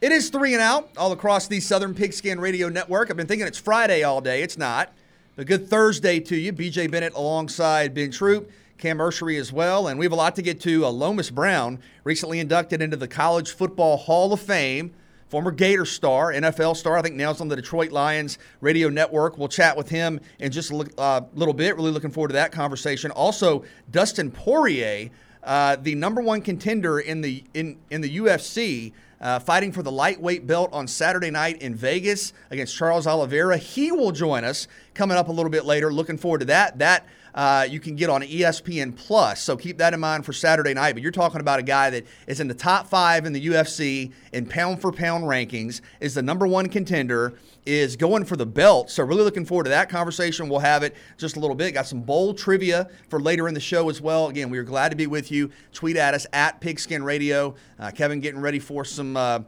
It is three and out all across the Southern Pigskin Radio Network. I've been thinking it's Friday all day. It's not. A good Thursday to you. BJ Bennett alongside Ben Troupe, Cam Mercery as well. And we have a lot to get to. Uh, Lomas Brown, recently inducted into the College Football Hall of Fame. Former Gator star, NFL star, I think now on the Detroit Lions radio network. We'll chat with him in just a uh, little bit. Really looking forward to that conversation. Also, Dustin Poirier, uh, the number one contender in the in in the UFC uh, fighting for the lightweight belt on Saturday night in Vegas against Charles Oliveira. He will join us coming up a little bit later. Looking forward to that. That uh, you can get on ESPN Plus. So keep that in mind for Saturday night. But you're talking about a guy that is in the top five in the UFC in pound for pound rankings, is the number one contender, is going for the belt. So really looking forward to that conversation. We'll have it just a little bit. Got some bowl trivia for later in the show as well. Again, we are glad to be with you. Tweet at us at Pigskin Radio. Uh, Kevin getting ready for some. Uh,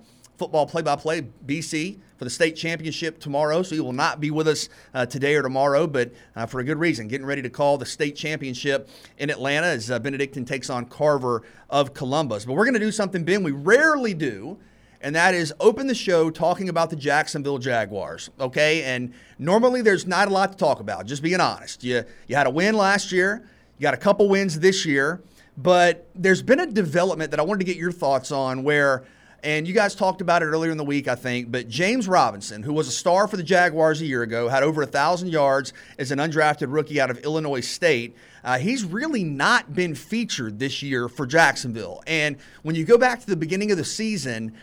football play by play, BC, for the state championship tomorrow. So he will not be with us uh, today or tomorrow, but uh, for a good reason. Getting ready to call the state championship in Atlanta as uh, Benedictine takes on Carver of Columbus. But we're going to do something, Ben, we rarely do. And that is open the show talking about the Jacksonville Jaguars. Okay. And normally there's not a lot to talk about, just being honest. You, you had a win last year, you got a couple wins this year, but there's been a development that I wanted to get your thoughts on where and you guys talked about it earlier in the week, I think. But James Robinson, who was a star for the Jaguars a year ago, had over a thousand yards as an undrafted rookie out of Illinois State. Uh, he's really not been featured this year for Jacksonville. And when you go back to the beginning of the season,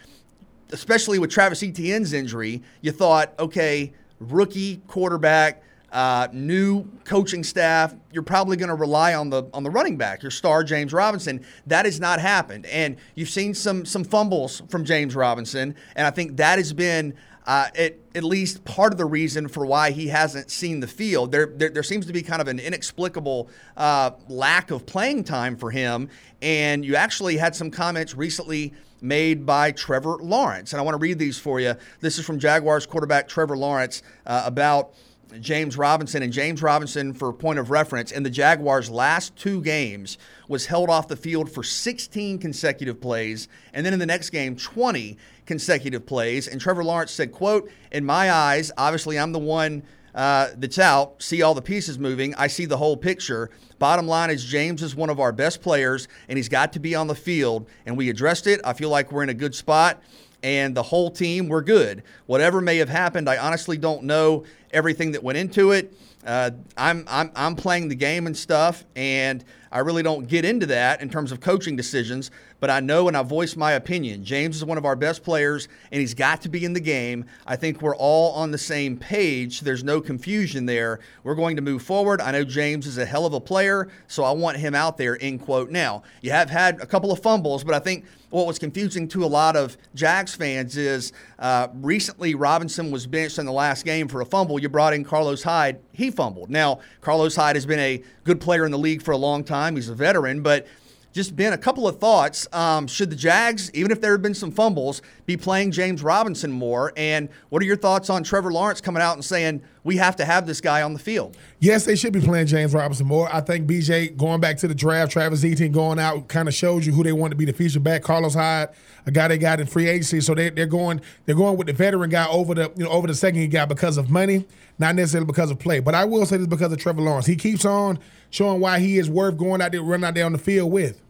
especially with Travis Etienne's injury, you thought, okay, rookie quarterback uh, new coaching staff, you're probably going to rely on the on the running back, your star James Robinson. That has not happened, and you've seen some some fumbles from James Robinson, and I think that has been uh, at, at least part of the reason for why he hasn't seen the field. There, there, there seems to be kind of an inexplicable uh, lack of playing time for him. And you actually had some comments recently made by Trevor Lawrence. And I want to read these for you. This is from Jaguars quarterback Trevor Lawrence uh, about James Robinson. And James Robinson, for point of reference, in the Jaguars' last two games, was held off the field for 16 consecutive plays, and then in the next game, 20 consecutive plays. And Trevor Lawrence said, "quote In my eyes, obviously I'm the one." Uh, that's out, see all the pieces moving. I see the whole picture. Bottom line is, James is one of our best players, and he's got to be on the field. And we addressed it. I feel like we're in a good spot and the whole team were good. Whatever may have happened, I honestly don't know everything that went into it. Uh, I'm, I'm, I'm playing the game and stuff, and I really don't get into that in terms of coaching decisions, but I know and I voice my opinion. James is one of our best players, and he's got to be in the game. I think we're all on the same page. There's no confusion there. We're going to move forward. I know James is a hell of a player, so I want him out there, end quote. Now, you have had a couple of fumbles, but I think what was confusing to a lot of Jags fans is uh, recently Robinson was benched in the last game for a fumble. You brought in Carlos Hyde. He fumbled. Now, Carlos Hyde has been a good player in the league for a long time. He's a veteran, but just been a couple of thoughts. Um, should the Jags, even if there have been some fumbles, be playing James Robinson more? And what are your thoughts on Trevor Lawrence coming out and saying we have to have this guy on the field? Yes, they should be playing James Robinson more. I think BJ going back to the draft, Travis Etienne going out kind of shows you who they want to be the feature back. Carlos Hyde, a guy they got in free agency, so they, they're going they're going with the veteran guy over the you know over the second guy because of money, not necessarily because of play. But I will say this because of Trevor Lawrence. He keeps on showing why he is worth going out there, running out there on the field with.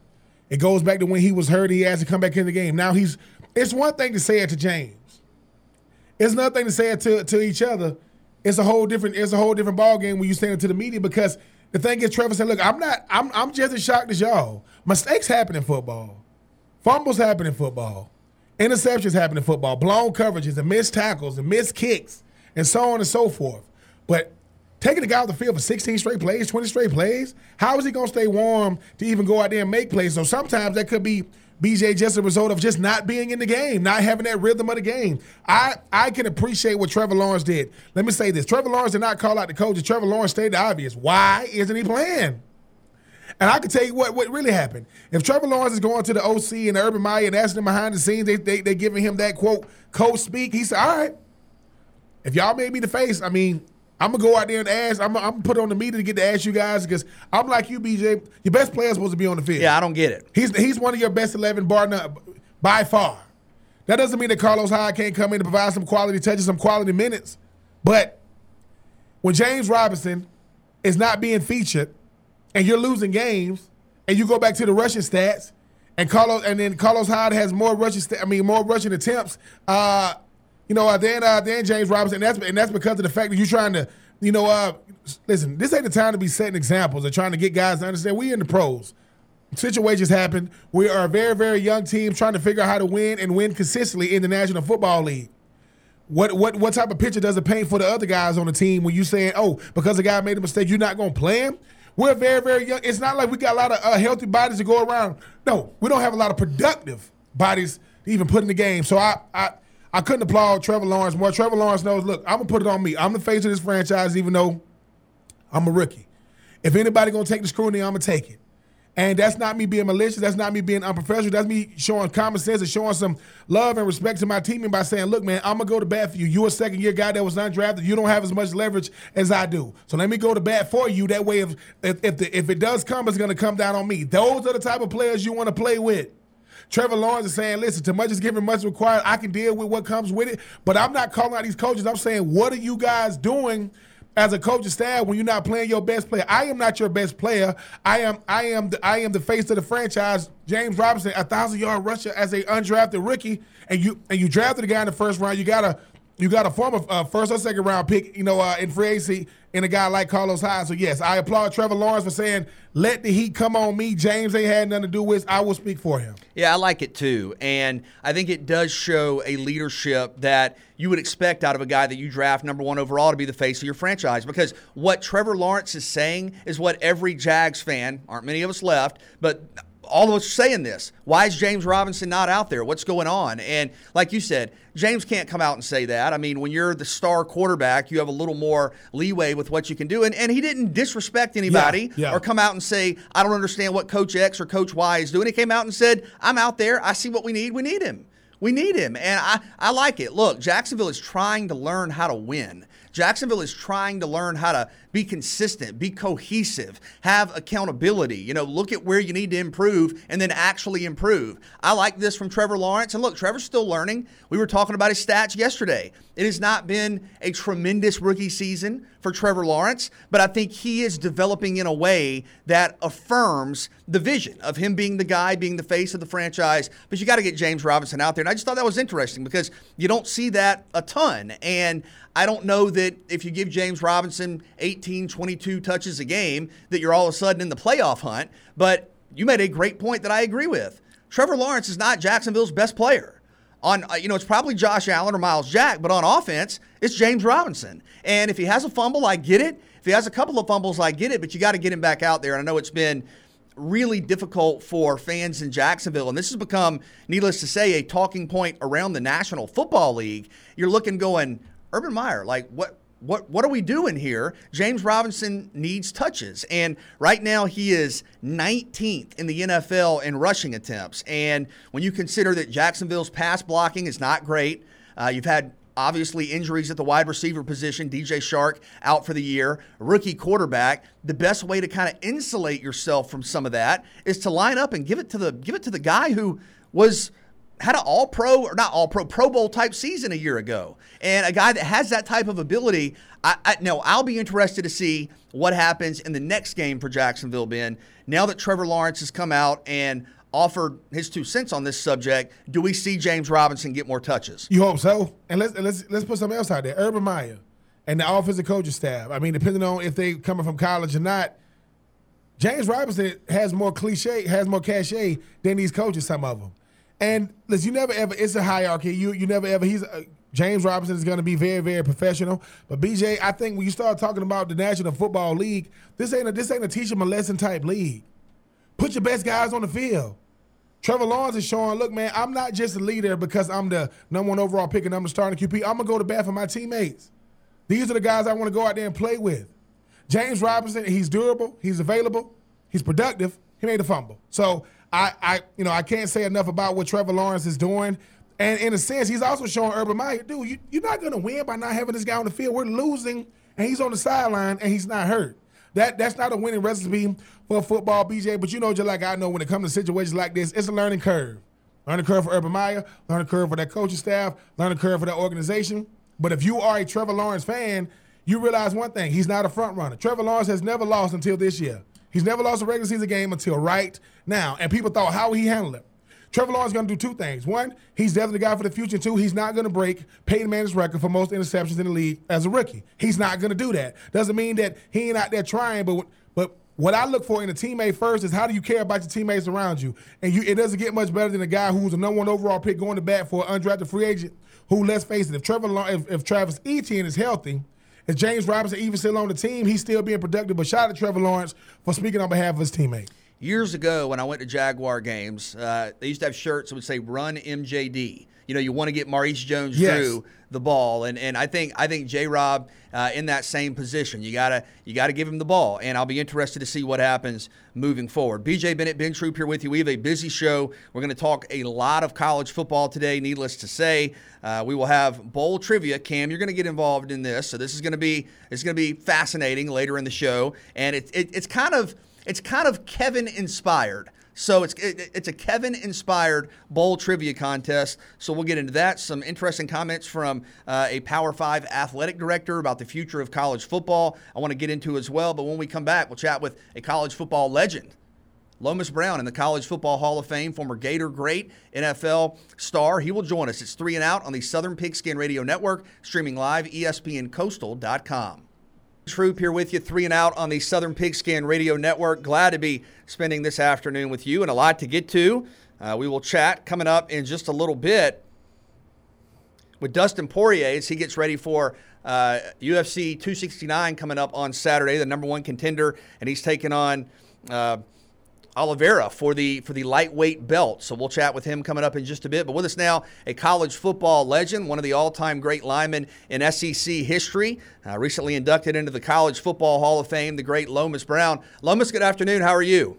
It goes back to when he was hurt, he has to come back in the game. Now he's it's one thing to say it to James. It's another thing to say it to, to each other. It's a whole different, it's a whole different ball game when you stand it to the media because the thing is Trevor said, look, I'm not I'm I'm just as shocked as y'all. Mistakes happen in football. Fumbles happen in football. Interceptions happen in football. Blown coverages and missed tackles and missed kicks and so on and so forth. But Taking the guy off the field for 16 straight plays, 20 straight plays, how is he to stay warm to even go out there and make plays? So sometimes that could be BJ just a result of just not being in the game, not having that rhythm of the game. I, I can appreciate what Trevor Lawrence did. Let me say this Trevor Lawrence did not call out the coaches. Trevor Lawrence stated the obvious. Why isn't he playing? And I can tell you what, what really happened. If Trevor Lawrence is going to the OC and Urban Meyer and asking him behind the scenes, they, they, they giving him that quote, coach speak, he said, all right, if y'all made me the face, I mean, I'm gonna go out there and ask. I'm, I'm gonna put on the meter to get to ask you guys because I'm like you, BJ. Your best player is supposed to be on the field. Yeah, I don't get it. He's he's one of your best eleven, bar none, by far. That doesn't mean that Carlos Hyde can't come in and provide some quality touches, some quality minutes. But when James Robinson is not being featured and you're losing games and you go back to the rushing stats and Carlos and then Carlos Hyde has more rushing st- I mean more rushing attempts uh, you know uh, than uh, than James Robinson and that's and that's because of the fact that you're trying to you know uh, listen this ain't the time to be setting examples or trying to get guys to understand we in the pros situations happen we are a very very young team trying to figure out how to win and win consistently in the National Football League what what what type of picture does it paint for the other guys on the team when you saying, oh, because the guy made a mistake, you're not going to play him? We're very very young. It's not like we got a lot of uh, healthy bodies to go around. No, we don't have a lot of productive bodies to even put in the game. So I I. I couldn't applaud Trevor Lawrence more. Trevor Lawrence knows, look, I'm gonna put it on me. I'm the face of this franchise, even though I'm a rookie. If anybody gonna take the scrutiny, I'm gonna take it. And that's not me being malicious. That's not me being unprofessional. That's me showing common sense and showing some love and respect to my team by saying, look, man, I'm going to go to bat for you. You're a second year guy that was undrafted. You don't have as much leverage as I do. So let me go to bat for you. That way, if, if, if, the, if it does come, it's going to come down on me. Those are the type of players you want to play with. Trevor Lawrence is saying, listen, too much is given, much required. I can deal with what comes with it. But I'm not calling out these coaches. I'm saying, what are you guys doing – as a coaching staff when you're not playing your best player. I am not your best player. I am I am the, I am the face of the franchise. James Robinson, a thousand yard rusher as a undrafted rookie, and you and you drafted a guy in the first round. You got a you got a former uh, first or second round pick, you know, uh, in free agency, and a guy like Carlos Hyde. So yes, I applaud Trevor Lawrence for saying, "Let the heat come on me." James ain't had nothing to do with. I will speak for him. Yeah, I like it too, and I think it does show a leadership that you would expect out of a guy that you draft number one overall to be the face of your franchise. Because what Trevor Lawrence is saying is what every Jags fan, aren't many of us left, but all of us are saying this. Why is James Robinson not out there? What's going on? And like you said, James can't come out and say that. I mean, when you're the star quarterback, you have a little more leeway with what you can do. And, and he didn't disrespect anybody yeah, yeah. or come out and say, I don't understand what Coach X or Coach Y is doing. He came out and said, I'm out there. I see what we need. We need him. We need him. And I, I like it. Look, Jacksonville is trying to learn how to win. Jacksonville is trying to learn how to be consistent, be cohesive, have accountability. You know, look at where you need to improve and then actually improve. I like this from Trevor Lawrence. And look, Trevor's still learning. We were talking about his stats yesterday. It has not been a tremendous rookie season for Trevor Lawrence, but I think he is developing in a way that affirms the vision of him being the guy, being the face of the franchise. But you got to get James Robinson out there. And I just thought that was interesting because you don't see that a ton. And I don't know that if you give James Robinson 18, 22 touches a game, that you're all of a sudden in the playoff hunt. But you made a great point that I agree with. Trevor Lawrence is not Jacksonville's best player. On uh, you know, it's probably Josh Allen or Myles Jack, but on offense, it's James Robinson. And if he has a fumble, I get it. If he has a couple of fumbles, I get it. But you got to get him back out there. And I know it's been really difficult for fans in Jacksonville. And this has become, needless to say, a talking point around the National Football League. You're looking, going, Urban Meyer, like what what what are we doing here? James Robinson needs touches, and right now he is 19th in the NFL in rushing attempts. And when you consider that Jacksonville's pass blocking is not great, uh, you've had obviously injuries at the wide receiver position. DJ Chark out for the year, rookie quarterback. The best way to kind of insulate yourself from some of that is to line up and give it to the give it to the guy who was had an all pro or not all pro pro bowl type season a year ago. And a guy that has that type of ability i, I no i'll be interested to see what happens in the next game for jacksonville ben. Now that trevor lawrence has come out and offered his two cents on this subject do we see james robinson get more touches? You hope so. And let's let's let's put something else out there. Urban meyer and the offensive coaching staff. I mean depending on if they coming from college or not James Robinson has more cliche, has more cachet than these coaches. Some of them, and listen, you never ever. It's a hierarchy. You you never ever. He's uh, James Robinson is going to be very very professional. But BJ, I think when you start talking about the National Football League, this ain't a this ain't a teach them a lesson type league. Put your best guys on the field. Trevor Lawrence is showing, look, man, I'm not just a leader because I'm the number one overall pick and I'm the starting QB. I'm gonna go to bat for my teammates. These are the guys I want to go out there and play with. James Robinson, he's durable, he's available, he's productive. He made a fumble. So I, I, you know, I can't say enough about what Trevor Lawrence is doing. And in a sense, he's also showing Urban Meyer, dude, you, you're not going to win by not having this guy on the field. We're losing, and he's on the sideline, and he's not hurt. That that's not a winning recipe for football, BJ. But you know, just like I know, when it comes to situations like this, it's a learning curve. Learning curve for Urban Meyer, learning curve for that coaching staff, learning curve for that organization. But if you are a Trevor Lawrence fan, you realize one thing: he's not a front runner. Trevor Lawrence has never lost until this year. He's never lost a regular season game until right now. And people thought, how he handle it? Trevor Lawrence is going to do two things. One, he's definitely the guy for the future. Two, he's not going to break Peyton Manning's record for most interceptions in the league as a rookie. He's not going to do that. Doesn't mean that he ain't out there trying, but but what I look for in a teammate first is how do you care about your teammates around you? And you, it doesn't get much better than a guy who's a number one overall pick going to bat for an undrafted free agent. Who, let's face it, if Trevor, if, if Travis Etienne is healthy, if James Robinson even still on the team, he's still being productive. But shout out to Trevor Lawrence for speaking on behalf of his teammate. Years ago, when I went to Jaguar games, uh, they used to have shirts that would say "Run MJD." You know, you want to get Maurice Jones-Drew yes. The ball, and and I think I think J. Rob uh, in that same position. You gotta you gotta give him the ball, and I'll be interested to see what happens moving forward. BJ Bennett, Ben Troupe here with you. We have a busy show. We're going to talk a lot of college football today. Needless to say, uh, we will have bowl trivia. Cam, you're going to get involved in this, so this is going to be it's going to be fascinating later in the show, and it, it it's kind of it's kind of Kevin inspired. So it's it, it's a Kevin inspired bowl trivia contest. So we'll get into that. Some interesting comments from uh, a Power Five athletic director about the future of college football. I want to get into as well. But when we come back, we'll chat with a college football legend. Lomas Brown in the College Football Hall of Fame, former Gator great, NFL star. He will join us. It's three and out on the Southern Pigskin Radio Network, streaming live, ESPNCoastal.com. Troupe here with you, three and out on the Southern Pigskin Radio Network. Glad to be spending this afternoon with you and a lot to get to. Uh, we will chat coming up in just a little bit with Dustin Poirier as he gets ready for uh, UFC 269 coming up on Saturday, the number one contender, and he's taking on. Uh, Oliveira for the for the lightweight belt. So we'll chat with him coming up in just a bit. But with us now, a college football legend, one of the all-time great linemen in SEC history, uh, recently inducted into the College Football Hall of Fame, the great Lomas Brown. Lomas, good afternoon. How are you?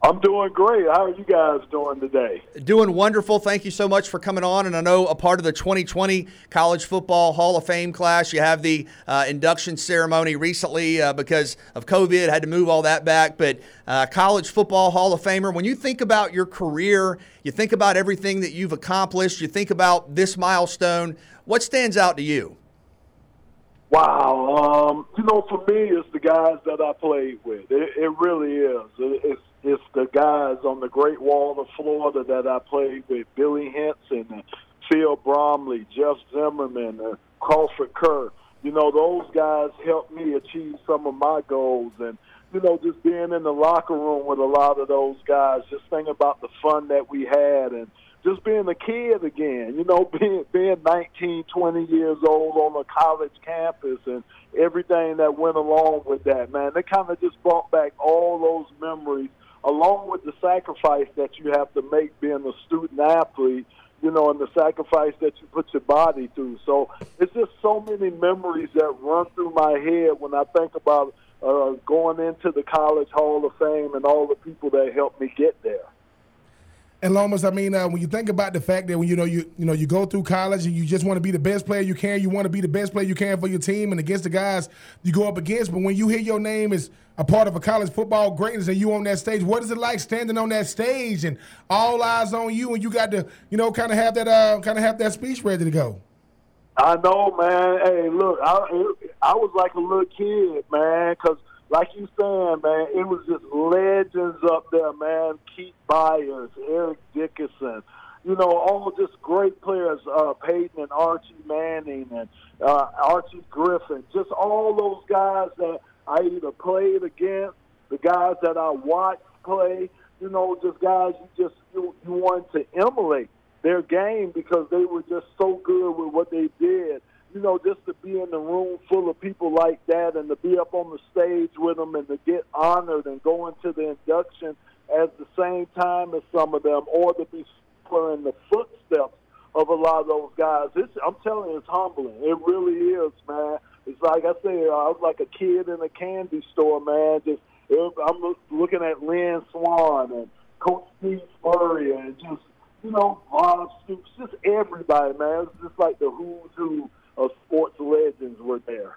I'm doing great. How are you guys doing today? Doing wonderful. Thank you so much for coming on. And I know a part of the 2020 College Football Hall of Fame class, you have the uh, induction ceremony recently uh, because of COVID, had to move all that back. But uh, College Football Hall of Famer, when you think about your career, you think about everything that you've accomplished, you think about this milestone, what stands out to you? Wow. Um, you know, for me, it's the guys that I played with. It, it really is. It, it's it's the guys on the Great Wall of Florida that I played with, Billy Hinson, Phil Bromley, Jeff Zimmerman, Crawford Ker. You know, those guys helped me achieve some of my goals. And, you know, just being in the locker room with a lot of those guys, just thinking about the fun that we had and just being a kid again, you know, being, being 19, 20 years old on a college campus and everything that went along with that, man. They kind of just brought back all those memories along with the sacrifice that you have to make being a student athlete, you know, and the sacrifice that you put your body through. So it's just so many memories that run through my head when I think about uh, going into the College Hall of Fame and all the people that helped me get there. And Lomas, I mean, uh, when you think about the fact that when you know you you know you go through college and you just want to be the best player you can, you want to be the best player you can for your team and against the guys you go up against. But when you hear your name is a part of a college football greatness and you on that stage, what is it like standing on that stage and all eyes on you and you got to you know kind of have that uh, kind of have that speech ready to go? I know, man. Hey, look, I I was like a little kid, man, because like you saying, man, it was just legends up there, man. Keith Byars, Eric Dickerson, you know, all just great players, uh, Peyton and Archie Manning and uh, Archie Griffin, just all those guys that I either played against, the guys that I watched play, you know, just guys you just you, you wanted to emulate their game because they were just so good with what they did you know, just to be in the room full of people like that and to be up on the stage with them and to get honored and go into the induction at the same time as some of them or to be following the footsteps of a lot of those guys. It's, I'm telling you, it's humbling. It really is, man. It's like I say, I was like a kid in a candy store, man. Just I'm looking at Lynn Swann and Coach Steve Spurrier and just you know Bob Stoops, just everybody, man. It's just like the who's who of sports legends were there.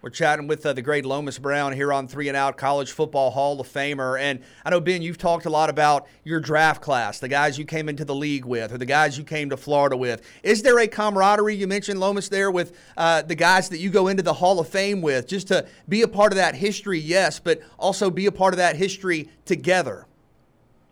We're chatting with uh, the great Lomas Brown here on Three and Out, College Football Hall of Famer. And I know, Ben, you've talked a lot about your draft class, the guys you came into the league with, or the guys you came to Florida with. Is there a camaraderie? You mentioned Lomas there with uh, the guys that you go into the Hall of Fame with, just to be a part of that history, yes, but also be a part of that history together.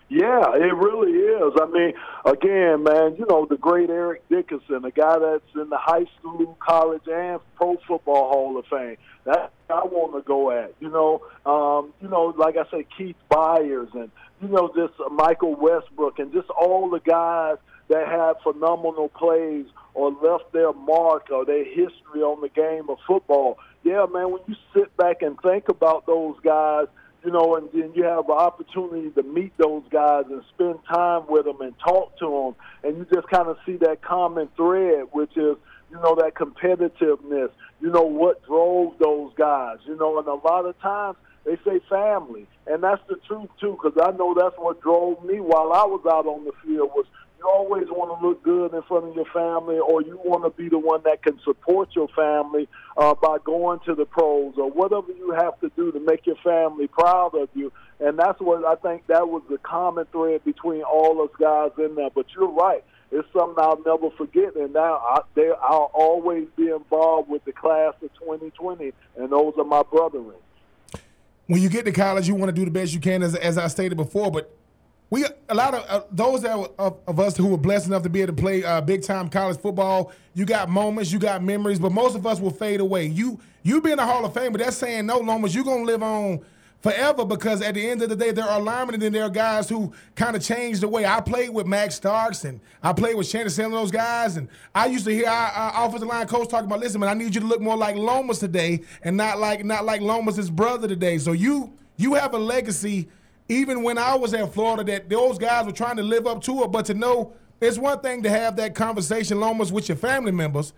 Yeah, it really is. I mean, again, man, you know, the great Eric Dickerson, a guy that's in the high school, college, and pro football Hall of Fame. That I want to go at. You know, um, you know, like I said, Keith Byars and you know, just Michael Westbrook and just all the guys that have phenomenal plays or left their mark or their history on the game of football. Yeah, man, when you sit back and think about those guys you know, and then you have the opportunity to meet those guys and spend time with them and talk to them, and you just kind of see that common thread, which is, you know, that competitiveness. You know what drove those guys. You know, and a lot of times they say family, and that's the truth too, because I know that's what drove me while I was out on the field was always want to look good in front of your family, or you want to be the one that can support your family uh, by going to the pros or whatever you have to do to make your family proud of you. And that's what I think that was the common thread between all us guys in there. But you're right. It's something I'll never forget, and now I, they, I'll always be involved with the class of 2020, and those are my brethren. When you get to college, you want to do the best you can, as, as I stated before, but we a lot of uh, those that were, of, of, us who were blessed enough to be able to play uh, big time college football. You got moments, you got memories, but most of us will fade away. You you being a Hall of Fame, but that's saying no, Lomas. You're gonna live on forever because at the end of the day, there are linemen and there are guys who kind of changed the way I played with Max Starks and I played with Shannon Sandler, those guys. And I used to hear our, our offensive line coach talking about, listen, man, I need you to look more like Lomas today and not like not like Lomas's brother today. So you you have a legacy even when I was at Florida, that those guys were trying to live up to it. But to know it's one thing to have that conversation, almost with your family members.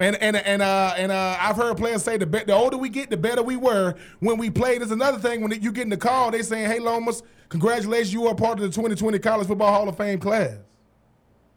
And and and uh, and uh, I've heard players say the be- the older we get, the better we were when we played. There's another thing when you get in the call, they saying, "Hey, Lomas, congratulations, you are part of the 2020 College Football Hall of Fame class."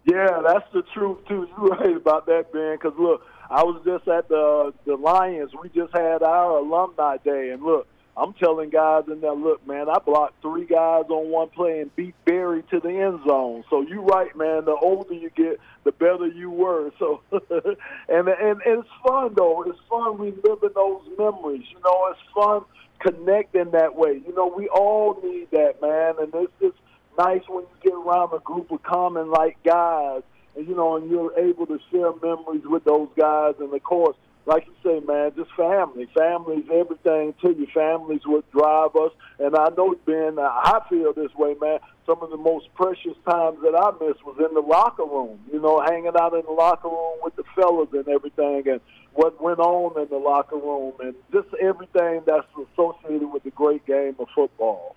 Yeah, that's the truth too. You're right about that, Ben. Because look, I was just at the the Lions. We just had our alumni day, and look, I'm telling guys in there, look, man, I blocked three guys on one play and beat Barry to the end zone. So you're right, man. The older you get, the better you were. So, and, and and it's fun though. It's fun reliving those memories. You know, it's fun connecting that way. You know, we all need that, man. And it's just nice when you get around a group of common like guys, and you know, and you're able to share memories with those guys. And of course like you say, man, just family. Family's everything to you. Family's what drive us. And I know, Ben, I feel this way, man. Some of the most precious times that I missed was in the locker room. You know, hanging out in the locker room with the fellas and everything, and what went on in the locker room, and just everything that's associated with the great game of football.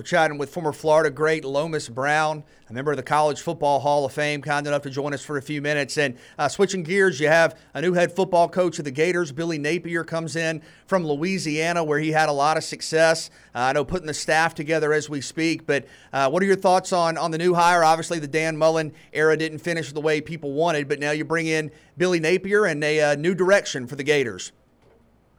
We're chatting with former Florida great Lomas Brown, a member of the College Football Hall of Fame, kind enough to join us for a few minutes. And uh, switching gears, you have a new head football coach of the Gators. Billy Napier comes in from Louisiana, where he had a lot of success. Uh, I know putting the staff together as we speak. But uh, what are your thoughts on on the new hire? Obviously, the Dan Mullen era didn't finish the way people wanted, but now you bring in Billy Napier and a uh, new direction for the Gators.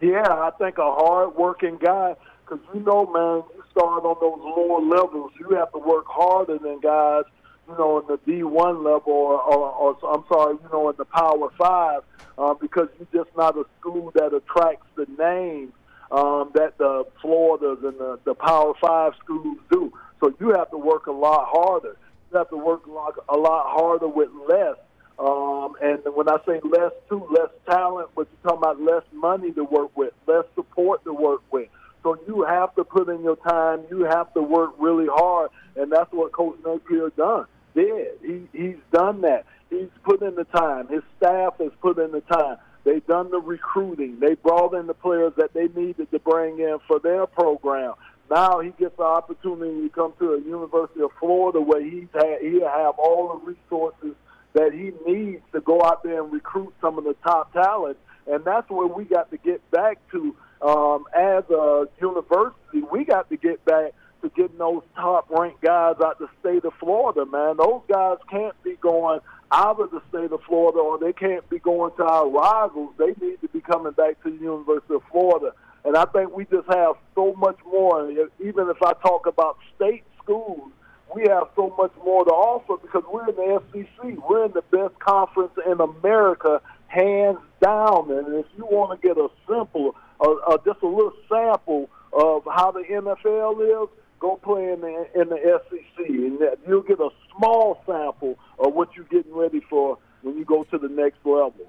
Yeah, I think a hard-working guy because you know, man, start on those lower levels, you have to work harder than guys, you know, in the D1 level or, or, or I'm sorry, you know, in the Power Five, uh, because you're just not a school that attracts the name um, that the Floridas and the, the Power Five schools do. So you have to work a lot harder. You have to work a lot, a lot harder with less. Um, and when I say less, too, less talent, but you're talking about less money to work with, less support to work with. So you have to put in your time. You have to work really hard, and that's what Coach Napier done. Did he? He's done that. He's put in the time. His staff has put in the time. They've done the recruiting. They brought in the players that they needed to bring in for their program. Now he gets the opportunity to come to a University of Florida where he's had, he'll have all the resources that he needs to go out there and recruit some of the top talent. And that's where we got to get back to um, as a university, we got to get back to getting those top ranked guys out the state of Florida, man. Those guys can't be going out of the state of Florida or they can't be going to our rivals. They need to be coming back to the University of Florida. And I think we just have so much more. Even if I talk about state schools, we have so much more to offer because we're in the SEC. We're in the best conference in America, hands down. And if you want to get a simple, uh, uh, just a little sample of how the NFL is, go play in the in the SEC, and you'll get a small sample of what you're getting ready for when you go to the next level.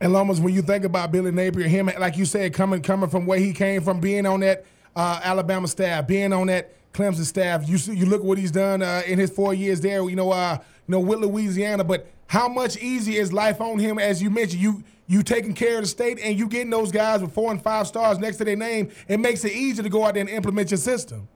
And Lomas, when you think about Billy Napier, him like you said, coming coming from where he came from, being on that uh, Alabama staff, being on that Clemson staff, you you look what he's done uh, in his four years there. You know, uh, you know with Louisiana, but how much easier is life on him? As you mentioned, you you taking care of the state and you getting those guys with four and five stars next to their name. It makes it easier to go out there and implement your system.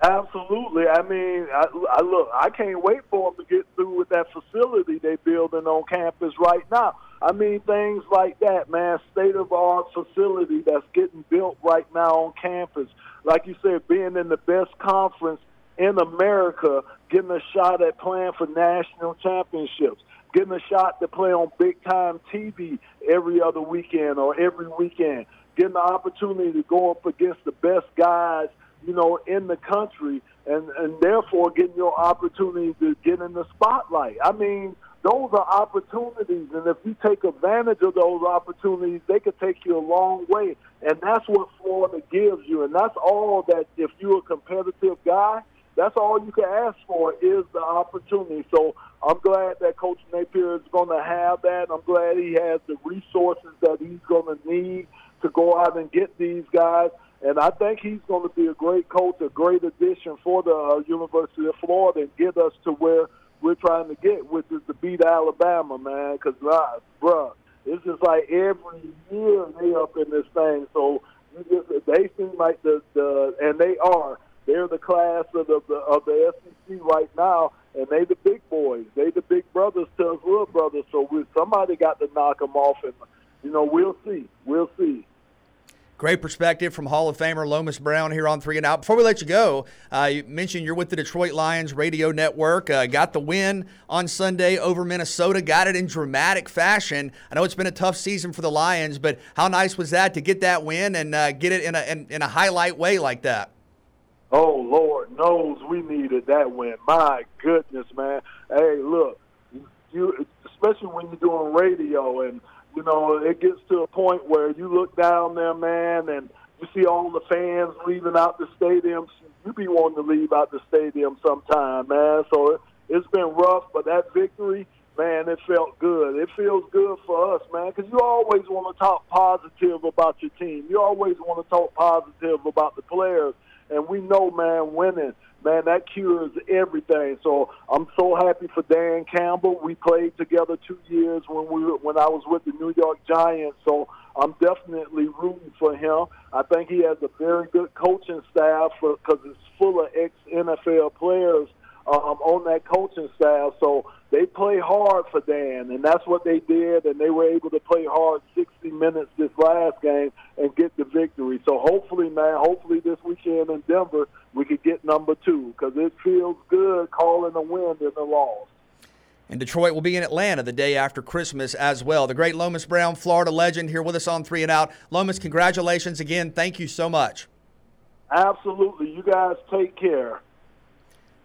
Absolutely. I mean, I, I look. I can't wait for them to get through with that facility they're building on campus right now. I mean, things like that, man. State of art facility that's getting built right now on campus. Like you said, being in the best conference in America, getting a shot at playing for national championships, getting a shot to play on big time TV every other weekend or every weekend, getting the opportunity to go up against the best guys you know, in the country, and and therefore getting your opportunity to get in the spotlight. I mean, those are opportunities, and if you take advantage of those opportunities, they could take you a long way. And that's what Florida gives you, and that's all that. If you're a competitive guy, that's all you can ask for is the opportunity. So I'm glad that Coach Napier is going to have that. I'm glad he has the resources that he's going to need to go out and get these guys. And I think he's going to be a great coach, a great addition for the uh, University of Florida and get us to where we're trying to get, which is to beat Alabama, man. Because, uh, bruh, it's just like every year they up in this thing. So you just, they seem like the, the and they are. They're the class of the, the of the SEC right now, and they the big boys. They the big brothers to us little brothers. So we, somebody got to knock them off, and you know we'll see. We'll see. Great perspective from Hall of Famer Lomas Brown here on Three and Out. Before we let you go, uh, you mentioned you're with the Detroit Lions radio network. Uh, got the win on Sunday over Minnesota. Got it in dramatic fashion. I know it's been a tough season for the Lions, but how nice was that to get that win and uh, get it in a in, in a highlight way like that? Oh Lord knows we needed that win. My goodness, man. Hey, look, you especially when you're doing radio and you know, it gets to a point where you look down there, man, and you see all the fans leaving out the stadium. You be wanting to leave out the stadium sometime, man. So it, it's been rough, but that victory, man, it felt good. It feels good for us, man, because you always want to talk positive about your team. You always want to talk positive about the players. And we know, man, winning man, that cures everything. So I'm so happy for Dan Campbell. We played together two years when we when I was with the New York Giants. So I'm definitely rooting for him. I think he has a very good coaching staff because it's full of ex NFL players um, on that coaching staff. So they play hard for Dan, and that's what they did, and they were able to play hard 60 minutes this last game and get the victory. So hopefully, man, hopefully this weekend in Denver we could get number two because it feels good calling a win in the loss. And Detroit will be in Atlanta the day after Christmas as well. The great Lomas Brown, Florida legend, here with us on Three and Out. Lomas, congratulations again. Thank you so much. Absolutely. You guys take care.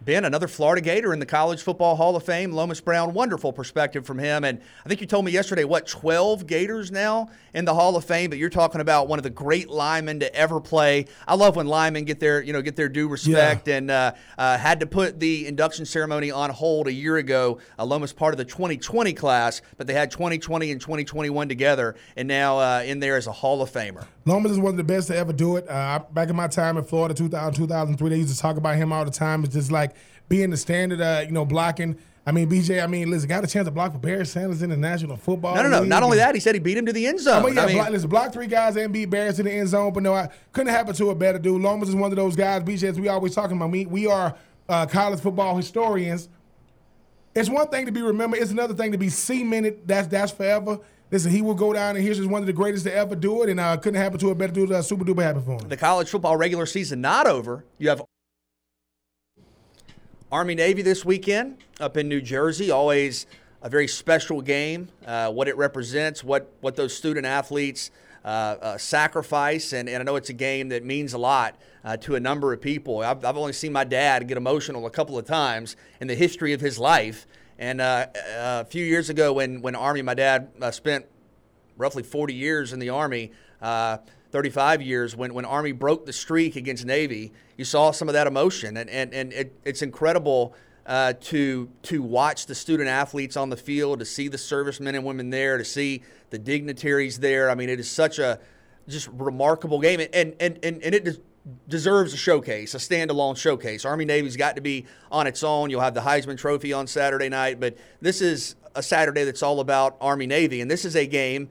Ben, another Florida Gator in the College Football Hall of Fame. Lomas Brown, wonderful perspective from him. And I think you told me yesterday, what, 12 Gators now in the Hall of Fame? But you're talking about one of the great linemen to ever play. I love when linemen get their, you know, get their due respect. Yeah. And uh, uh, had to put the induction ceremony on hold a year ago. Uh, Lomas part of the 2020 class, but they had 2020 and 2021 together, and now uh, in there as a Hall of Famer. Lomas is one of the best to ever do it. Uh, back in my time in Florida, 2000, 2003, they used to talk about him all the time. It's just like being the standard, uh, you know, blocking. I mean, BJ, I mean, listen, got a chance to block for Barry Sanders in the National Football No, no, no. League. Not only that, he said he beat him to the end zone. I mean, yeah, I mean, block, listen, block three guys and beat Barry to the end zone, but no, I couldn't happen to a better dude. Lomas is one of those guys, BJ, as we always talking about. We, we are uh, college football historians. It's one thing to be remembered. It's another thing to be cemented. That's that's forever. Listen, he will go down and he's just one of the greatest to ever do it, and uh, couldn't happen to a better dude. Uh, super duper happy for him. The college football regular season not over. You have Army Navy this weekend up in New Jersey. Always a very special game. Uh, what it represents, what what those student athletes uh, uh, sacrifice, and, and I know it's a game that means a lot uh, to a number of people. I've, I've only seen my dad get emotional a couple of times in the history of his life. And uh, a few years ago, when when Army, my dad uh, spent roughly 40 years in the Army. 35 years when, when Army broke the streak against Navy, you saw some of that emotion. And, and, and it, it's incredible uh, to, to watch the student athletes on the field, to see the servicemen and women there, to see the dignitaries there. I mean, it is such a just remarkable game. And, and, and, and it deserves a showcase, a standalone showcase. Army Navy's got to be on its own. You'll have the Heisman Trophy on Saturday night, but this is a Saturday that's all about Army Navy. And this is a game.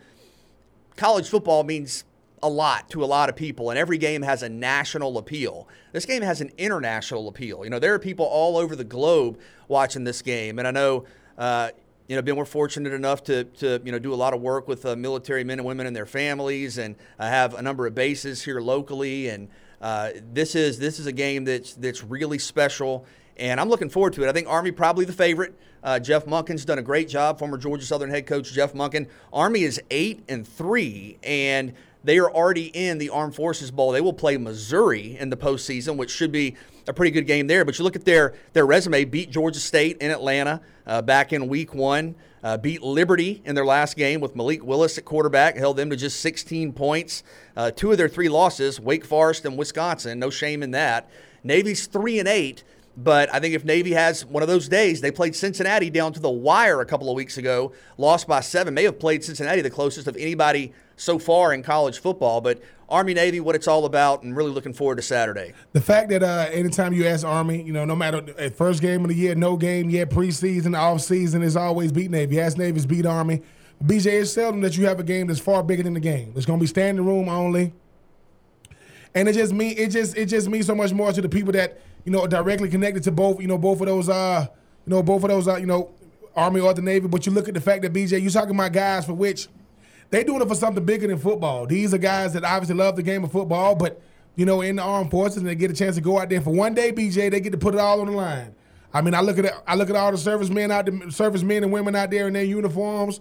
College football means a lot to a lot of people, and every game has a national appeal. This game has an international appeal. You know, there are people all over the globe watching this game, and I know. Uh, you know, Ben, we're fortunate enough to, to you know do a lot of work with uh, military men and women and their families, and I have a number of bases here locally. And uh, this is this is a game that's that's really special, and I'm looking forward to it. I think Army probably the favorite. Uh, Jeff Monken's done a great job. Former Georgia Southern head coach Jeff Monken. Army is eight and three, and they are already in the Armed Forces Bowl. They will play Missouri in the postseason, which should be a pretty good game there. But you look at their their resume: beat Georgia State in Atlanta uh, back in Week One, uh, beat Liberty in their last game with Malik Willis at quarterback, held them to just 16 points. Uh, two of their three losses: Wake Forest and Wisconsin. No shame in that. Navy's three and eight. But I think if Navy has one of those days, they played Cincinnati down to the wire a couple of weeks ago, lost by seven, may have played Cincinnati the closest of anybody so far in college football. But Army Navy, what it's all about, and really looking forward to Saturday. The fact that uh, anytime you ask Army, you know, no matter first game of the year, no game yet, preseason, off season, is always beat Navy. Ask Navy's beat Army. BJ, it's seldom that you have a game that's far bigger than the game. It's going to be standing room only, and it just mean it just it just means so much more to the people that you know directly connected to both you know both of those uh you know both of those uh, you know Army or the Navy. But you look at the fact that BJ, you talking about guys for which they doing it for something bigger than football. These are guys that obviously love the game of football, but you know, in the armed forces, and they get a chance to go out there for one day. BJ, they get to put it all on the line. I mean, I look at I look at all the servicemen out, the servicemen and women out there in their uniforms.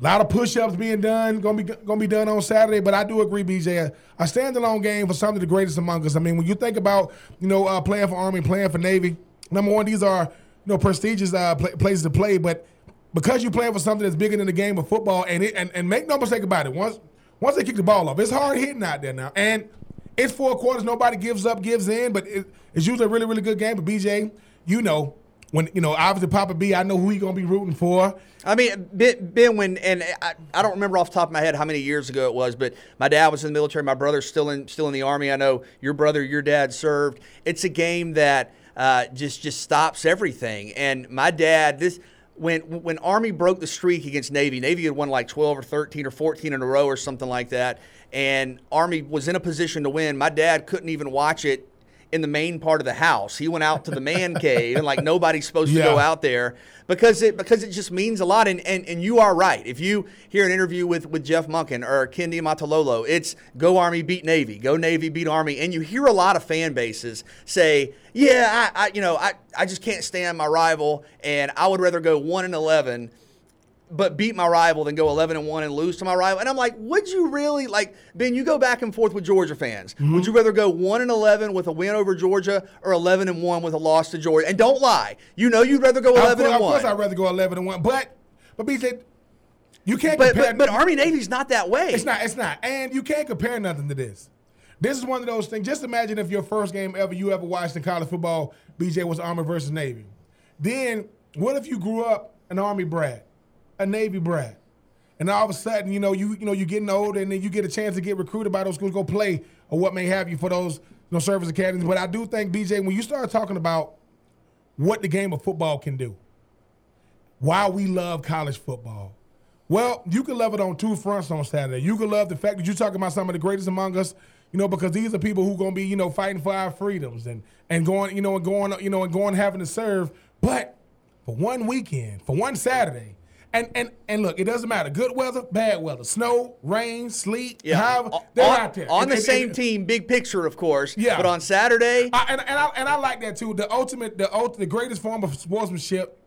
A lot of push-ups being done, gonna be gonna be done on Saturday. But I do agree, BJ, a, a standalone game for some of the greatest among us. I mean, when you think about you know uh, playing for Army, playing for Navy, number one, these are you know prestigious uh, places to play, but because you're playing for something that's bigger than the game of football, and it, and, and make no mistake about it, once once they kick the ball off, it's hard hitting out there now, and it's four quarters. Nobody gives up, gives in, but it, it's usually a really really good game. But BJ, you know when you know obviously Papa B, I know who he's gonna be rooting for. I mean, Ben, Ben, when and I, I don't remember off the top of my head how many years ago it was, but my dad was in the military. My brother's still in still in the army. I know your brother, your dad served. It's a game that uh, just just stops everything. And my dad, this when when Army broke the streak against Navy, Navy had won like 12 or 13 or 14 in a row or something like that, and Army was in a position to win. My dad couldn't even watch it in the main part of the house. He went out to the man cave, and like nobody's supposed yeah. to go out there because it because it just means a lot. And, and and you are right. If you hear an interview with with Jeff Monken or Ken Niumatalolo, it's go Army beat Navy, go Navy beat Army, and you hear a lot of fan bases say, yeah, I, I you know I I just can't stand my rival, and I would rather go one and eleven but beat my rival than go 11 and 1 and lose to my rival. And I'm like, would you really like Ben, you go back and forth with Georgia fans. Mm-hmm. Would you rather go 1 and 11 with a win over Georgia or 11 and 1 with a loss to Georgia? And don't lie. You know you'd rather go 11 and 1. Of course I'd rather go 11 and 1. But but B said you can't but, compare but, but Army Navy's not that way. It's not it's not. And you can't compare nothing to this. This is one of those things. Just imagine if your first game ever you ever watched in college football, BJ was Army versus Navy. Then what if you grew up an Army brat? A Navy brat. And all of a sudden, you know, you you know, you're getting older and then you get a chance to get recruited by those schools, go play or what may have you for those you know, service academies. But I do think, BJ, when you start talking about what the game of football can do, why we love college football. Well, you can love it on two fronts on Saturday. You can love the fact that you're talking about some of the greatest among us, you know, because these are people who are gonna be, you know, fighting for our freedoms and and going, you know, and going, you know, and going having to serve. But for one weekend, for one Saturday, And and and look, it doesn't matter. Good weather, bad weather, snow, rain, sleet, Yeah, however, they're on- out there on And- the and- same and- team. Big picture, of course. Yeah. But on Saturday, I, and, and I and I like that too. The ultimate, the ult- the greatest form of sportsmanship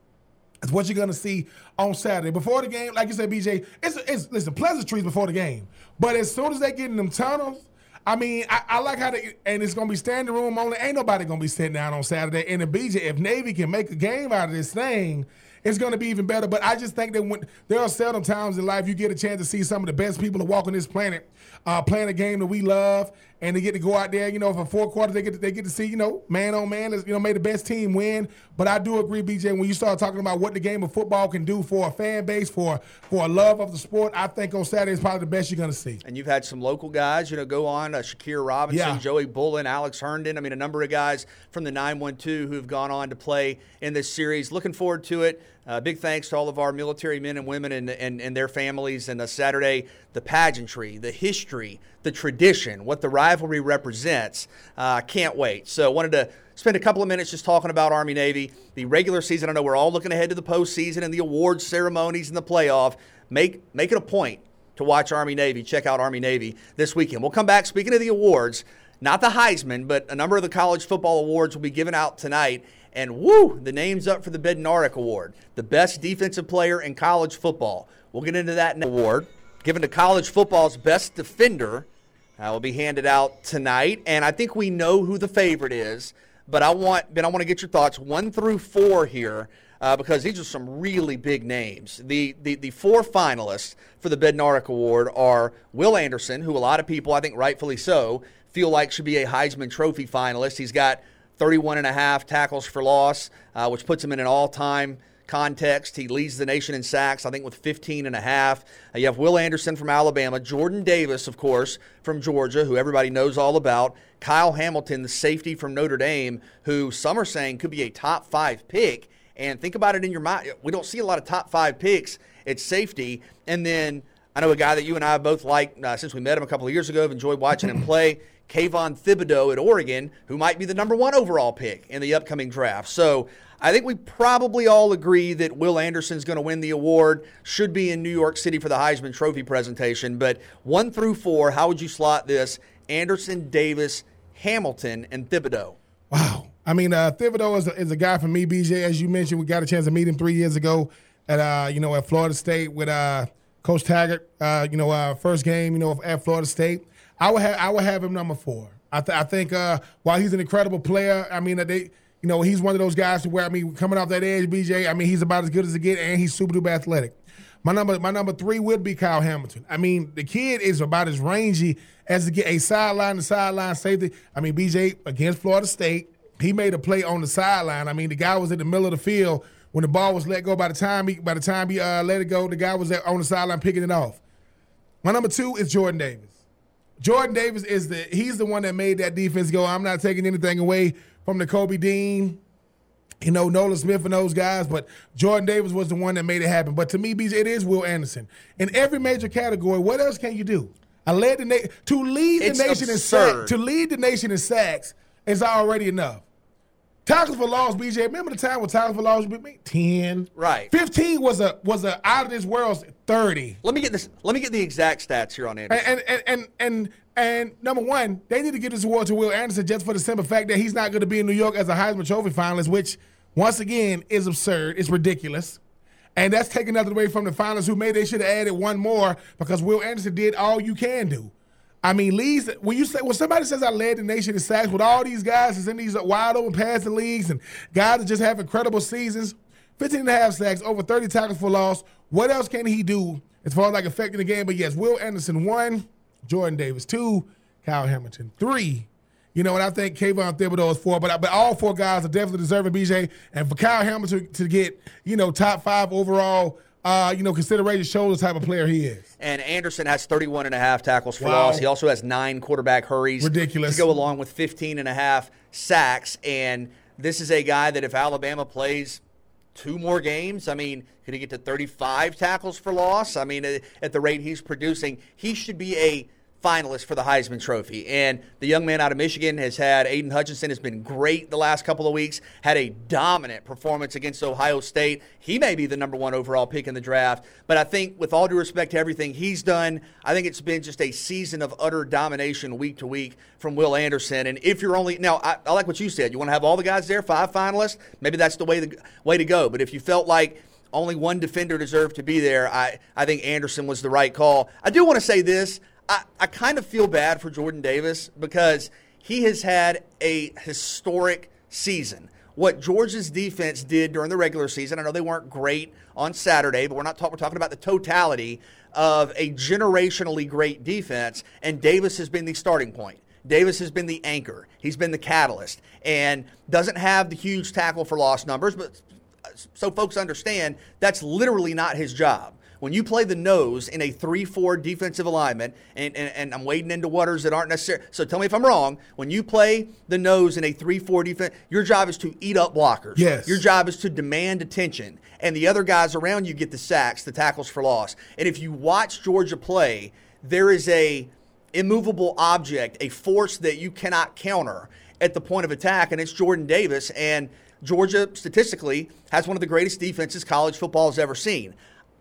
is what you're gonna see on Saturday before the game. Like you said, BJ, it's it's listen pleasantries before the game, but as soon as they get in them tunnels. I mean, I, I like how they, and it's gonna be standing room only. Ain't nobody gonna be sitting down on Saturday. And the BJ, if Navy can make a game out of this thing, it's gonna be even better. But I just think that when there are seldom times in life you get a chance to see some of the best people that walk on this planet uh, playing a game that we love, and they get to go out there. You know, for four quarters, they get to, they get to see you know man on man. You know, may the best team win. But I do agree, BJ, when you start talking about what the game of football can do for a fan base, for for a love of the sport, I think on Saturday is probably the best you're gonna see. and you've had some local guys, you know, go on. Uh, Shakir Robinson, Yeah. Joey Bullen, Alex Herndon. I mean, a number of guys from the 912 who have gone on to play in this series. Looking forward to it. Uh, big thanks to all of our military men and women and, and, and their families. And the Saturday, the pageantry, the history, the tradition, what the rivalry represents. Uh, can't wait. So, I wanted to spend a couple of minutes just talking about Army Navy. The regular season, I know we're all looking ahead to the postseason and the awards ceremonies and the playoff. Make, make it a point to watch Army Navy. Check out Army Navy this weekend. We'll come back. Speaking of the awards, not the Heisman, but a number of the college football awards will be given out tonight. And woo, the name's up for the Bednarik Award, the best defensive player in college football. We'll get into that next award, given to college football's best defender. Uh, will be handed out tonight, and I think we know who the favorite is. But I want, Ben, I want to get your thoughts one through four here uh, because these are some really big names. The, the the four finalists for the Bednarik Award are Will Anderson, who a lot of people, I think rightfully so, feel like should be a Heisman Trophy finalist. He's got 31 and a half tackles for loss, uh, which puts him in an all-time context. He leads the nation in sacks, I think, with 15 and a half. Uh, you have Will Anderson from Alabama, Jordan Davis, of course, from Georgia, who everybody knows all about. Kyle Hamilton, the safety from Notre Dame, who some are saying could be a top five pick. And think about it in your mind. We don't see a lot of top five picks at safety. And then I know a guy that you and I both like uh, since we met him a couple of years ago, have enjoyed watching him play. Kayvon Thibodeaux at Oregon, who might be the number one overall pick in the upcoming draft. So I think we probably all agree that Will Anderson's going to win the award, should be in New York City for the Heisman Trophy presentation. But one through four, how would you slot this? Anderson, Davis, Hamilton, and Thibodeaux. Wow. I mean, uh, Thibodeaux is a, is a guy for me, BJ. As you mentioned, we got a chance to meet him three years ago at uh, you know at Florida State with uh, Coach Taggart. Uh, you know, uh, first game, you know, at Florida State. I would have I would have him number four. I, th- I think uh, while he's an incredible player, I mean, they you know he's one of those guys where I mean, coming off that edge, BJ. I mean, he's about as good as it get, and he's super duper athletic. My number my number three would be Kyle Hamilton. I mean, the kid is about as rangy as to get a sideline to sideline safety. I mean, BJ against Florida State, he made a play on the sideline. I mean, the guy was in the middle of the field when the ball was let go. By the time he by the time he uh, let it go, the guy was on the sideline picking it off. My number two is Jordan Davis. Jordan Davis is the he's the one that made that defense go. I'm not taking anything away from the Kobe Dean, you know, Nolan Smith and those guys, but Jordan Davis was the one that made it happen. But to me, BJ, it is Will Anderson. In every major category, what else can you do? I led the na- to lead the It's nation in sacks. To lead the nation in sacks is already enough. Tackles for loss, BJ. Remember the time when tackles for loss was ten, Right. Fifteen was a was a out of this world thirty. Let me get this. Let me get the exact stats here on Anderson. And and and and and number one, they need to give this award to Will Anderson just for the simple fact that he's not going to be in New York as a Heisman Trophy finalist, which once again is absurd. It's ridiculous. And that's taking nothing away from the finalists who maybe they should have added one more because Will Anderson did all you can do. I mean, leads when you say when somebody says I led the nation in sacks with all these guys that's in these wide open passing leagues and guys that just have incredible seasons, 15 and a half sacks, over 30 tackles for loss. What else can he do as far as like affecting the game? But yes, Will Anderson one, Jordan Davis two, Kyle Hamilton three. You know, and I think Kayvon Thibodeaux is four, but but all four guys are definitely deserving BJ. And for Kyle Hamilton to get you know top five overall, uh, you know consideration shows the type of player he is. And Anderson has 31 and a half tackles for Wow. loss. He also has nine quarterback hurries. Ridiculous. To go along with 15 and a half sacks. And this is a guy that if Alabama plays two more games, I mean, could he get to 35 tackles for loss? I mean, at the rate he's producing, he should be a finalist for the Heisman Trophy. And the young man out of Michigan has had Aidan Hutchinson has been great the last couple of weeks. Had a dominant performance against Ohio State. He may be the number one overall pick in the draft. But I think, with all due respect to everything he's done, I think it's been just a season of utter domination week to week from Will Anderson. And if you're only now, I, I like what you said. You want to have all the guys there, five finalists. Maybe that's the way the way to go. But if you felt like only one defender deserved to be there. I, I think Anderson was the right call. I do want to say this. I, I kind of feel bad for Jordan Davis because he has had a historic season. What Georgia's defense did during the regular season, I know they weren't great on Saturday, but we're not talking. We're talking about the totality of a generationally great defense, and Davis has been the starting point. Davis has been the anchor. He's been the catalyst, and doesn't have the huge tackle for loss numbers, but so folks understand that's literally not his job. When you play the nose in a 3 4 defensive alignment, and, and, and, I'm wading into waters that aren't necessary. So tell me if I'm wrong. When you play the nose in a 3 4 defense, your job is to eat up blockers. Yes. Your job is to demand attention. And the other guys around you get the sacks, the tackles for loss. And if you watch Georgia play, there is a immovable object, a force that you cannot counter at the point of attack, and it's Jordan Davis. And Georgia, statistically, has one of the greatest defenses college football has ever seen.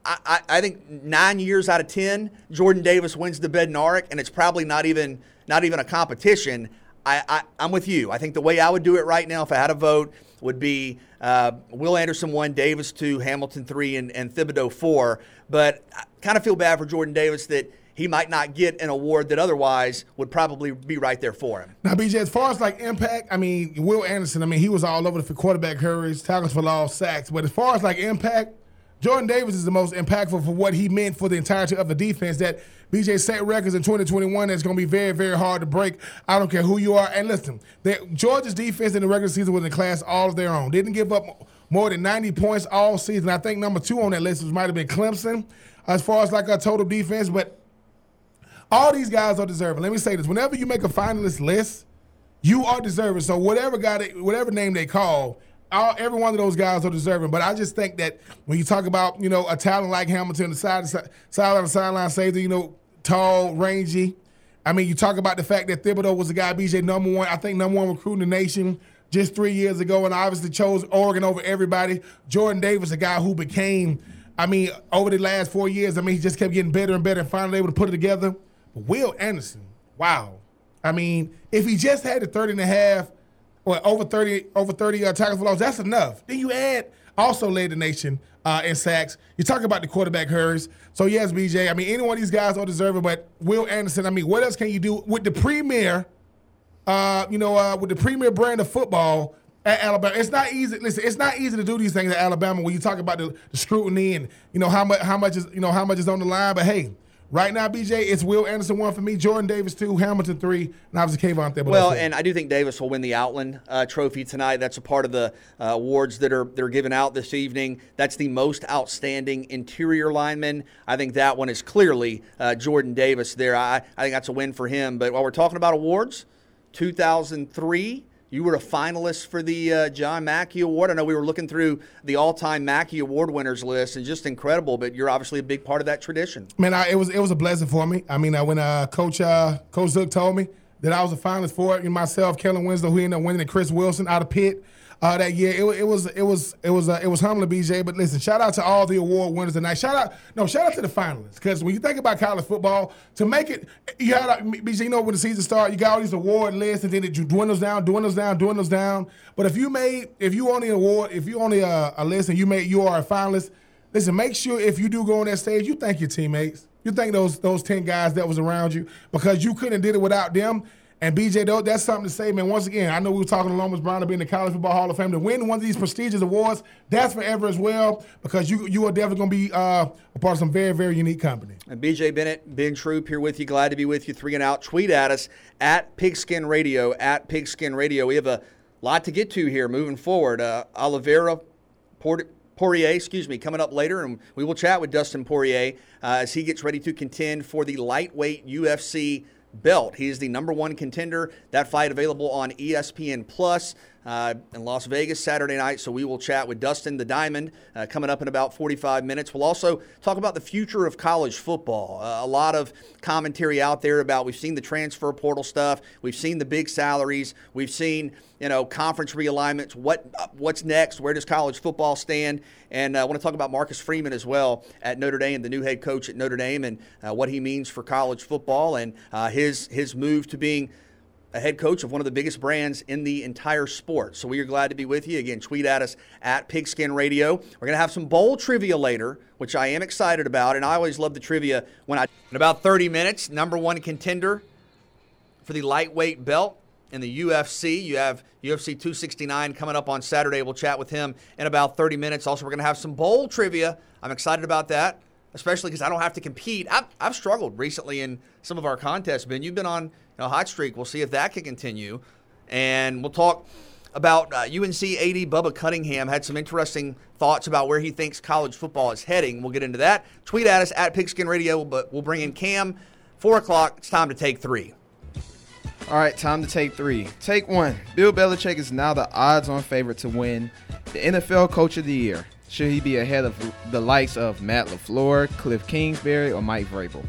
I, I, think nine years out of ten, Jordan Davis wins the Bednarik, and it's probably not even not even a competition. I, I, am with you. I think the way I would do it right now, if I had a vote, would be uh, Will Anderson one, Davis two, Hamilton three, and, and Thibodeaux four. But I kind of feel bad for Jordan Davis that he might not get an award that otherwise would probably be right there for him. Now, BJ, as far as like impact, I mean, Will Anderson, I mean, he was all over the quarterback hurries, tackles for loss, sacks. But as far as like impact, Jordan Davis is the most impactful for what he meant for the entirety of the defense. That BJ set records in 2021 that's going to be very, very hard to break. I don't care who you are. And listen, Georgia's defense in the regular season was in class all of their own. Didn't give up more than 90 points all season. I think number two on that list might have been Clemson as far as like a total defense. But all these guys are deserving. Let me say this: whenever you make a finalist list, you are deserving. So whatever guy, they, whatever name they call, all, every one of those guys are deserving. But I just think that when you talk about you know a talent like Hamilton, the side side on the sideline safety, you know, tall, rangy. I mean, you talk about the fact that Thibodeaux was the guy BJ number one, I think number one recruit in the nation just three years ago, and obviously chose Oregon over everybody. Jordan Davis, a guy who became, I mean, over the last four years, I mean, he just kept getting better and better, and finally able to put it together. But Will Anderson, wow. I mean, if he just had the 30 and a half or over 30 over 30 uh, tackles for loss, that's enough. Then you add also led the nation uh, in sacks. You talk about the quarterback hurries. So yes, BJ. I mean, any one of these guys are deserving, but Will Anderson. I mean, what else can you do with the premier? Uh, you know, uh, with the premier brand of football at Alabama. It's not easy. Listen, it's not easy to do these things at Alabama when you talk about the, the scrutiny and you know how much how much is you know how much is on the line. But hey, Right now, BJ, it's Will Anderson one for me, Jordan Davis two, Hamilton three, and obviously Kayvon Thibodeaux. Well, and I do think Davis will win the Outland uh, Trophy tonight. That's a part of the uh, awards that are that are given out this evening. That's the most outstanding interior lineman. I think that one is clearly uh, Jordan Davis. There, I, I think that's a win for him. But while we're talking about awards, 2003 you were a finalist for the uh, John Mackey Award. I know we were looking through the all-time Mackey Award winners list, and just incredible. But you're obviously a big part of that tradition. Man, I, it was it was a blessing for me. I mean, uh, when uh, Coach uh, Coach Zook told me that I was a finalist for it, and myself, Kellen Winslow, who ended up winning, and Chris Wilson out of Pitt uh, that year. It, it, was it was it was uh, it was humbling, BJ. But listen, shout out to all the award winners tonight. Shout out no, shout out to the finalists because when you think about college football, to make it, you had BJ. You know when the season starts, you got all these award lists, and then it dwindles down, dwindles down, dwindles down. But if you made, if you only award, if you only uh, a list, and you made, you are a finalist. Listen, make sure if you do go on that stage, you thank your teammates. You thank those those ten guys that was around you because you couldn't have did it without them. And BJ, though, that's something to say, man. Once again, I know we were talking to Lomas Brown to be the College Football Hall of Fame to win one of these prestigious awards. That's forever as well because you you are definitely going to be uh, a part of some very very unique company. And BJ Bennett, Ben Troupe here with you. Glad to be with you. Three and out. Tweet at us at Pigskin Radio at Pigskin Radio. We have a lot to get to here moving forward. Uh, Oliveira Port. Poirier, excuse me, coming up later, and we will chat with Dustin Poirier uh, as he gets ready to contend for the lightweight UFC belt. He is the number one contender. That fight available on ESPN Plus. Uh, in Las Vegas Saturday night. So we will chat with Dustin the Diamond uh, coming up in about 45 minutes. We'll also talk about the future of college football. Uh, a lot of commentary out there about we've seen the transfer portal stuff, we've seen the big salaries, we've seen you know conference realignments. What what's next? Where does college football stand? And uh, I want to talk about Marcus Freeman as well at Notre Dame, the new head coach at Notre Dame, and uh, what he means for college football and uh, his his move to being a head coach of one of the biggest brands in the entire sport. So we are glad to be with you. Again, tweet at us at Pigskin Radio. We're going to have some bowl trivia later, which I am excited about. And I always love the trivia when I, in about 30 minutes, number one contender for the lightweight belt in the UFC. You have UFC 269 coming up on Saturday. We'll chat with him in about 30 minutes. Also, we're going to have some bowl trivia. I'm excited about that, especially because I don't have to compete. I've, I've struggled recently in some of our contests, Ben. You've been on know, hot streak. We'll see if that can continue. And we'll talk about uh, UNC AD Bubba Cunningham had some interesting thoughts about where he thinks college football is heading. We'll get into that. Tweet at us at Pigskin Radio, but we'll bring in Cam. Four o'clock. It's time to take three. All right, time to take three. Take one. Bill Belichick is now the odds-on favorite to win the NFL Coach of the Year. Should he be ahead of the likes of Matt LaFleur, Cliff Kingsbury, or Mike Vrabel?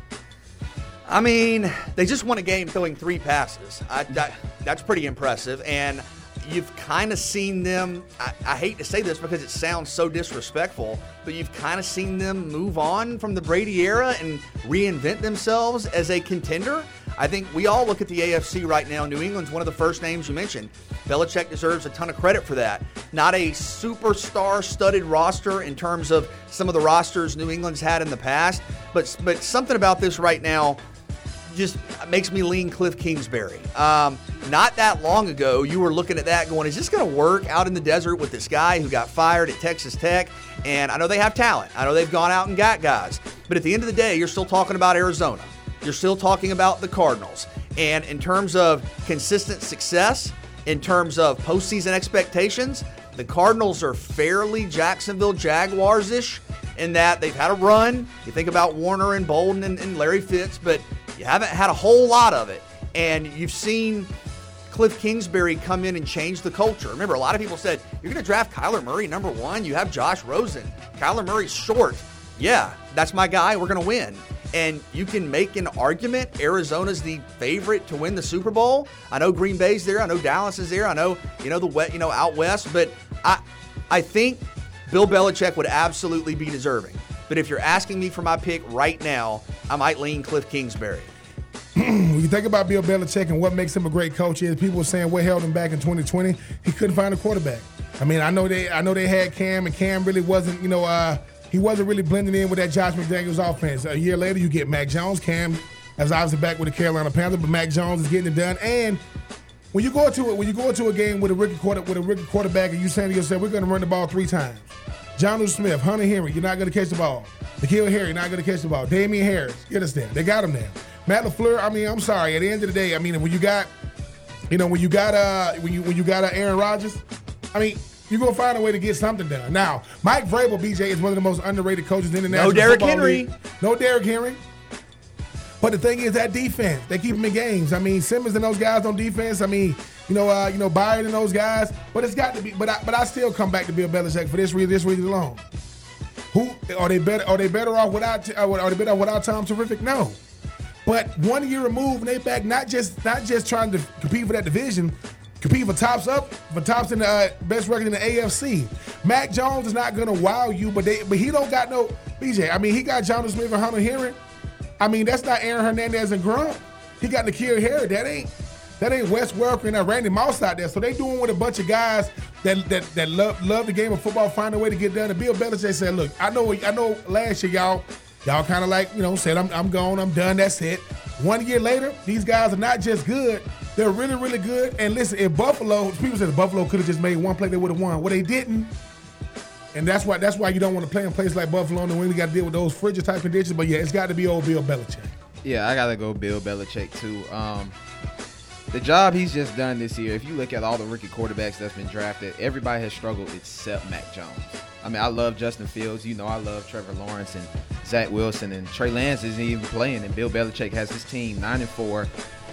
I mean, they just won a game throwing three passes. I, that, that's pretty impressive. And you've kind of seen them. I, I, hate to say this because it sounds so disrespectful, but you've kind of seen them move on from the Brady era and reinvent themselves as a contender. I think we all look at the AFC right now. New England's one of the first names you mentioned. Belichick deserves a ton of credit for that. Not a superstar studded roster in terms of some of the rosters New England's had in the past, but but something about this right now just makes me lean Cliff Kingsbury. Um, not that long ago, you were looking at that going, is this going to work out in the desert with this guy who got fired at Texas Tech? And I know they have talent. I know they've gone out and got guys. But at the end of the day, you're still talking about Arizona. You're still talking about the Cardinals. And in terms of consistent success, in terms of postseason expectations, the Cardinals are fairly Jacksonville Jaguars ish in that they've had a run. You think about Warner and Bolden and, and Larry Fitz, but you haven't had a whole lot of it. And you've seen Cliff Kingsbury come in and change the culture. Remember, a lot of people said, You're going to draft Kyler Murray number one. You have Josh Rosen. Kyler Murray's short. Yeah, that's my guy. We're going to win. And you can make an argument Arizona's the favorite to win the Super Bowl. I know Green Bay's there. I know Dallas is there. I know, you know, the wet, you know, out west. But I I think Bill Belichick would absolutely be deserving. But if you're asking me for my pick right now, I might lean Cliff Kingsbury. when you think about Bill Belichick and what makes him a great coach is people were saying what held him back in 2020. He couldn't find a quarterback. I mean, I know they I know they had Cam and Cam really wasn't, you know, uh, he wasn't really blending in with that Josh McDaniels offense. A year later, you get Mac Jones. Cam as obviously back with the Carolina Panthers, but Mac Jones is getting it done. And when you go into it, when you go into a game with a rookie quarter with a rookie quarterback, and you saying to yourself, "We're going to run the ball three times." Jonnu Smith, Hunter Henry, you're not going to catch the ball. N'Keal Harry, not going to catch the ball. Damien Harris, get us there. They got him there. Matt LaFleur, I mean, I'm sorry. At the end of the day, I mean, when you got, you know, when you got uh, when you when you got uh, Aaron Rodgers, I mean, you're gonna find a way to get something done. Now, Mike Vrabel, BJ, is one of the most underrated coaches in the national. No Derrick Henry. League. No Derrick Henry. But the thing is that defense, they keep him in games. I mean, Simmons and those guys on defense. I mean, you know, uh, you know, Byard and those guys. But it's got to be. But I, but I still come back to Bill Belichick for this reason. This reason alone. Who are they better? Are they better off without? Uh, are they better off without Tom Terrific? No. But one year removed, and they back not just not just trying to compete for that division, compete for tops up, for tops in the uh, best record in the AFC. Mac Jones is not gonna wow you, but they but he don't got no BJ. I mean, he got Jonnu Smith and Hunter Henry. I mean, that's not Aaron Hernandez and Grunt. He got N'Keal Harry. That ain't that ain't Wes Welker and Randy Moss out there. So they doing with a bunch of guys that that that love love the game of football, find a way to get done. And Bill Belichick said, "Look, I know I know last year y'all y'all kind of like you know said I'm I'm gone, I'm done, that's it." One year later, these guys are not just good; they're really really good. And listen, if Buffalo, people said Buffalo could have just made one play, they would have won. Well, they didn't. And that's why that's why you don't want to play in places like Buffalo and when you got to deal with those frigid type conditions. But yeah, it's got to be old Bill Belichick. Yeah, I gotta go Bill Belichick too. Um, the job he's just done this year, if you look at all the rookie quarterbacks that's been drafted, everybody has struggled except Mac Jones. I mean, I love Justin Fields. You know, I love Trevor Lawrence and Zach Wilson and Trey Lance isn't even playing. And Bill Belichick has his team nine and four,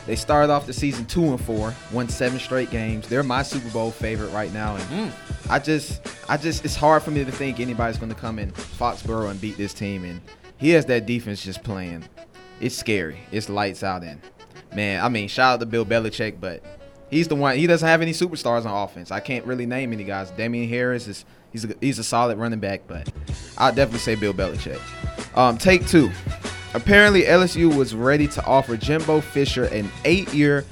They started off the season two and four, won seven straight games. They're my Super Bowl favorite right now, and mm. I just, I just, it's hard for me to think anybody's going to come in Foxborough and beat this team. And he has that defense just playing. It's scary. It's lights out in. Man, I mean, shout out to Bill Belichick, but he's the one. He doesn't have any superstars on offense. I can't really name any guys. Damien Harris is he's a, he's a solid running back, but I'd definitely say Bill Belichick. Um, take two. Apparently, LSU was ready to offer Jimbo Fisher an eight-year,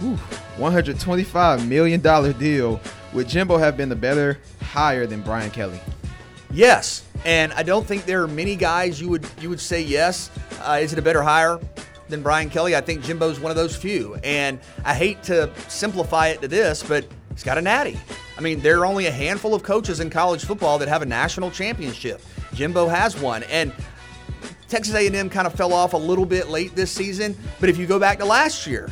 whew, $125 million deal. Would Jimbo have been the better hire than Brian Kelly? Yes, and I don't think there are many guys you would you would say yes. Uh, is it a better hire than Brian Kelly? I think Jimbo's one of those few, and I hate to simplify it to this, but he's got a natty. I mean, there are only a handful of coaches in college football that have a national championship. Jimbo has one, and Texas A&M kind of fell off a little bit late this season, but if you go back to last year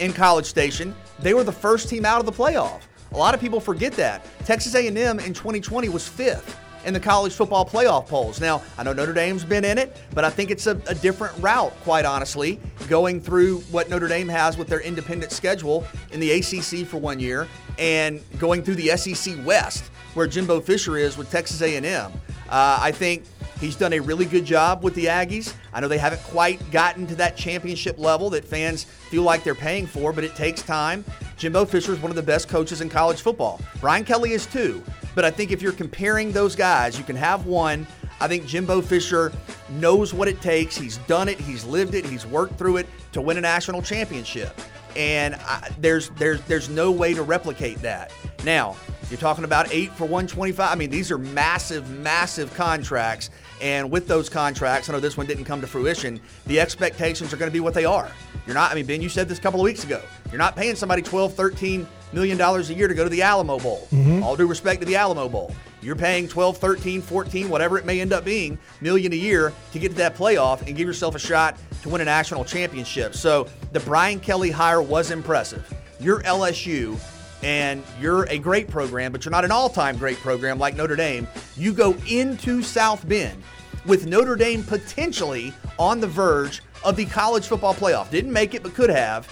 in College Station, they were the first team out of the playoff. A lot of people forget that. Texas A&M in 2020 was fifth in the college football playoff polls. Now, I know Notre Dame's been in it, but I think it's a, a, different route, quite honestly, going through what Notre Dame has with their independent schedule in the ACC for one year and going through the SEC West, where Jimbo Fisher is with Texas A&M. Uh, I think He's done a really good job with the Aggies. I know they haven't quite gotten to that championship level that fans feel like they're paying for, but it takes time. Jimbo Fisher is one of the best coaches in college football. Brian Kelly is too. But I think if you're comparing those guys, you can have one. I think Jimbo Fisher knows what it takes. He's done it, he's lived it, he's worked through it to win a national championship. And I, there's there's there's no way to replicate that. Now, you're talking about 8 for 125. I mean, these are massive massive contracts and with those contracts, I know this one didn't come to fruition, the expectations are going to be what they are. You're not, I mean, Ben, you said this a couple of weeks ago. You're not paying somebody 12, 13 million dollars a year to go to the Alamo Bowl. Mm-hmm. All due respect to the Alamo Bowl. You're paying 12, 13, 14, whatever it may end up being, million a year to get to that playoff and give yourself a shot to win a national championship. So the Brian Kelly hire was impressive. You're LSU and you're a great program, but you're not an all time great program like Notre Dame. You go into South Bend with Notre Dame potentially on the verge of the college football playoff. Didn't make it, but could have.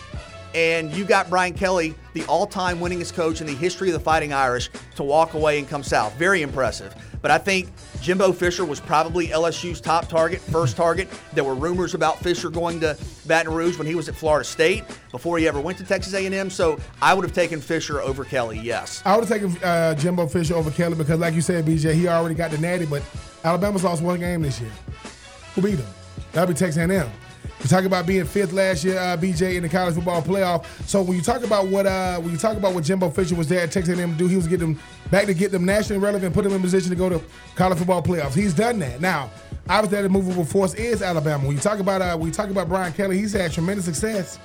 And you got Brian Kelly, the all time winningest coach in the history of the Fighting Irish, to walk away and come south. Very impressive. But I think Jimbo Fisher was probably LSU's top target, first target. There were rumors about Fisher going to Baton Rouge when he was at Florida State before he ever went to Texas A&M. So I would have taken Fisher over Kelly. Yes, I would have taken uh, Jimbo Fisher over Kelly because, like you said, BJ, he already got the natty. But Alabama's lost one game this year. Who beat them? That'll be Texas A&M. You talk about being fifth last year, uh, BJ, in the college football playoff. So when you talk about what uh, when you talk about what Jimbo Fisher was there at Texas A&M to do, he was getting them back to get them nationally relevant, put them in position to go to college football playoffs. He's done that. Now, obviously, the movable force is Alabama. When you talk about uh, you talk about Brian Kelly, he's had tremendous success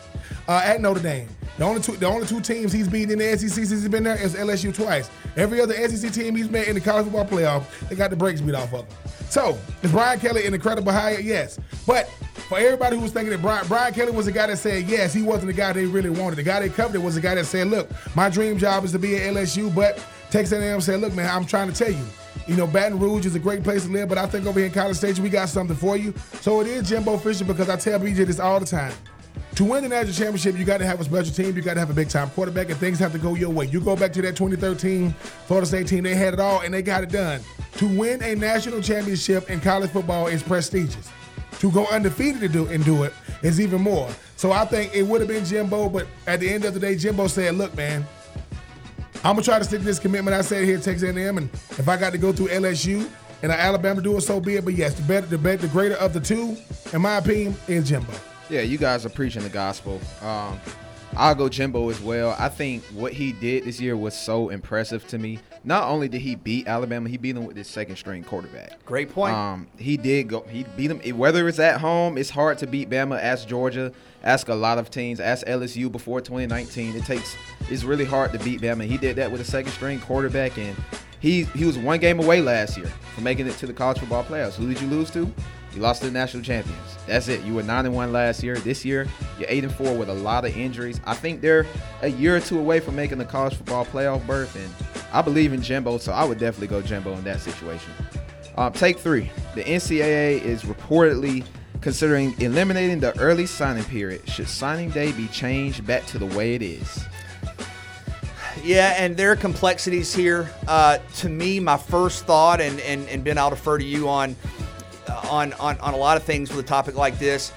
uh, at Notre Dame. The only two the only two teams he's beaten in the SEC since he's been there is LSU twice. Every other SEC team he's met in the college football playoff, they got the brakes beat off of them. So, is Brian Kelly an incredible hire? Yes. But for everybody who was thinking that Brian, Brian Kelly was the guy that said yes, he wasn't the guy they really wanted. The guy they covered was the guy that said, look, my dream job is to be at LSU, but Texas A&M said, look, man, I'm trying to tell you, you know, Baton Rouge is a great place to live, but I think over here in College Station, we got something for you. So it is Jimbo Fisher because I tell BJ this all the time. To win the national championship, you got to have a special team. You got to have a big time quarterback, and things have to go your way. You go back to that 2013 Florida State team; they had it all, and they got it done. To win a national championship in college football is prestigious. To go undefeated to do and do it is even more. So I think it would have been Jimbo, but at the end of the day, Jimbo said, "Look, man, I'm gonna try to stick to this commitment I said here at Texas A&M, and if I got to go through LSU and Alabama do it, so be it. But yes, the better, the better, the greater of the two, in my opinion, is Jimbo." Yeah, you guys are preaching the gospel. Um, I'll go Jimbo as well. I think what he did this year was so impressive to me. Not only did he beat Alabama, he beat them with his second string quarterback. Great point. Um, he did go. He beat them. Whether it's at home, it's hard to beat Bama. Ask Georgia. Ask a lot of teams. Ask LSU before 2019. It takes. It's really hard to beat Bama. He did that with a second string quarterback, and he he was one game away last year from making it to the college football playoffs. Who did you lose to? You lost to the national champions. That's it. You were nine and one last year. This year, you're eight and four with a lot of injuries. I think they're a year or two away from making the college football playoff berth, and I believe in Jimbo, so I would definitely go Jimbo in that situation. Um, take three. The NCAA is reportedly Considering eliminating the early signing period, should signing day be changed back to the way it is? Yeah, and there are complexities here. Uh, to me, my first thought, and, and, and Ben, I'll defer to you on, on, on, on a lot of things with a topic like this,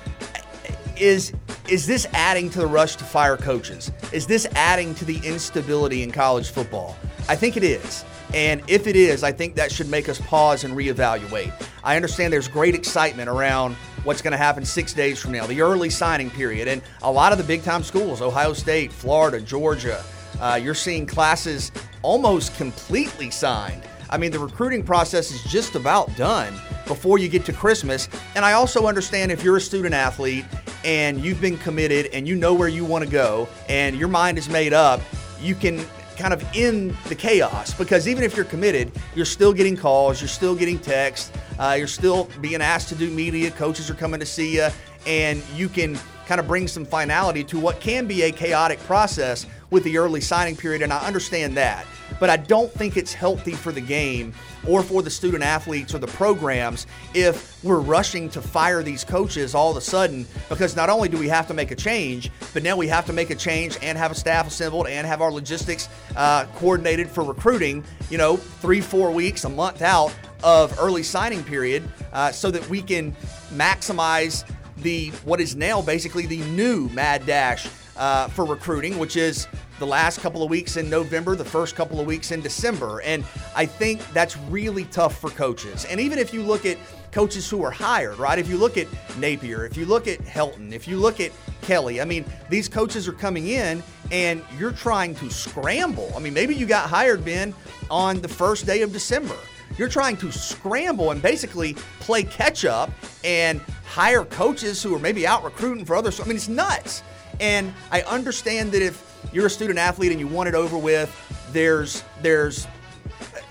is is this adding to the rush to fire coaches? Is this adding to the instability in college football? I think it is. And if it is, I think that should make us pause and reevaluate. I understand there's great excitement around what's going to happen six days from now, the early signing period. And a lot of the big time schools, Ohio State, Florida, Georgia, uh, you're seeing classes almost completely signed. I mean, the recruiting process is just about done before you get to Christmas. And I also understand if you're a student athlete and you've been committed and you know where you want to go and your mind is made up, you can kind of end the chaos because even if you're committed, you're still getting calls, you're still getting texts, uh, you're still being asked to do media, coaches are coming to see you, and you can kind of bring some finality to what can be a chaotic process with the early signing period, and I understand that. But I don't think it's healthy for the game or for the student athletes or the programs if we're rushing to fire these coaches all of a sudden because not only do we have to make a change, but now we have to make a change and have a staff assembled and have our logistics uh, coordinated for recruiting, you know, three, four weeks, a month out of early signing period uh, so that we can maximize the what is now basically the new Mad Dash uh, for recruiting, which is the last couple of weeks in November, the first couple of weeks in December. And I think that's really tough for coaches. And even if you look at coaches who are hired, right? If you look at Napier, if you look at Helton, if you look at Kelly, I mean, these coaches are coming in and you're trying to scramble. I mean, maybe you got hired, Ben, on the first day of December. You're trying to scramble and basically play catch up and hire coaches who are maybe out recruiting for others. I mean, it's nuts. And I understand that if you're a student athlete and you want it over with, there's there's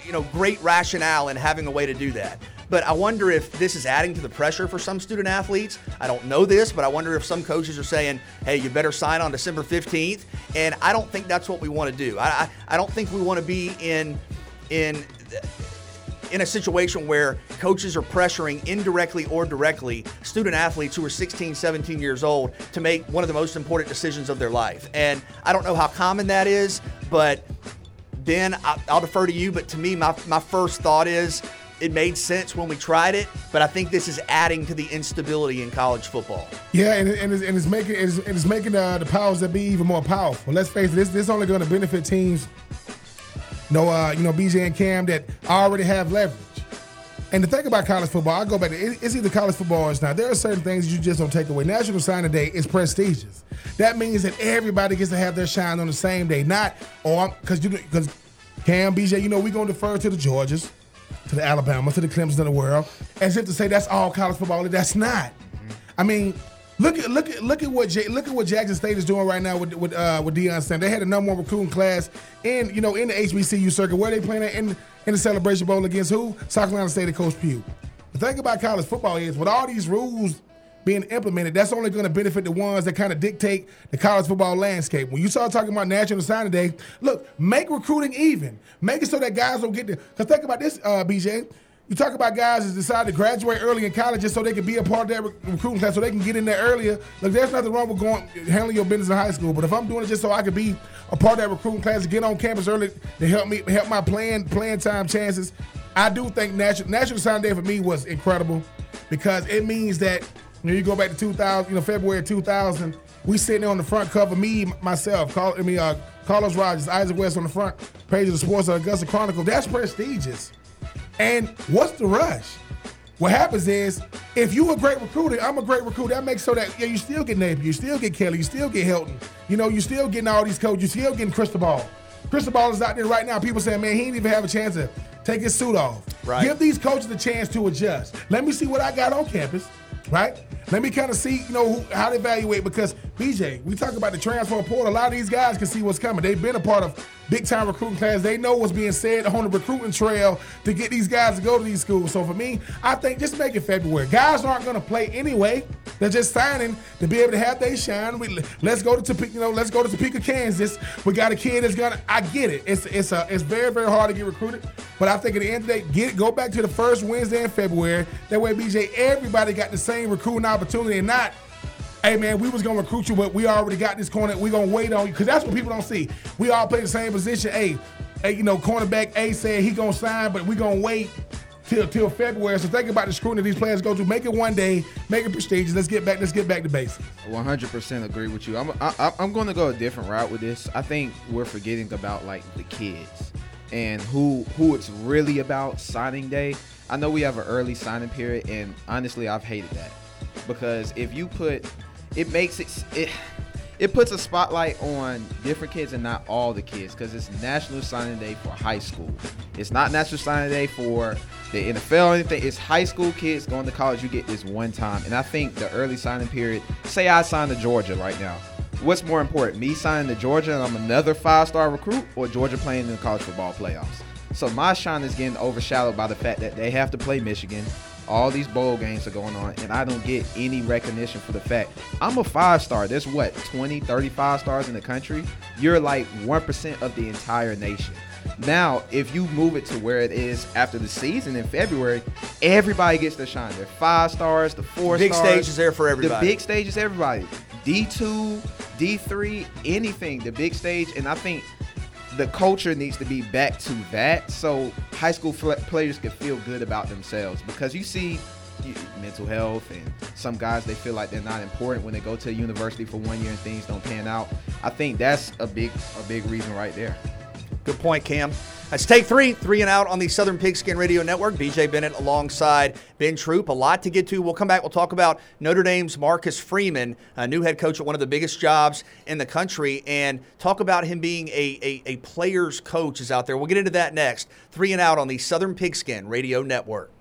you know great rationale in having a way to do that. But I wonder if this is adding to the pressure for some student athletes. I don't know this, but I wonder if some coaches are saying, hey, you better sign on December 15th. And I don't think that's what we want to do. I, I, I don't think we want to be in in in a situation where coaches are pressuring indirectly or directly student athletes who are 16, 17 years old to make one of the most important decisions of their life. And I don't know how common that is, but Ben, I'll defer to you. But to me, my, my first thought is it made sense when we tried it, but I think this is adding to the instability in college football. Yeah, and, and, it's, and it's making it's, it's making uh, the powers that be even more powerful. Let's face it, this this only going to benefit teams know, uh, you know, BJ and Cam that already have leverage. And the thing about college football, I go back to it's either college football or it's not. There are certain things you just don't take away. National Signing Day is prestigious. That means that everybody gets to have their shine on the same day, not or because you because Cam, BJ, you know, we're gonna defer to the Georgias, to the Alabama, to the Clemson of the world, as if to say that's all college football. That's not. I mean, Look at look at look at what look at what Jackson State is doing right now with with uh, with Deion Sanders. They had a number one recruiting class in you know in the HBCU circuit. Where they playing in in the Celebration Bowl against who? South Carolina State and Coach Pough. The thing about college football is with all these rules being implemented, that's only going to benefit the ones that kind of dictate the college football landscape. When you start talking about National Signing Day, look, make recruiting even. Make it so that guys don't get the. Because think about this, uh, BJ. You talk about guys that decide to graduate early in college just so they can be a part of that recruiting class, so they can get in there earlier. Look, there's nothing wrong with going handling your business in high school, but if I'm doing it just so I can be a part of that recruiting class, get on campus early to help me help my playing playing time chances, I do think National National Sign Day for me was incredible because it means that you know you go back to 2000, you know February 2000, we sitting there on the front cover, me myself, call I mean uh, Carlos Rogers, Isaac West on the front page of the Sports Augusta Chronicle. That's prestigious. And what's the rush? What happens is, if you a great recruiter, I'm a great recruiter. That makes so that yeah, you still get Napier, you still get Kelly, you still get Helton. You know, you still getting all these coaches, you still getting Cristobal. Cristobal is out there right now. People saying, man, he didn't even have a chance to take his suit off. Right. Give these coaches a chance to adjust. Let me see what I got on campus, right? Let me kind of see, you know, who, how to evaluate because BJ, we talk about the transfer portal. A lot of these guys can see what's coming. They've been a part of big time recruiting class. They know what's being said on the recruiting trail to get these guys to go to these schools. So for me, I think just make it February. Guys aren't going to play anyway. They're just signing to be able to have they shine. We, let's go to Topeka, you know, let's go to Topeka, Kansas. We got a kid that's gonna. I get it. It's it's a it's very very hard to get recruited, but I think at the end of the day, get go back to the first Wednesday in February. That way, BJ, everybody got the same recruiting opportunity, and not hey man, we was gonna recruit you, but we already got this corner. We gonna wait on you because that's what people don't see. We all play the same position. Hey, hey, you know, cornerback A said he gonna sign, but we gonna wait till till February. So think about the scrutiny these players go through. Make it one day, make it prestigious. Let's get back. Let's get back to basics. 100% agree with you. I'm I, I'm going to go a different route with this. I think we're forgetting about like the kids and who who it's really about signing day. I know we have an early signing period, and honestly, I've hated that because if you put it makes it it it puts a spotlight on different kids and not all the kids because it's National Signing Day for high school. It's not National Signing Day for the NFL or anything. It's high school kids going to college. You get this one time, and I think the early signing period. Say I sign to Georgia right now. What's more important, me signing to Georgia and I'm another five-star recruit, or Georgia playing in the college football playoffs? So my shine is getting overshadowed by the fact that they have to play Michigan all these bowl games are going on, and I don't get any recognition for the fact I'm a five star. There's what 20, 35 stars in the country. You're like one percent of the entire nation. Now, if you move it to where it is after the season in February, everybody gets to shine. They're five stars, the four big stars. stage is there for everybody. The big stage is everybody. D two, D three, anything. The big stage, and I think the culture needs to be back to that so high school players can feel good about themselves. Because you see mental health and some guys they feel like they're not important when they go to university for one year and things don't pan out. I think that's a big a big reason right there good point cam Let's take three, three and out on the Southern Pigskin Radio Network. BJ Bennett alongside Ben Troupe. A lot to get to. We'll come back. We'll talk about Notre Dame's Marcus Freeman, a new head coach at one of the biggest jobs in the country, and talk about him being a, a, a player's coach is out there. We'll get into that next. Three and out on the Southern Pigskin Radio Network.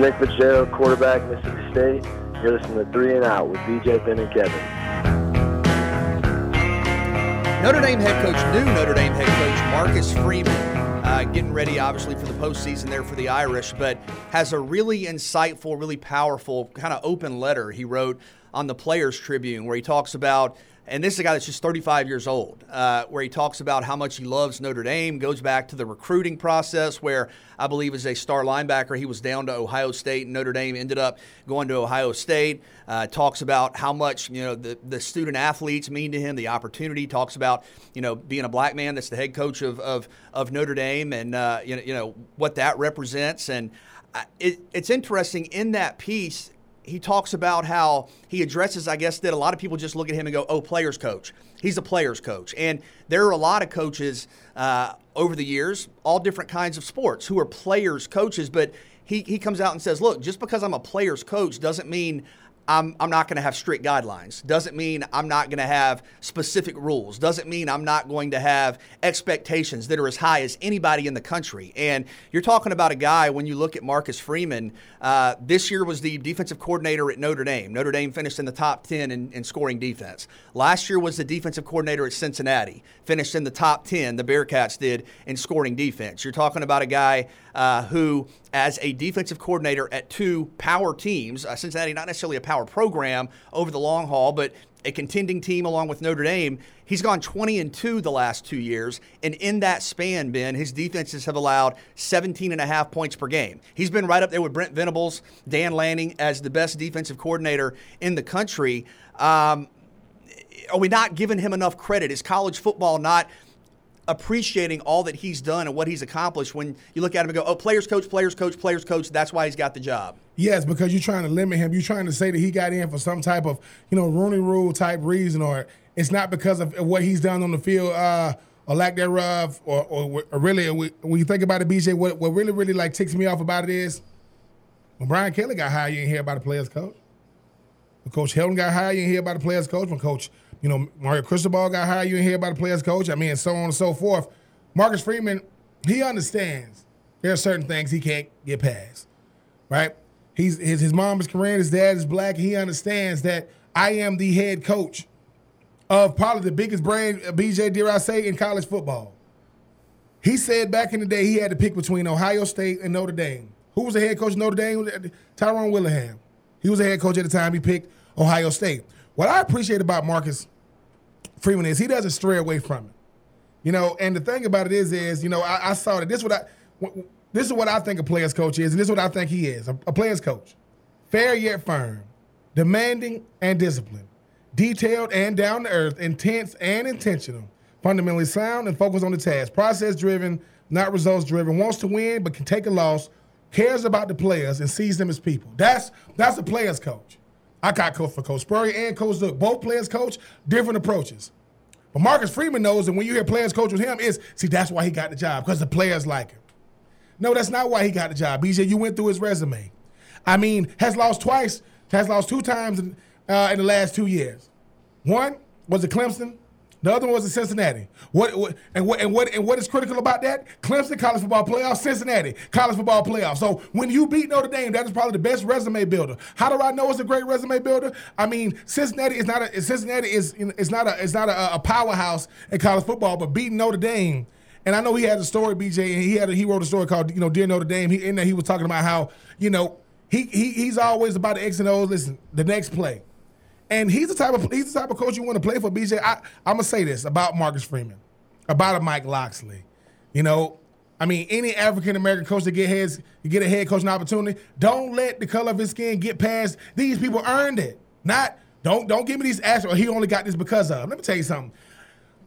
Nick Fitzgerald, quarterback, Mississippi State. You're listening to Three and Out with BJ, Ben, and Kevin. Notre Dame head coach, new Notre Dame head coach Marcus Freeman, uh, getting ready obviously for the postseason there for the Irish, but has a really insightful, really powerful kind of open letter he wrote on the Players Tribune where he talks about and this is a guy that's just 35 years old, uh, where he talks about how much he loves Notre Dame, goes back to the recruiting process, where I believe as a star linebacker, he was down to Ohio State, and Notre Dame ended up going to Ohio State. Uh, talks about how much you know the, the student athletes mean to him, the opportunity. Talks about you know being a black man that's the head coach of of, of Notre Dame, and uh, you know you know what that represents. And uh, it, it's interesting in that piece he talks about how he addresses, I guess, that a lot of people just look at him and go, oh, players coach. He's a players coach. And there are a lot of coaches uh, over the years, all different kinds of sports, who are players coaches. But he, he comes out and says, look, just because I'm a players coach doesn't mean I'm, I'm not going to have strict guidelines. Doesn't mean I'm not going to have specific rules. Doesn't mean I'm not going to have expectations that are as high as anybody in the country. And you're talking about a guy, when you look at Marcus Freeman, uh, this year was the defensive coordinator at Notre Dame. Notre Dame finished in the top 10 in, in scoring defense. Last year was the defensive coordinator at Cincinnati, finished in the top 10, the Bearcats did, in scoring defense. You're talking about a guy uh, who, as a defensive coordinator at two power teams, uh, Cincinnati not necessarily a power program over the long haul, but a contending team along with Notre Dame. He's gone 20 and 2 the last two years. And in that span, Ben, his defenses have allowed 17 and a half points per game. He's been right up there with Brent Venables, Dan Lanning as the best defensive coordinator in the country. Um, are we not giving him enough credit? Is college football not appreciating all that he's done and what he's accomplished when you look at him and go, oh, players coach, players coach, players coach. That's why he's got the job. Yes, because you're trying to limit him. You're trying to say that he got in for some type of, you know, Rooney Rule type reason, or it's not because of what he's done on the field uh, or lack thereof, or, or, or really, when you think about it, BJ, what, what really, really like ticks me off about it is when Brian Kelly got hired, you didn't hear about the players coach. When Coach Helton got hired, you didn't hear about the players coach. When Coach You know, Mario Cristobal got hired. You in here by the players coach. I mean, so on and so forth. Marcus Freeman, he understands there are certain things he can't get past, right? He's his his mom is Korean, his dad is black. He understands that I am the head coach of probably the biggest brand, uh, BJ, dare I say, in college football. He said back in the day he had to pick between Ohio State and Notre Dame. Who was the head coach of Notre Dame? Tyrone Willingham. He was the head coach at the time. He picked Ohio State. What I appreciate about Marcus Freeman is he doesn't stray away from it. You know, and the thing about it is, is you know, I, I saw that this is what I this is what I think a player's coach is, and this is what I think he is a, a player's coach. Fair yet firm, demanding and disciplined, detailed and down to earth, intense and intentional, fundamentally sound and focused on the task, process driven, not results driven, wants to win but can take a loss, cares about the players and sees them as people. That's that's a player's coach. I got coach for Coach Spurrier and Coach Zook. Both players coach, different approaches. But Marcus Freeman knows that when you hear players coach with him, is see that's why he got the job because the players like him. No, that's not why he got the job. BJ, you went through his resume. I mean, has lost twice, has lost two times in, uh, in the last two years. One was at Clemson. The other one was in Cincinnati. What, what, and what and what and what is critical about that? Clemson college football playoff, Cincinnati college football playoff. So when you beat Notre Dame, that is probably the best resume builder. How do I know it's a great resume builder? I mean, Cincinnati is not a Cincinnati is is not a is not a, a powerhouse in college football, but beating Notre Dame. And I know he had a story, BJ, and he had a, he wrote a story called you know Dear Notre Dame. He in there he was talking about how you know he he he's always about the X and O's. Listen, the next play. And he's the type of he's the type of coach you want to play for, BJ. I, I'm gonna say this about Marcus Freeman, about a Mike Locksley. You know, I mean, any African American coach that get heads, get a head coaching opportunity. Don't let the color of his skin get past. These people earned it. Not don't don't give me these ass asterisks. He only got this because of. Let me tell you something.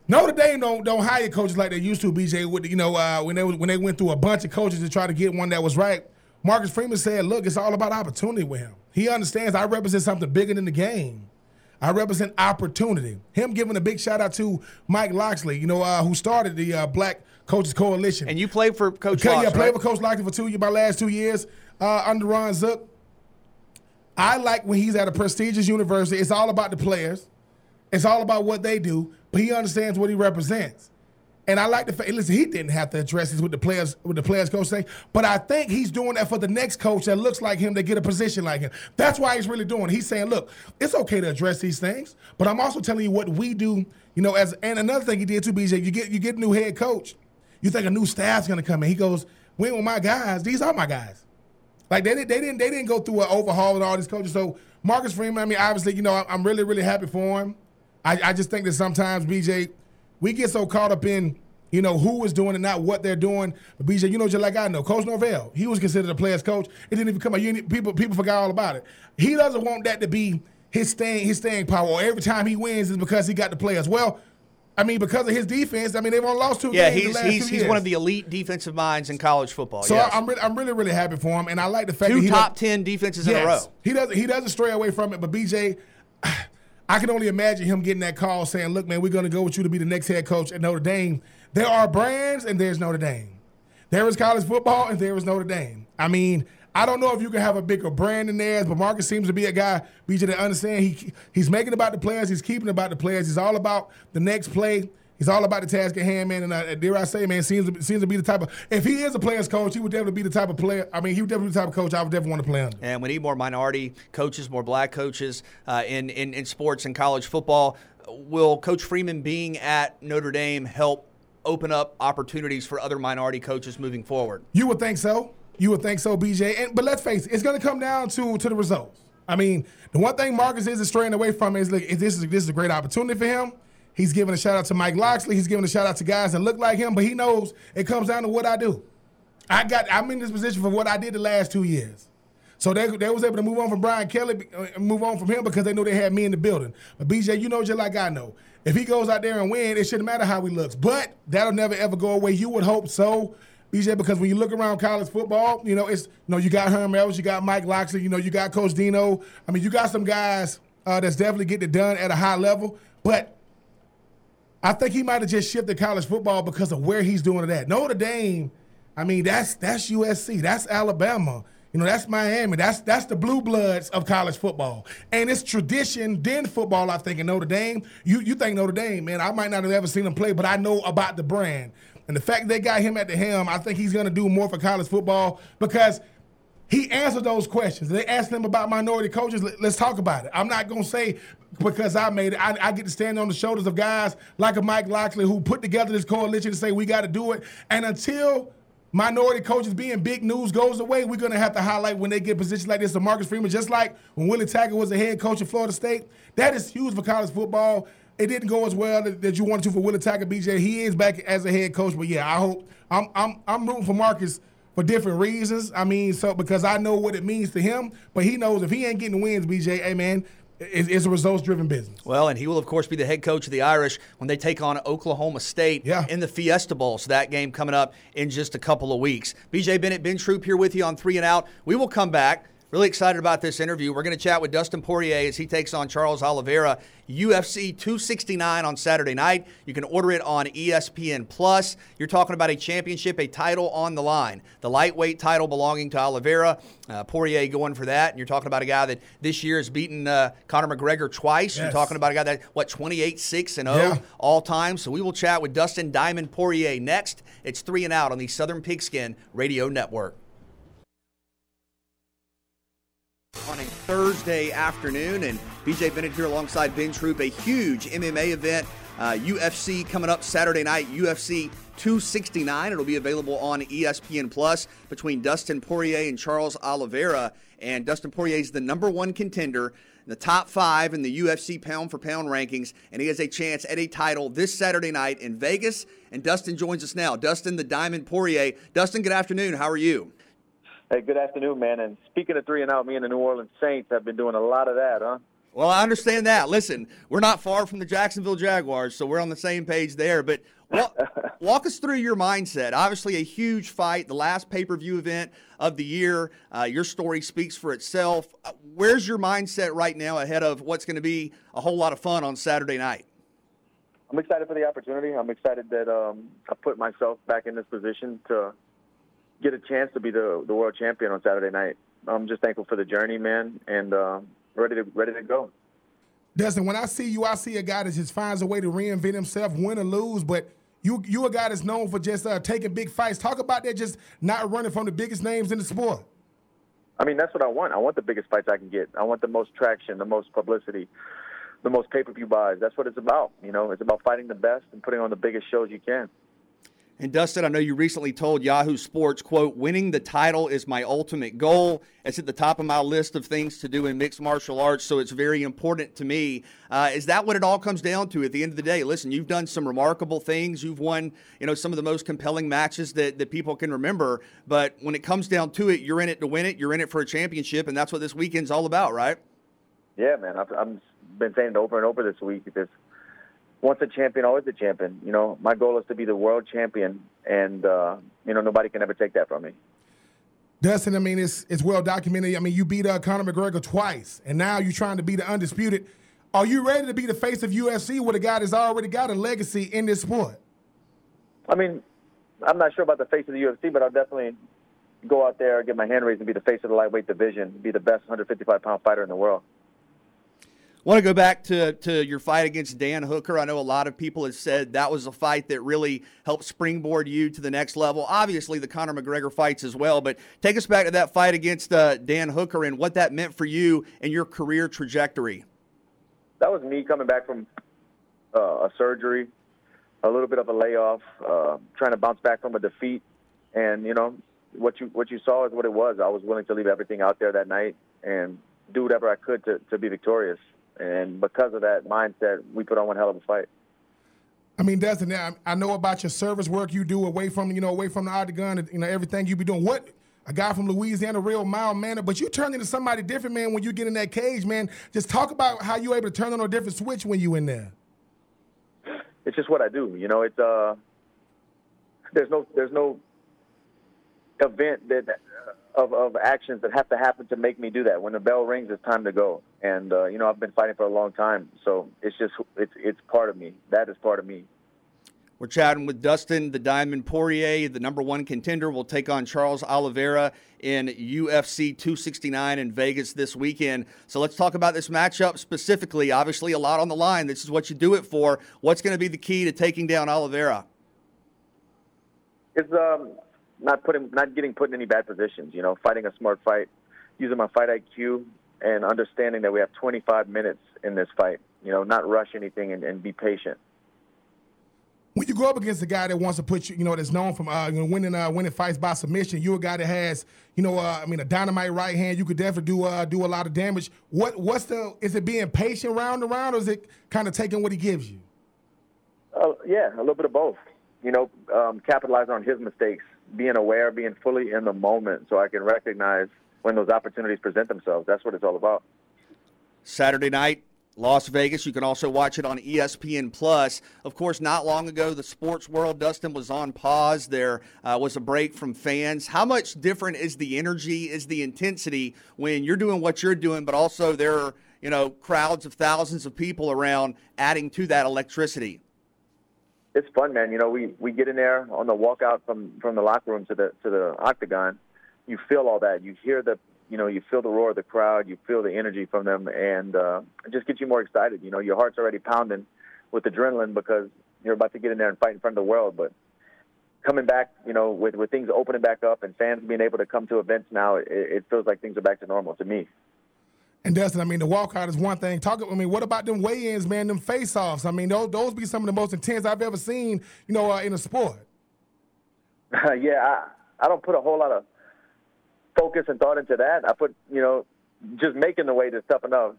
Notre Dame don't don't hire coaches like they used to. BJ, with you know uh, when they when they went through a bunch of coaches to try to get one that was right. Marcus Freeman said, "Look, it's all about opportunity with him. He understands I represent something bigger than the game." I represent opportunity. Him giving a big shout out to Mike Locksley, you know, uh, who started the uh, Black Coaches Coalition. And you played for Coach okay, Locks, Yeah, played right? for Coach Locksley for two years, my last two years uh, under Ron Zook. I like when he's at a prestigious university. It's all about the players. It's all about what they do, but he understands what he represents. And I like the fact. Listen, he didn't have to address this with the players, with the players coach say, but I think he's doing that for the next coach that looks like him to get a position like him. That's why he's really doing. It. He's saying, look, it's okay to address these things, but I'm also telling you what we do. You know, as and another thing he did too, BJ. You get you get a new head coach. You think a new staff's gonna come in? He goes, we with my guys. These are my guys. Like they, didn't they didn't they didn't go through an overhaul with all these coaches. So Marcus Freeman, I mean, obviously, you know, I'm really really happy for him. I, I just think that sometimes BJ, we get so caught up in you know who is doing and not what they're doing. But BJ, you know, just like I know, Coach Norvell, he was considered a player's coach. It didn't even come out. You, people people forgot all about it. He doesn't want that to be his staying his staying power. Or every time he wins is because he got the players. Well. I mean, because of his defense, I mean, they've only lost two Yeah, games. he's last he's he's years. one of the elite defensive minds in college football. So yes. I'm really, I'm really really happy for him, and I like the fact that two he top does- ten defenses in a row. He doesn't he doesn't stray away from it. But BJ, I can only imagine him getting that call saying, "Look, man, we're going to go with you to be the next head coach at Notre Dame." There are brands, and there's Notre Dame. There is college football, and there is Notre Dame. I mean, I don't know if you can have a bigger brand than theirs, but Marcus seems to be a guy, BJ, that understand he he's making about the players, he's keeping about the players. He's all about the next play. He's all about the task at hand, man. And uh, dare I say, man, seems to, seems to be the type of if he is a player's coach, he would definitely be the type of player. I mean, he would definitely be the type of coach I would definitely want to play under. And we need more minority coaches, more black coaches uh, in, in in sports and college football. Will Coach Freeman being at Notre Dame help open up opportunities for other minority coaches moving forward? You would think so. You would think so, BJ. And but let's face it, it's going to come down to to the results. I mean, the one thing Marcus isn't straying away from is like, this is this is a great opportunity for him. He's giving a shout out to Mike Locksley. He's giving a shout out to guys that look like him, but he knows it comes down to what I do. I got I'm in this position for what I did the last two years. So they, they was able to move on from Brian Kelly, uh, move on from him because they knew they had me in the building. But BJ, you know just like I know, if he goes out there and win, it shouldn't matter how he looks. But that'll never ever go away. You would hope so, BJ, because when you look around college football, you know it's you know you got Herm Edwards, you got Mike Locksley, you know you got Coach Dino. I mean, you got some guys uh, that's definitely getting it done at a high level. But I think he might have just shifted college football because of where he's doing it at. Notre Dame, I mean, that's that's USC, that's Alabama. You know, that's Miami. That's that's the blue bloods of college football. And it's tradition then football, I think, in Notre Dame. You you think Notre Dame, man, I might not have ever seen him play, but I know about the brand. And the fact they got him at the helm, I think he's gonna do more for college football because he answered those questions. They asked him about minority coaches. Let's talk about it. I'm not gonna say because I made it. I, I, get to stand on the shoulders of guys like a Mike Locksley who put together this coalition to say we got to do it. And until minority coaches being big news goes away, we're going to have to highlight when they get positions like this to Marcus Freeman, just like when Willie Taggart was the head coach of Florida State. That is huge for college football. It didn't go as well that you wanted to for Willie Taggart, BJ. He is back as a head coach, but yeah, I hope I'm I'm I'm rooting for Marcus for different reasons. I mean, so because I know what it means to him, but he knows if he ain't getting wins, BJ, hey man, it's a results driven business. Well, and he will, of course, be the head coach of the Irish when they take on Oklahoma State yeah. in the Fiesta Bowl. So that game coming up in just a couple of weeks. BJ Bennett, Ben Troupe here with you on Three and Out. We will come back. Really excited about this interview. We're going to chat with Dustin Poirier as he takes on Charles Oliveira, UFC 269 on Saturday night. You can order it on ESPN Plus. You're talking about a championship, a title on the line. The lightweight title belonging to Oliveira. Uh, Poirier going for that. And you're talking about a guy that this year has beaten uh, Conor McGregor twice. Yes. You're talking about a guy that, what, 28 6 and 0 yeah. all time. So we will chat with Dustin Diamond Poirier next. It's three and out on the Southern Pigskin Radio Network. On a Thursday afternoon. And BJ Bennett here alongside Ben Troupe, a huge MMA event. Uh, UFC coming up Saturday night, UFC 269. It'll be available on ESPN Plus between Dustin Poirier and Charles Oliveira. And Dustin Poirier is the number one contender in the top five in the UFC pound for pound rankings, and he has a chance at a title this Saturday night in Vegas. And Dustin joins us now. Dustin, the Diamond Poirier. Dustin, good afternoon. How are you? Hey, good afternoon, man. And speaking of three and out, me and the New Orleans Saints have been doing a lot of that, huh? Well, I understand that. Listen, we're not far from the Jacksonville Jaguars, so we're on the same page there. But walk, walk us through your mindset. Obviously, a huge fight, the last pay per view event of the year. Uh, your story speaks for itself. Uh, where's your mindset right now ahead of what's going to be a whole lot of fun on Saturday night? I'm excited for the opportunity. I'm excited that um, I put myself back in this position to get a chance to be the the world champion on Saturday night. I'm just thankful for the journey, man, and uh, ready to ready to go. Desmond, when I see you, I see a guy that just finds a way to reinvent himself, win or lose. But you you a guy that's known for just uh, taking big fights. Talk about that, just not running from the biggest names in the sport. I mean, that's what I want. I want the biggest fights I can get. I want the most traction, the most publicity, the most pay-per-view buys. That's what it's about. You know, it's about fighting the best and putting on the biggest shows you can. And Dustin, I know you recently told Yahoo Sports, quote, winning the title is my ultimate goal. It's at the top of my list of things to do in mixed martial arts, so it's very important to me. Uh, is that what it all comes down to at the end of the day? Listen, you've done some remarkable things. You've won, you know, some of the most compelling matches that, that people can remember. But when it comes down to it, you're in it to win it. You're in it for a championship, and that's what this weekend's all about, right? Yeah, man. I've, I've been saying it over and over this week. This once a champion, always a champion. You know, my goal is to be the world champion, and uh, you know nobody can ever take that from me. Dustin, I mean, it's it's well documented. I mean, you beat uh, Conor McGregor twice, and now you're trying to be the undisputed. Are you ready to be the face of UFC with a guy that's already got a legacy in this sport? I mean, I'm not sure about the face of the UFC, but I'll definitely go out there, get my hand raised, and be the face of the lightweight division, be the best 155 pound fighter in the world want to go back to, to your fight against Dan Hooker. I know a lot of people have said that was a fight that really helped springboard you to the next level. Obviously, the Conor McGregor fights as well, but take us back to that fight against uh, Dan Hooker and what that meant for you and your career trajectory. That was me coming back from uh, a surgery, a little bit of a layoff, uh, trying to bounce back from a defeat, and you know what you what you saw is what it was. I was willing to leave everything out there that night and do whatever I could to, to be victorious and because of that mindset, we put on one hell of a fight. I mean, Destin, I know about your service work you do away from, you know, away from the octagon, you know, everything you be doing. What a guy from Louisiana, real mild manner, but you turn into somebody different, man, when you get in that cage, man. Just talk about how you able to turn on a different switch when you in there. It's just what I do, you know. It's uh, there's no there's no event that of, of actions that have to happen to make me do that. When the bell rings, it's time to go. And uh, you know, I've been fighting for a long time, so it's just it's it's part of me. That is part of me. We're chatting with Dustin, the Diamond Poirier, the number one contender, will take on Charles Oliveira in UFC 269 in Vegas this weekend. So let's talk about this matchup specifically. Obviously, a lot on the line. This is what you do it for. What's going to be the key to taking down Oliveira? It's um, not putting, not getting put in any bad positions. You know, fighting a smart fight, using my fight IQ, and understanding that we have 25 minutes in this fight. You know, not rush anything and, and be patient when you go up against a guy that wants to put you, you know, that's known from uh, you know, winning uh, winning fights by submission, you're a guy that has, you know, uh, I mean, a dynamite right hand. You could definitely do uh, do a lot of damage. What what's the? Is it being patient round around, or is it kind of taking what he gives you? Uh, yeah, a little bit of both. You know, um, capitalizing on his mistakes, being aware, being fully in the moment, so I can recognize when those opportunities present themselves. That's what it's all about. Saturday night, Las Vegas. You can also watch it on ESPN Plus. Of course, not long ago, the sports world, Dustin, was on pause. There uh, was a break from fans. How much different is the energy, is the intensity when you're doing what you're doing, but also there are you know crowds of thousands of people around, adding to that electricity? It's fun, man. You know, we, we get in there on the walkout from, from the locker room to the to the octagon. You feel all that. You hear the you know, you feel the roar of the crowd, you feel the energy from them, and uh, it just gets you more excited. You know, your heart's already pounding with adrenaline because you're about to get in there and fight in front of the world. But coming back, you know, with with things opening back up and fans being able to come to events now, it, it feels like things are back to normal to me. And Dustin, I mean, the walkout is one thing. Talk, I mean, what about them weigh-ins, man? Them face-offs. I mean, those those be some of the most intense I've ever seen, you know, uh, in a sport. yeah, I, I don't put a whole lot of focus and thought into that. I put, you know, just making the weight is tough enough.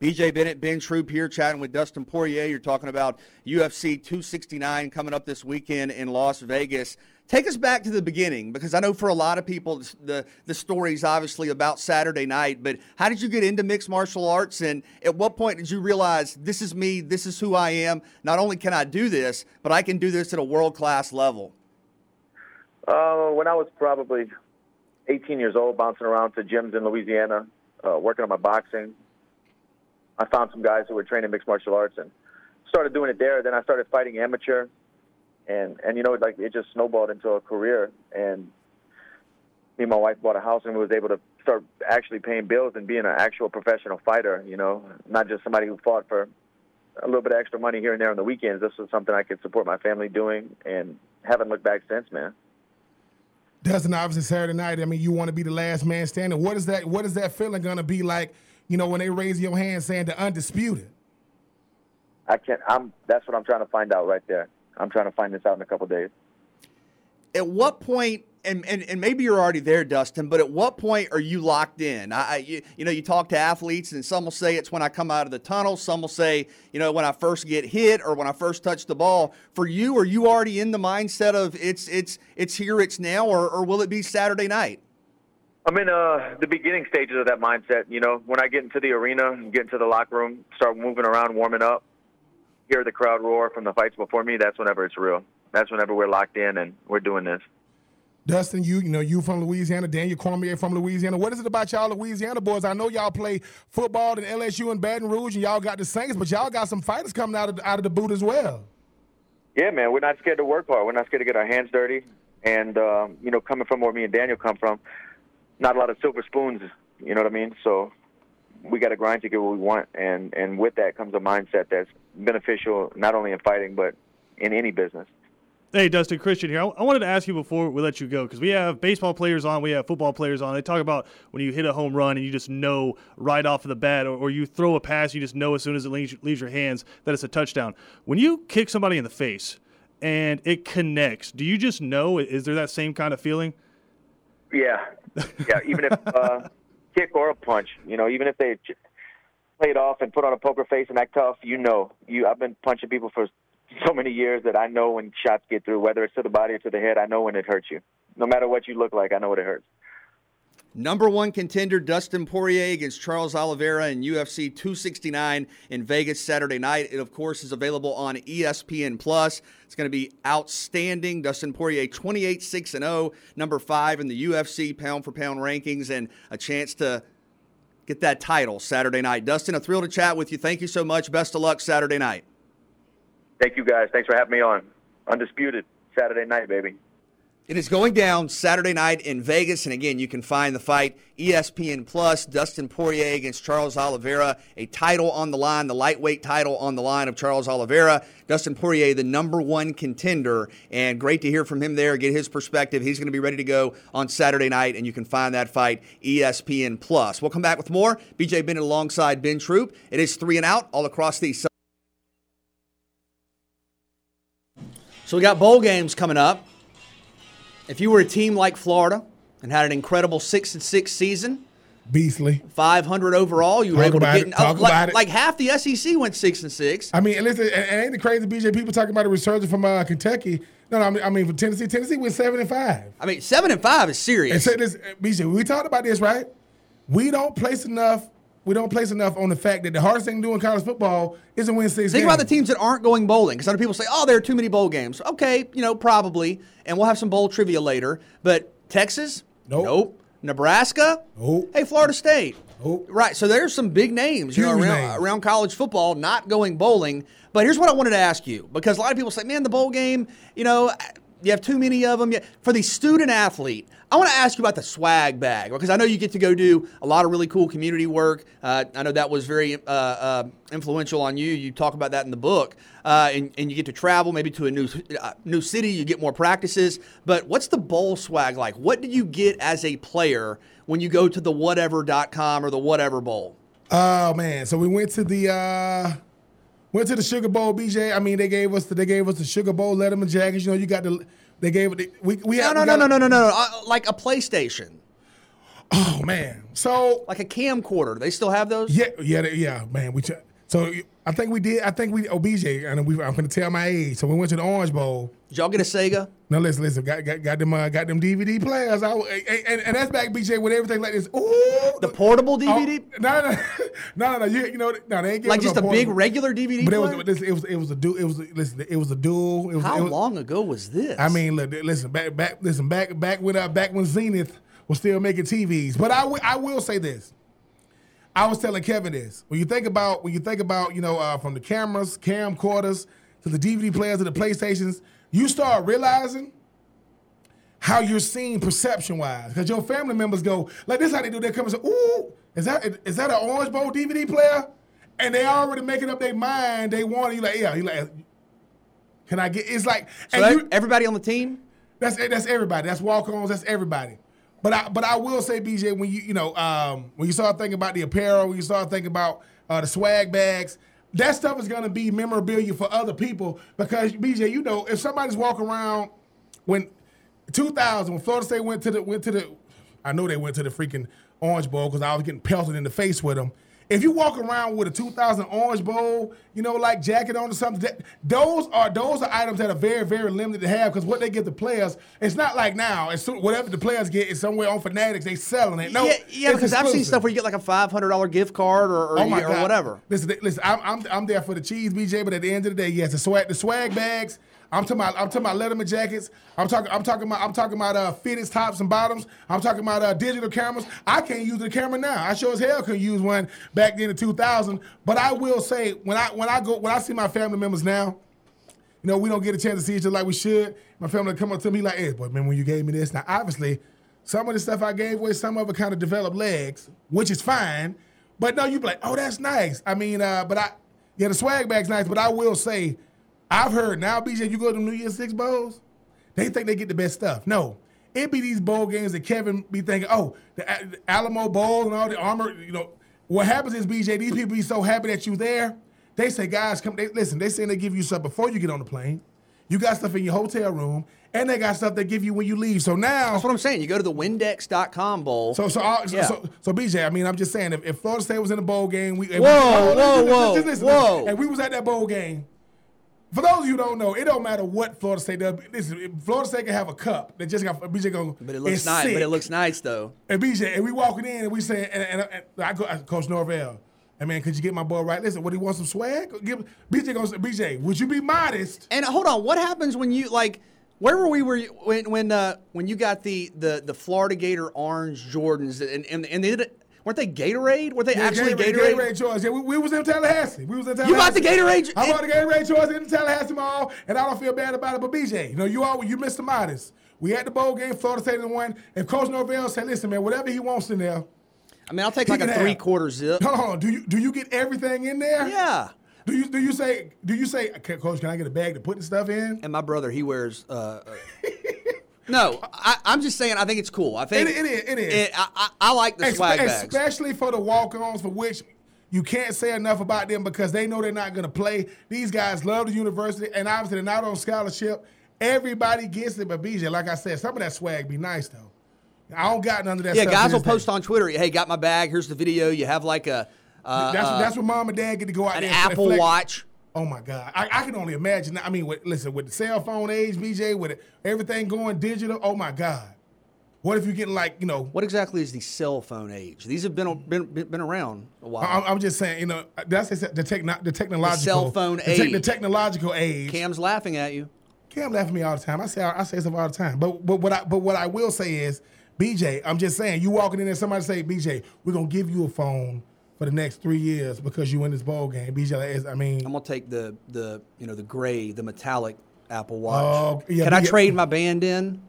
BJ Bennett, Ben Troupe here chatting with Dustin Poirier. You're talking about UFC 269 coming up this weekend in Las Vegas. Take us back to the beginning because I know for a lot of people the the story is obviously about Saturday night. But how did you get into mixed martial arts, and at what point did you realize this is me, this is who I am? Not only can I do this, but I can do this at a world class level. Uh, when I was probably 18 years old, bouncing around to gyms in Louisiana, uh, working on my boxing. I found some guys who were training mixed martial arts and started doing it there. Then I started fighting amateur, and and you know like it just snowballed into a career. And me and my wife bought a house and we was able to start actually paying bills and being an actual professional fighter. You know, not just somebody who fought for a little bit of extra money here and there on the weekends. This was something I could support my family doing, and haven't looked back since, man. Dustin, obviously Saturday night. I mean, you want to be the last man standing. What is that? What is that feeling going to be like? You know, when they raise your hand saying the undisputed. I can't. I'm. That's what I'm trying to find out right there. I'm trying to find this out in a couple days. At what point and, and, and maybe you're already there, Dustin, but at what point are you locked in? I, you, you know, you talk to athletes, and some will say it's when I come out of the tunnel. Some will say, you know, when I first get hit or when I first touch the ball. For you, are you already in the mindset of it's it's it's here, it's now, or, or will it be Saturday night? I'm in uh, the beginning stages of that mindset. You know, when I get into the arena, get into the locker room, start moving around, warming up, hear the crowd roar from the fights before me. That's whenever it's real. That's whenever we're locked in and we're doing this. Dustin, you you know you from Louisiana, Daniel Cormier from Louisiana. What is it about y'all Louisiana boys? I know y'all play football at LSU and Baton Rouge, and y'all got the Saints, but y'all got some fighters coming out of out of the boot as well. Yeah, man, we're not scared to work hard. We're not scared to get our hands dirty, and um, you know, coming from where me and Daniel come from, not a lot of silver spoons. You know what I mean? So we got to grind to get what we want, and and with that comes a mindset that's beneficial not only in fighting but in any business. Hey, Dustin Christian here. I wanted to ask you before we let you go because we have baseball players on, we have football players on. They talk about when you hit a home run and you just know right off of the bat, or, or you throw a pass, you just know as soon as it leaves, leaves your hands that it's a touchdown. When you kick somebody in the face and it connects, do you just know? Is there that same kind of feeling? Yeah, yeah. Even if uh, kick or a punch, you know, even if they play it off and put on a poker face and act tough, you know. You, I've been punching people for so many years that I know when shots get through, whether it's to the body or to the head, I know when it hurts you. No matter what you look like, I know what it hurts. Number one contender Dustin Poirier against Charles Oliveira in UFC 269 in Vegas Saturday night. It, of course, is available on ESPN Plus. It's going to be outstanding. Dustin Poirier, 28 6 0, number five in the UFC pound for pound rankings, and a chance to get that title Saturday night. Dustin, a thrill to chat with you. Thank you so much. Best of luck Saturday night. Thank you guys. Thanks for having me on. Undisputed Saturday night, baby. It is going down Saturday night in Vegas, and again, you can find the fight ESPN Plus. Dustin Poirier against Charles Oliveira, a title on the line, the lightweight title on the line of Charles Oliveira. Dustin Poirier, the number one contender, and great to hear from him there. Get his perspective. He's going to be ready to go on Saturday night, and you can find that fight ESPN Plus. We'll come back with more. BJ Bennett alongside Ben Troupe. It is three and out all across the. So we got bowl games coming up. If you were a team like Florida and had an incredible six and six season, Beastly. 500 overall, you were Talk able to get it. like, like half the SEC went six and six. I mean, listen, and, ain't the crazy BJ people talking about a resurgence from uh, Kentucky? No, no, I mean, I mean from Tennessee. Tennessee went seven and five. I mean, seven and five is serious. And say this, BJ, we talked about this, right? We don't place enough. We don't place enough on the fact that the hardest thing to do in college football is to win six Think games. about the teams that aren't going bowling, because other people say, "Oh, there are too many bowl games." Okay, you know, probably, and we'll have some bowl trivia later. But Texas, Nope. Nebraska, Nope. Hey, Florida State, Nope. right? So there's some big names, you know, around, names. around college football not going bowling. But here's what I wanted to ask you, because a lot of people say, "Man, the bowl game, you know." You have too many of them. For the student athlete, I want to ask you about the swag bag because I know you get to go do a lot of really cool community work. Uh, I know that was very uh, uh, influential on you. You talk about that in the book, uh, and, and you get to travel maybe to a new uh, new city. You get more practices. But what's the bowl swag like? What do you get as a player when you go to the whatever.com or the whatever bowl? Oh man, so we went to the uh went to the Sugar Bowl, BJ. I mean, they gave us the, they gave us the Sugar Bowl Letterman jackets. You know, you got the they gave it. We we No, had, no, we no, got- no, no, no, no. Uh, like a PlayStation, Oh man, so like a camcorder. They still have those. yeah, yeah, they- yeah, man. We ch- so I think we did. I think we oh BJ, and we I'm gonna tell my age. So we went to the Orange Bowl. Did y'all get a Sega? No, listen, listen. Got got, got them uh, got them DVD players. I, and, and, that's back BJ with everything like this. Ooh, The portable oh, DVD? no, no, no, no, no. You, you know, no, they ain't like just no a big regular DVD But it was, listen, it was it was a dual. It was listen. It was a dual. It was, How it was, long ago was this? I mean, look, listen, back, back, listen, back, back when, uh, back when Zenith was still making TVs. But I, I will say this. I was telling Kevin this. When you think about, when you think about, you know, uh, from the cameras, camcorders to the DVD players to the PlayStations, you start realizing how you're seen perception wise. Because your family members go, like this, is how they do. They come and say, "Ooh, is that is that an Orange Bowl DVD player?" And they already making up their mind. They want it. You like, yeah. You like, can I get? It's like, so you, everybody on the team? that's that's everybody. That's walk-ons. That's everybody. But I but I will say, BJ, when you you know um, when you start thinking about the apparel, when you start thinking about uh, the swag bags, that stuff is gonna be memorabilia for other people because BJ, you know, if somebody's walking around when 2000 when Florida State went to the went to the, I know they went to the freaking Orange Bowl because I was getting pelted in the face with them. If you walk around with a 2000 Orange Bowl, you know, like jacket on or something, that, those are those are items that are very very limited to have because what they give the players, it's not like now. It's whatever the players get is somewhere on Fanatics. They selling it. No, yeah, yeah because I've seen stuff where you get like a $500 gift card or, or, Oh or whatever. Listen, listen. I'm, I'm I'm there for the cheese, BJ. But at the end of the day, yes, the swag the swag bags. I'm talking about I'm talking about Letterman jackets. I'm talking I'm talking about I'm talking about uh, fitted tops and bottoms. I'm talking about uh, digital cameras. I can't use the camera now. I sure as hell couldn't use one back then in 2000. But I will say when I when I go when I see my family members now, you know, we don't get a chance to see each other like we should. My family come up to me like, hey, boy, man, when you gave me this. Now, obviously, some of the stuff I gave away, some of it kind of developed legs, which is fine. But no, you be like, oh, that's nice. I mean, uh, but I, yeah, the swag bag's nice, but I will say, I've heard now, BJ, you go to the New Year's Six Bowls, they think they get the best stuff. No. It be these bowl games that Kevin be thinking, oh, the, the Alamo Bowl and all the armor, you know. What happens is, BJ, these people be so happy that you there. They say, guys, come. They, listen, they say they give you stuff before you get on the plane. You got stuff in your hotel room, and they got stuff they give you when you leave. So now, That's what I'm saying. You go to the Windex.com bowl. so so, all, so, Yeah. so so BJ, I mean, I'm just saying, if, if Florida State was in a bowl game, we Whoa, we, whoa, whoa, just listen, whoa. and we was at that bowl game. For those of you who don't know, it don't matter what Florida State does. Listen, Florida State can have a cup that just got BJ going. but it looks nice. sick. But it looks nice though. And BJ, and we walking in and we saying, and, and, and I go, I- Coach Norvell, hey man, could you get my boy right? Listen, what he want some swag? Give BJ goes, BJ, would you be modest? And hold on, what happens when you like? Where were we? Were you, when when uh, when you got the the the Florida Gator orange Jordans and and, and they did, weren't they Gatorade? Were they Yeah, actually Gatorade, Gatorade? Gatorade choice. Yeah, we, we was in Tallahassee. We was in Tallahassee. You bought the Gatorade? I bought the Gatorade choice in the Tallahassee Mall, and I don't feel bad about it. But BJ, you know, you all you missed the modest. We had the bowl game, Florida State won. If Coach Norvell said, "Listen, man, whatever he wants in there," I mean, I'll take like a three quarter zip. hold on. Do you do you get everything in there? Yeah. Do you do you say do you say, Coach, can I get a bag to put the stuff in? And my brother, he wears. Uh, uh, no, I, I'm just saying. I think it's cool. I think It- it is, it is. I, I, I like the Espe- swag bags. Especially for the walk-ons, for which you can't say enough about them because they know they're not going to play. These guys love the university, and obviously they're not on scholarship. Everybody gets it, but BJ, like I said, some of that swag be nice though. I don't got none of that. Yeah, guys will this post on Twitter. Hey, got my bag. Here's the video. You have like a uh, That's uh, that's what mom and dad get to go out an there. and Apple. Watch. Oh my God, I, I can only imagine. I mean, with, listen, with the cell phone age, BJ, with everything going digital. Oh my God, what if you get like you know? What exactly is the cell phone age? These have been been, been around a while. I'm, I'm just saying, you know, that's the techno, the technological cell phone the, tech- the age. technological age. Cam's laughing at you. Cam laughs at me all the time. I say I say stuff all the time. But but what I but what I will say is, BJ, I'm just saying, you walking in there, somebody say, BJ, we're gonna give you a phone for the next three years because you win this bowl game. BJ, is- I mean, I'm gonna take the the you know the gray, the metallic Apple Watch. Oh, yeah, Can I trade my band in?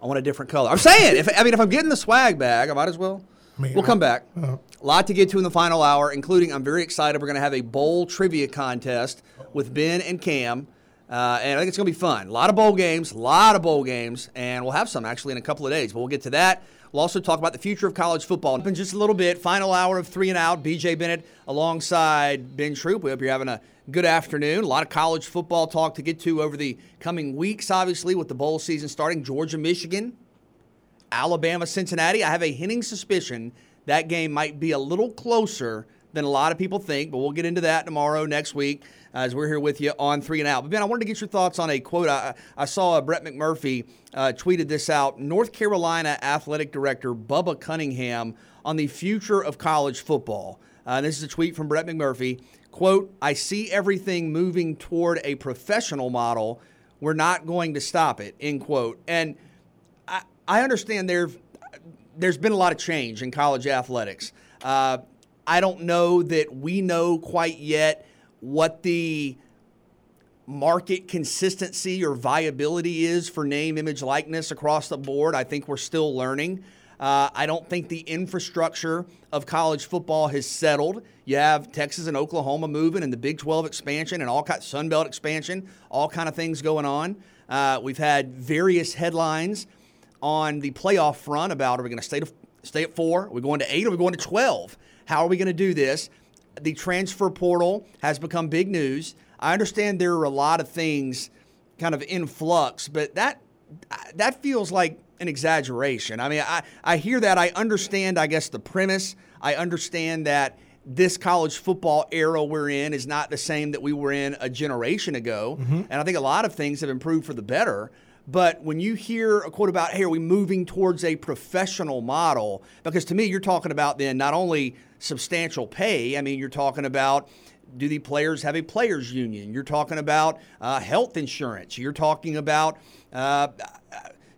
I want a different color. I'm saying, if I mean, if I'm getting the swag bag, I might as well. mean, we'll come back. uh. A lot to get to in the final hour, including I'm very excited. We're going to have a bowl trivia contest with Ben and Cam. Uh, and I think it's going to be fun. A lot of bowl games, a lot of bowl games, and we'll have some actually in a couple of days. But we'll get to that. We'll also talk about the future of college football in just a little bit. Final hour of three and out. BJ Bennett alongside Ben Troupe. We hope you're having a good afternoon. A lot of college football talk to get to over the coming weeks, obviously, with the bowl season starting. Georgia, Michigan, Alabama, Cincinnati. I have a hinting suspicion that game might be a little closer than a lot of people think, but we'll get into that tomorrow, next week, as we're here with you on Three and Out. But Ben, I wanted to get your thoughts on a quote. I, I saw Brett McMurphy uh, tweeted this out. North Carolina Athletic Director Bubba Cunningham on the future of college football. Uh, this is a tweet from Brett McMurphy. Quote, I see everything moving toward a professional model. We're not going to stop it, end quote. And I, I understand there, there's been a lot of change in college athletics. Uh, I don't know that we know quite yet what the market consistency or viability is for name, image, likeness across the board. I think we're still learning. Uh, I don't think the infrastructure of college football has settled. You have Texas and Oklahoma moving, and the Big 12 expansion, and all kind Sun Belt expansion, all kind of things going on. Uh, we've had various headlines on the playoff front about are we going to stay to stay at four? Are we going to eight? Are we going to twelve? How are we going to do this? The transfer portal has become big news. I understand there are a lot of things kind of in flux, but that that feels like an exaggeration. I mean, I, I hear that. I understand, I guess, the premise. I understand that this college football era we're in is not the same that we were in a generation ago. Mm-hmm. And I think a lot of things have improved for the better. But when you hear a quote about, hey, are we moving towards a professional model? Because to me, you're talking about then not only substantial pay, I mean, you're talking about do the players have a players union? You're talking about uh, health insurance. You're talking about uh,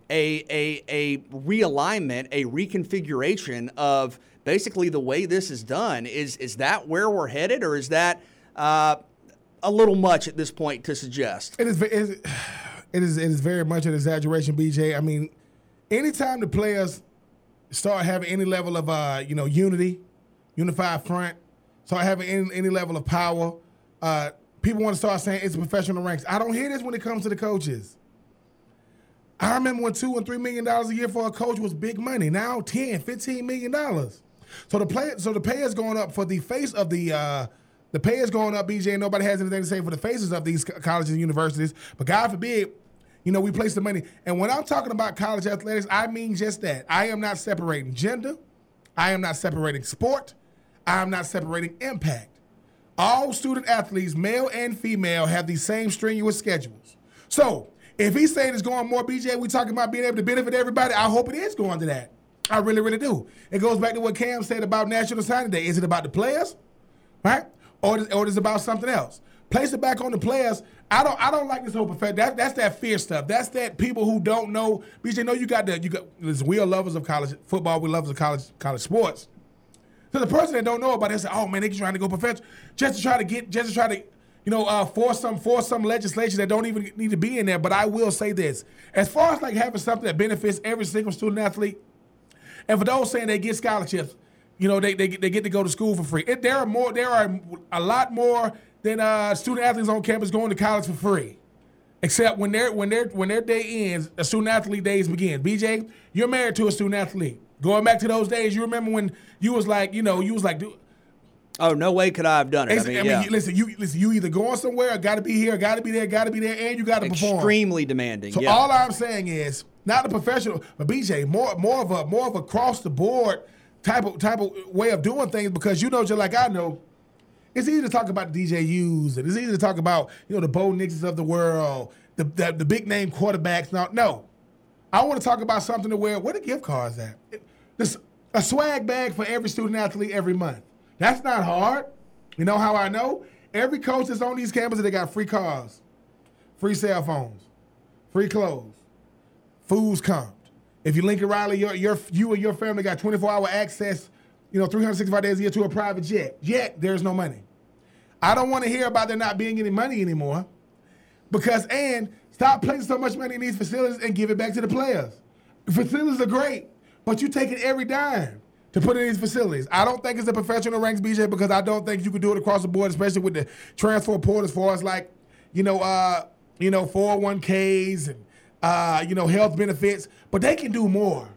a, a, a realignment, a reconfiguration of basically the way this is done. Is, is that where we're headed, or is that uh, a little much at this point to suggest? It is, it is, it is, it is very much an exaggeration, BJ. I mean, anytime the players start having any level of, uh, you know, unity, unified front, start having any, any level of power, uh, people want to start saying it's professional ranks. I don't hear this when it comes to the coaches. I remember when two and three million dollars a year for a coach was big money. Now 10, 15 million dollars. So the play, so the pay is going up for the face of the uh, the pay is going up, BJ. Nobody has anything to say for the faces of these colleges and universities. But God forbid, you know, we place the money. And when I'm talking about college athletics, I mean just that. I am not separating gender. I am not separating sport. I am not separating impact. All student athletes, male and female, have the same strenuous schedules. So if he's saying it's going more, BJ, we talking about being able to benefit everybody. I hope it is going to that. I really, really do. It goes back to what Cam said about National Signing Day. Is it about the players, right, or or is it about something else? Place it back on the players. I don't. I don't like this whole perfect. That, that's that fear stuff. That's that people who don't know. BJ, know you got the you got. Listen, we are lovers of college football. We lovers of college college sports. So the person that don't know about it, say, "Oh man, they're trying to go professional just to try to get, just to try to, you know, uh, force some force some legislation that don't even need to be in there." But I will say this: as far as like having something that benefits every single student athlete, and for those saying they get scholarships, you know, they, they, they get to go to school for free. It, there are more. There are a lot more than uh, student athletes on campus going to college for free. Except when their when their when their day ends, a student athlete days begin. BJ, you're married to a student athlete. Going back to those days, you remember when you was like, you know, you was like, dude, Oh, no way could I have done it. I mean, yeah. you, listen, you listen, you either going somewhere, got to be here, got to be there, got to be there, and you got to perform. extremely demanding. So yeah. all I'm saying is, not a professional, but BJ, more more of a more of a cross the board type of type of way of doing things because you know, just like I know, it's easy to talk about the DJUs and it's easy to talk about you know the Bo Nixes of the world, the the, the big name quarterbacks. Now, no, I want to talk about something to where where the gift cards at. This a swag bag for every student athlete every month. That's not hard. You know how I know? Every coach that's on these campuses, they got free cars, free cell phones, free clothes, food's comped. If you Lincoln Riley, your, your, you and your family got 24 hour access, you know, 365 days a year to a private jet. Yet, there's no money. I don't want to hear about there not being any money anymore because, and stop placing so much money in these facilities and give it back to the players. Facilities are great, but you take it every dime to put in these facilities. I don't think it's a professional ranks, BJ, because I don't think you can do it across the board, especially with the transfer portal as far as like, you know, uh, you know, 401ks and uh, you know, health benefits, but they can do more.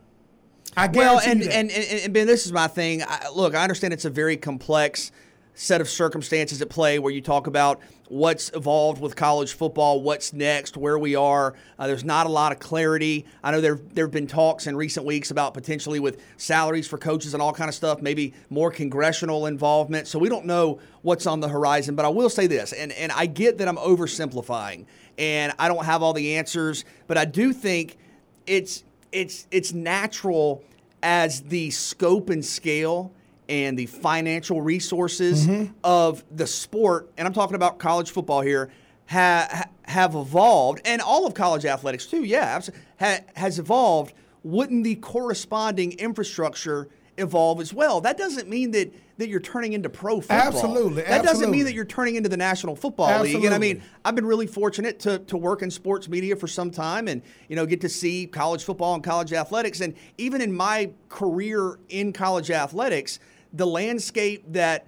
I well, and, and, and and Ben, this is my thing. I, look, I understand it's a very complex set of circumstances at play where you talk about what's evolved with college football, what's next, where we are. Uh, there's not a lot of clarity. I know there there have been talks in recent weeks about potentially with salaries for coaches and all kind of stuff, maybe more congressional involvement. So we don't know what's on the horizon. But I will say this, and and I get that I'm oversimplifying, and I don't have all the answers, but I do think it's it's it's natural as the scope and scale and the financial resources mm-hmm. of the sport, and I'm talking about college football here, ha- have evolved, and all of college athletics too. Yeah, ha, has evolved. Wouldn't the corresponding infrastructure evolve as well? That doesn't mean that that you're turning into pro football. Absolutely, That doesn't mean that you're turning into the National Football League. And I mean, I've been really fortunate to, to work in sports media for some time and, you know, get to see college football and college athletics. And even in my career in college athletics, the landscape that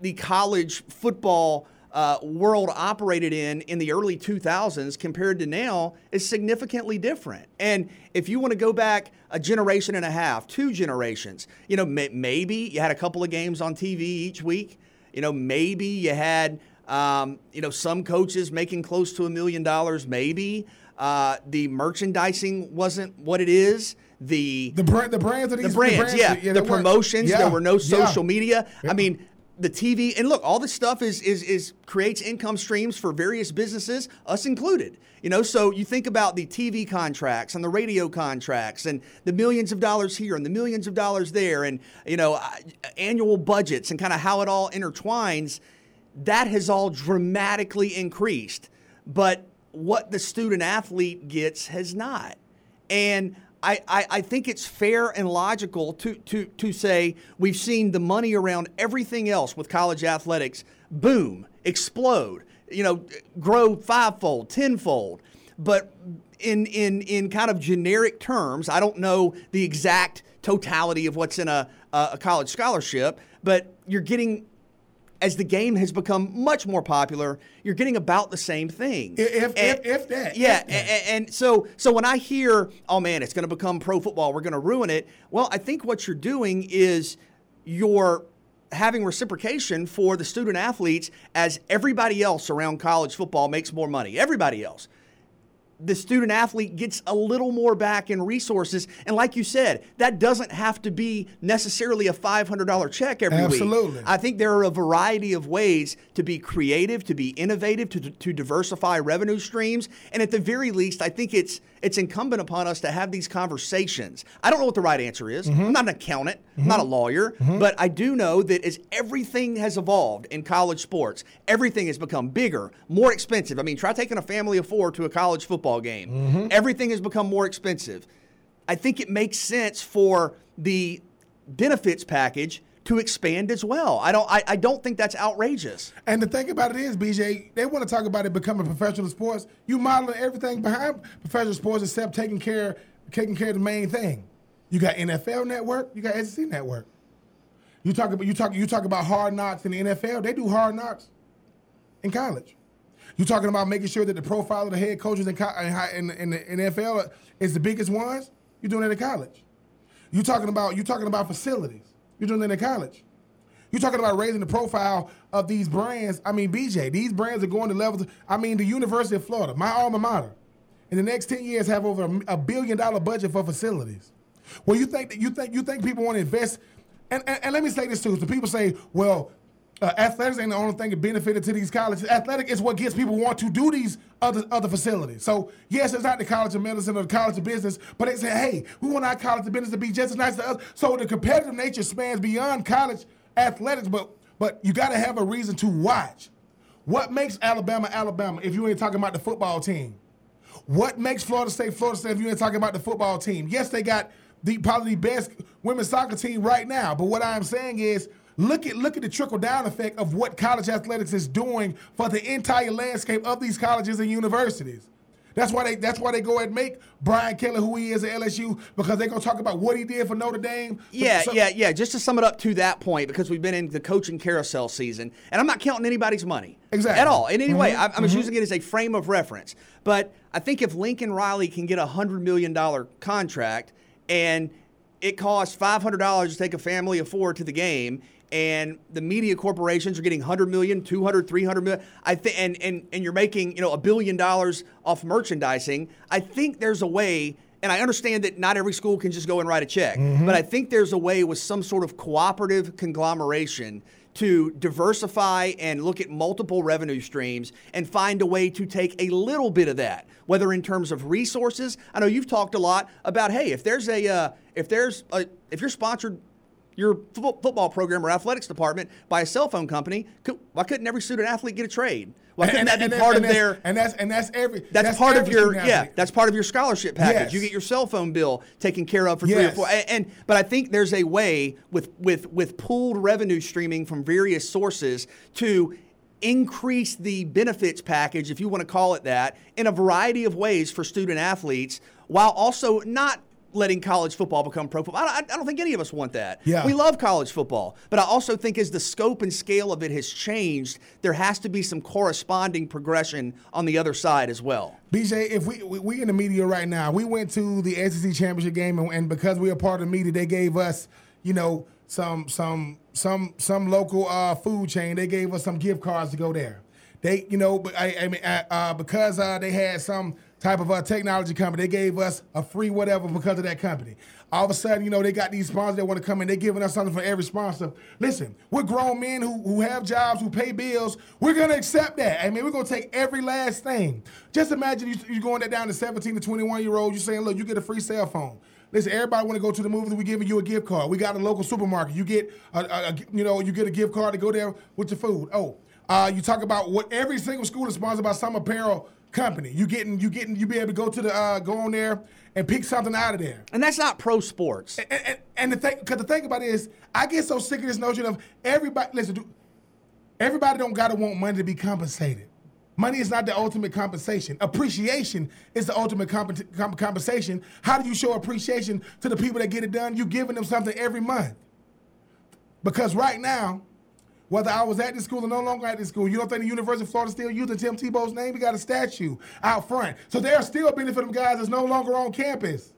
the college football uh, world operated in in the early 2000s compared to now is significantly different. And if you want to go back a generation and a half, two generations, you know, may- maybe you had a couple of games on TV each week. You know, maybe you had, um, you know, some coaches making close to a million dollars. Maybe uh, the merchandising wasn't what it is. The the brand, the brands of these the brands, yeah, they the promotions. yeah, There were no yeah. social media. Yeah. I mean, the TV and look, all this stuff is is is creates income streams for various businesses, us included. You know, so you think about the TV contracts and the radio contracts and the millions of dollars here and the millions of dollars there, and you know, uh, annual budgets and kind of how it all intertwines. That has all dramatically increased, but what the student athlete gets has not. And I, I, I think it's fair and logical to, to, to say we've seen the money around everything else with college athletics boom, explode, you know, grow fivefold, tenfold. But in, in, in kind of generic terms, I don't know the exact totality of what's in a, a a college scholarship, but you're getting as the game has become much more popular, you're getting about the same thing. If- if- if that, Yeah, if that. a- and so so when I hear, oh man, it's going to become pro football, we're going to ruin it. Well, I think what you're doing is you're having reciprocation for the student athletes as everybody else around college football makes more money. Everybody else the student athlete gets a little more back in resources. And like you said, that doesn't have to be necessarily a $500 check every Absolutely. week. I think there are a variety of ways to be creative, to be innovative, to, to diversify revenue streams. And at the very least, I think it's it's incumbent upon us to have these conversations. I don't know what the right answer is. Mm-hmm. I'm not an accountant, I'm mm-hmm. not a lawyer, mm-hmm. but I do know that as everything has evolved in college sports, everything has become bigger, more expensive. I mean, try taking a family of four to a college football game. Everything has become more expensive. I think it makes sense for the benefits package to expand as well. I don't I, I don't think that's outrageous. And the thing about it is, BJ, they want to talk about it becoming professional sports. You modeling everything behind professional sports except taking care taking care of the main thing. You got NFL network, you got SEC network. You talk about you talk you talk about hard knocks in the NFL. They do hard knocks in college. You're talking about making sure that the profile of the head coaches in, in, in, in the NFL is the biggest ones. You're doing it in college. You talking about you talking about facilities. You're doing it in college. You're talking about raising the profile of these brands. I mean, BJ, these brands are going to levels. I mean, the University of Florida, my alma mater, in the next 10 years have over a, a billion dollar budget for facilities. Well, you think that you think you think people want to invest and, and, and let me say this too. So people say, well, uh, athletics ain't the only thing that benefited to these colleges. Athletic is what gets people want to do these other other facilities. So yes, it's not the College of Medicine or the College of Business, but they say, hey, we want our College of Business to be just as nice as us. So the competitive nature spans beyond college athletics, but but you got to have a reason to watch. What makes Alabama Alabama if you ain't talking about the football team? What makes Florida State Florida State if you ain't talking about the football team? Yes, they got the probably the best women's soccer team right now, but what I'm saying is Look at look at the trickle down effect of what college athletics is doing for the entire landscape of these colleges and universities. That's why they that's why they go and make Brian Kelly who he is at LSU because they're gonna talk about what he did for Notre Dame. Yeah, so, yeah, yeah. Just to sum it up to that point, because we've been in the coaching carousel season, and I'm not counting anybody's money exactly at all in any mm-hmm. way. I'm, I'm mm-hmm. using it as a frame of reference. But I think if Lincoln Riley can get a hundred million dollar contract and it costs $500 to take a family of four to the game and the media corporations are getting 100 million 200 300 million. I think and, and and you're making you know a billion dollars off merchandising. I think there's a way and i understand that not every school can just go and write a check mm-hmm. but i think there's a way with some sort of cooperative conglomeration to diversify and look at multiple revenue streams and find a way to take a little bit of that whether in terms of resources. I know you've talked a lot about hey if there's a uh, if there's a if you're sponsored your football program or athletics department by a cell phone company, could, why couldn't every student athlete get a trade? Why couldn't and, that be part of their? And that's and that's every. That's, that's part of your yeah. That's part of your scholarship package. Yes. You get your cell phone bill taken care of for yes. three or four. And, and but I think there's a way with with with pooled revenue streaming from various sources to increase the benefits package, if you want to call it that, in a variety of ways for student athletes, while also not letting college football become pro football. I, I, don't think any of us want that. Yeah. We love college football. But I also think as the scope and scale of it has changed, there has to be some corresponding progression on the other side as well. BJ, if we, we, we in the media right now, we went to the SEC championship game, and, and because we are part of the media, they gave us, you know, some some some some local uh, food chain. They gave us some gift cards to go there. They, you know, I, I mean, uh, uh, because uh, they had some type of a technology company. They gave us a free whatever because of that company. All of a sudden, you know, they got these sponsors that want to come in. They're giving us something for every sponsor. Listen, we're grown men who, who have jobs, who pay bills. We're going to accept that. I mean, we're going to take every last thing. Just imagine you, you're going that down to 17 to 21 year olds. You're saying, look, you get a free cell phone. Listen, everybody want to go to the movies. We're giving you a gift card. We got a local supermarket. You get a, a, a you know, you get a gift card to go there with your food. Oh, uh, you talk about what every single school is sponsored by some apparel company. You getting you getting you be able to go to the uh, go on there and pick something out of there. And that's not pro sports. And, and, and the thing, because the thing about it is, I get so sick of this notion of everybody. Listen, do, everybody don't gotta want money to be compensated. Money is not the ultimate compensation. Appreciation is the ultimate comp- comp- compensation. How do you show appreciation to the people that get it done? You giving them something every month. Because right now, whether I was at this school or no longer at this school, you don't think the University of Florida still using Tim Tebow's name? We got a statue out front. So they are still benefiting guys that's no longer on campus.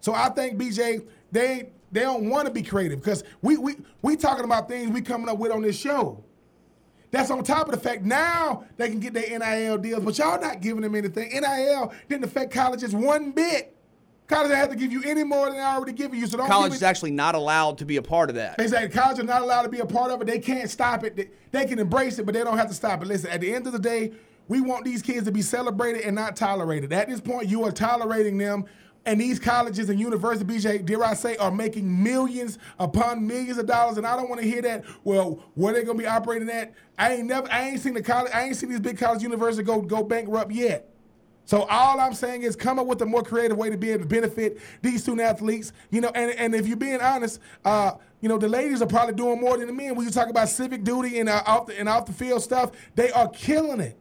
So I think BJ, they they don't want to be creative because we we we talking about things we coming up with on this show. That's on top of the fact now they can get their NIL deals, but y'all not giving them anything. NIL didn't affect colleges one bit. College doesn't have to give you any more than they already giving you. So don't college is actually not allowed to be a part of that. Exactly. College are not allowed to be a part of it. They can't stop it. They, they can embrace it, but they don't have to stop it. Listen, at the end of the day, we want these kids to be celebrated and not tolerated. At this point, you are tolerating them. And these colleges and universities, BJ, dare I say, are making millions upon millions of dollars. And I don't want to hear that. Well, where they gonna be operating at? I ain't never, I ain't seen the college, I ain't seen these big college universities go go bankrupt yet. So all I'm saying is come up with a more creative way to be able to benefit these student athletes. You know, and, and if you're being honest, uh, you know, the ladies are probably doing more than the men. When you talk about civic duty and uh, off the and off the field stuff, they are killing it.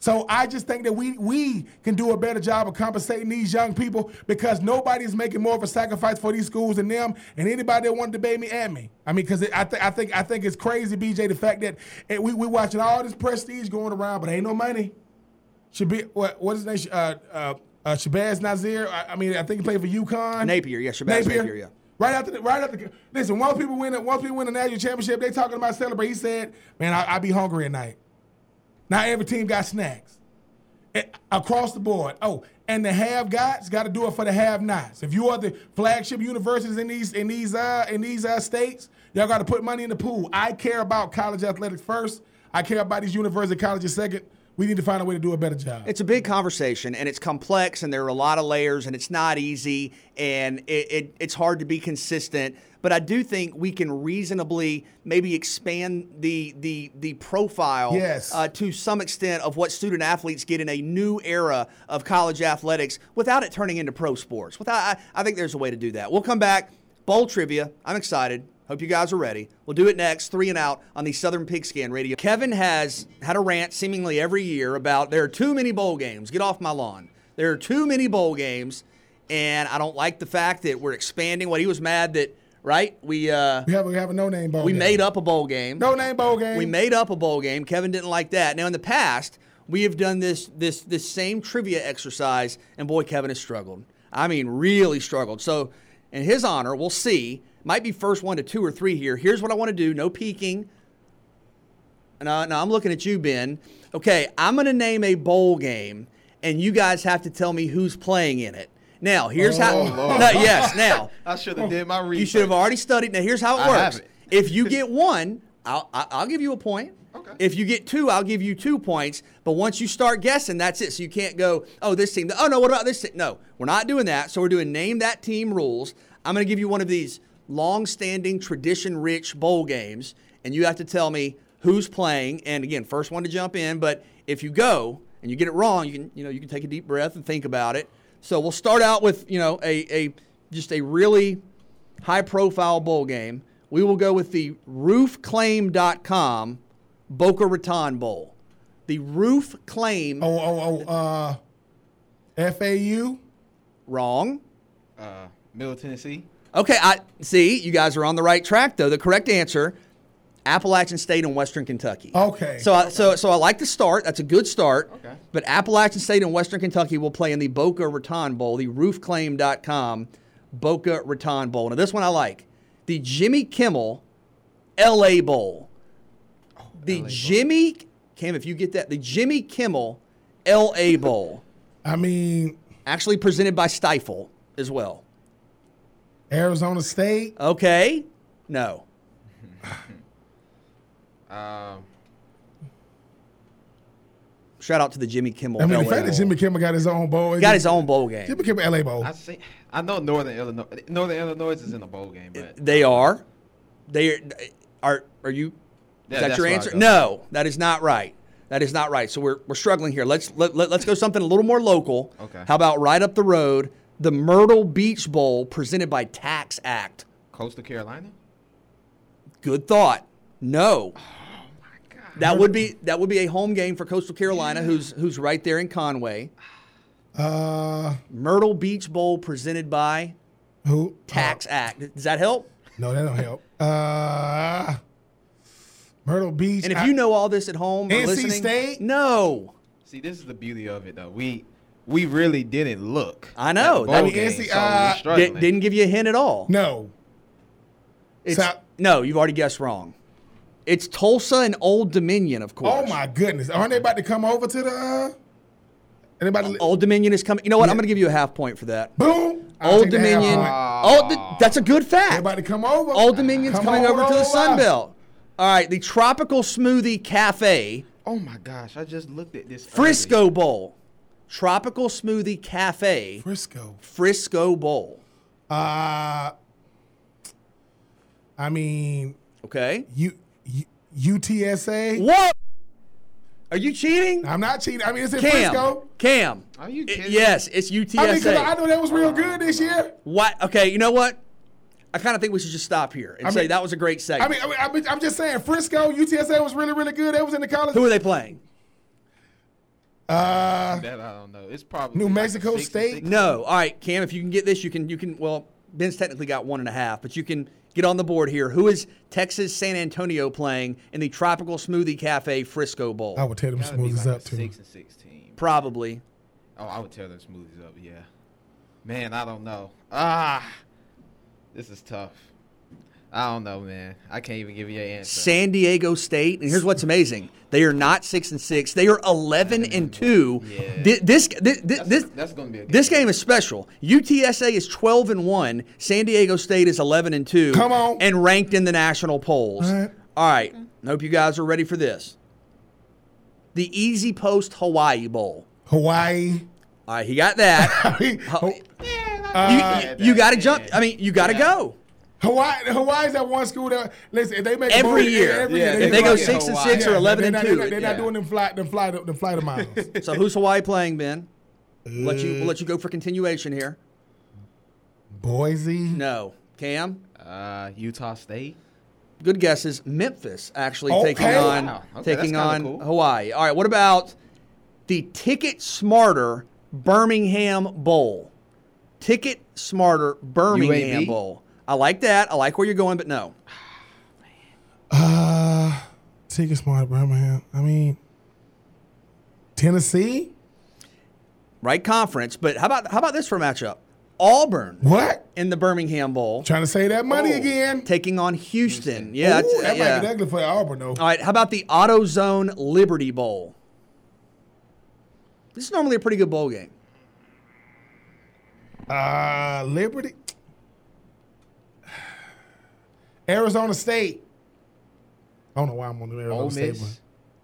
So I just think that we we can do a better job of compensating these young people because nobody's making more of a sacrifice for these schools than them. And anybody that want to debate me at me, I mean, because I, th- I think I think it's crazy, BJ, the fact that eh, we we watching all this prestige going around, but ain't no money. Should be what what is his name? Uh, uh, uh, Shabazz Nazir. I, I mean, I think he played for UConn. Napier, yeah, Shabazz Napier, yeah. Right after, the, right after. The, listen, once people win, once people win the national championship, they talking about celebrate. He said, "Man, I, I be hungry at night." Now every team got snacks it, across the board. Oh, and the have gots got to do it for the have nots. If you are the flagship universities in these in these uh, in these uh, states, y'all got to put money in the pool. I care about college athletics first. I care about these university colleges second we need to find a way to do a better job. It's a big conversation, and it's complex, and there are a lot of layers, and it's not easy, and it, it, it's hard to be consistent. But I do think we can reasonably maybe expand the the the profile yes. uh, to some extent of what student athletes get in a new era of college athletics without it turning into pro sports. Without, I, I think there's a way to do that. We'll come back. Bowl trivia. I'm excited. Hope you guys are ready. We'll do it next, three and out on the Southern Pigskin Radio. Kevin has had a rant seemingly every year about there are too many bowl games. Get off my lawn. There are too many bowl games, and I don't like the fact that we're expanding. What he was mad that right? We uh, we have we have a no name bowl. We game. made up a bowl game. No name bowl game. We made up a bowl game. Kevin didn't like that. Now in the past, we have done this this this same trivia exercise, and boy, Kevin has struggled. I mean, really struggled. So, in his honor, we'll see might be first one to two or three here. Here's what I want to do no peeking. Now, now I'm looking at you, Ben. Okay, I'm going to name a bowl game, and you guys have to tell me who's playing in it. Now, here's oh, how. No, yes, now. I should have did my research. You should have already studied. Now, here's how it works. It. If you get one, I'll, I'll give you a point. Okay. If you get two, I'll give you two points. But once you start guessing, that's it. So you can't go, oh, this team. Oh, no, what about this team? No, we're not doing that. So we're doing name that team rules. I'm going to give you one of these long-standing, tradition-rich bowl games, and you have to tell me who's playing. And again, first one to jump in. But if you go and you get it wrong, you can you know you can take a deep breath and think about it. So we'll start out with you know a, a just a really high-profile bowl game. We will go with the roofclaim.com Boca Raton Bowl. The Roof Claim. Oh, oh, oh, uh, FAU? Wrong. Uh, Middle Tennessee? Okay, I see. You guys are on the right track, though. The correct answer: Appalachian State and Western Kentucky. Okay. So, I, so, so I like the start. That's a good start. Okay. But Appalachian State and Western Kentucky will play in the Boca Raton Bowl, the RoofClaim.com Boca Raton Bowl. Now, this one I like: the Jimmy Kimmel L.A. Bowl. Oh, the LA Jimmy Bowl. Cam, if you get that, the Jimmy Kimmel L.A. Bowl. I mean, actually presented by Stifel as well. Arizona State. Okay. No. um. Shout out to the Jimmy Kimmel. I mean, LA the fact that Jimmy Kimmel got his own bowl. Got his own bowl game. Jimmy Kimmel LA Bowl. I see. I know Northern Illinois. Northern Illinois is in the bowl game, but they are. They are. Are, are you? Yeah, is that your answer? No, that is not right. That is not right. So we're, we're struggling here. Let's let, let, let's go something a little more local. Okay. How about right up the road? The Myrtle Beach Bowl presented by TaxAct. Coastal Carolina? Good thought. No. Oh my God. That would be that would be a home game for Coastal Carolina, yeah. who's who's right there in Conway. Uh, Myrtle Beach Bowl presented by who? Tax uh, Act. Does that help? No, that don't help. Uh, Myrtle Beach. And if I, you know all this at home, NC listening, State. No. See, this is the beauty of it, though. We we really didn't look. I know. I mean, game, so uh, did, not give you a hint at all. No. It's, so, no, you've already guessed wrong. It's Tulsa and Old Dominion, of course. Oh my goodness! Aren't they about to come over to the? Uh, anybody? Old Dominion is coming. You know what? Yeah. I'm going to give you a half point for that. Boom! I'll Old Dominion. Oh, that's a good fact. Everybody come over. Old Dominion's come coming over, over to the Sun Belt. All right, the Tropical Smoothie Cafe. Oh my gosh! I just looked at this. Frisco early. Bowl. Tropical Smoothie Cafe. Frisco. Frisco Bowl. Uh, I mean. Okay. U, U, UTSA. What? Are you cheating? I'm not cheating. I mean, it's in Cam. Frisco. Cam. Are you I- kidding? yes, it's UTSA. I mean, 'cause I know that was real good this year. What? Okay, you know what? I kind of think we should just stop here and I say mean- that was a great segment. I mean, I mean, I mean, I'm just saying, Frisco, UTSA was really, really good. They was in the college. Who are they playing? Uh, That I don't know. It's probably New like Mexico six State? six. No. All right, Cam. If you can get this, you can. You can. Well, Ben's technically got one and a half, but you can get on the board here. Who is Texas San Antonio playing in the Tropical Smoothie Cafe Frisco Bowl? I would tear them Gotta smoothies like up a too. Six and sixteen. Probably. Oh, I would tear those smoothies up. Yeah. Man, I don't know. Ah, this is tough. I don't know, man. I can't even give you an answer. San Diego State, and here's what's amazing: they are not six and six; they are eleven and two. Yeah. This this this that's, this, that's gonna be a good this game is special. UTSA is twelve and one. San Diego State is eleven and two. Come on. and ranked in the national polls. All right. All right. I hope you guys are ready for this. The EasyPost Hawaii Bowl. Hawaii. All right, he got that. I mean, You- uh, you, got to jump. I mean, you got to go. Hawaii, Hawaii's that one school that listen. If they make a Every bowl, year. every Yeah, year If they go six and Hawaii. six or eleven they're and not, two. They're, not, they're not Yeah. doing them flight, them flight, them flight miles. So who's Hawaii playing, Ben? Let you we'll let you go for continuation here. Boise. No, Cam. Uh, Utah State. Good guesses. Memphis actually Okay. taking on Wow. Okay, taking on cool. Hawaii. All right. What about the TicketSmarter Birmingham Bowl? Ticket Smarter Birmingham UAB? Bowl. I like that. I like where you're going, but no. Uh, Ticket Smart Birmingham. I mean, Tennessee. Right conference, but how about how about this for a matchup? Auburn What? in the Birmingham Bowl Trying to say that money Oh. again. taking on Houston. Yeah, Ooh, that's- that yeah. might be ugly for Auburn though. All right, how about the AutoZone Liberty Bowl? This is normally a pretty good bowl game. Uh, Liberty. Arizona State. I don't know why I'm on the Arizona Ole State Miss.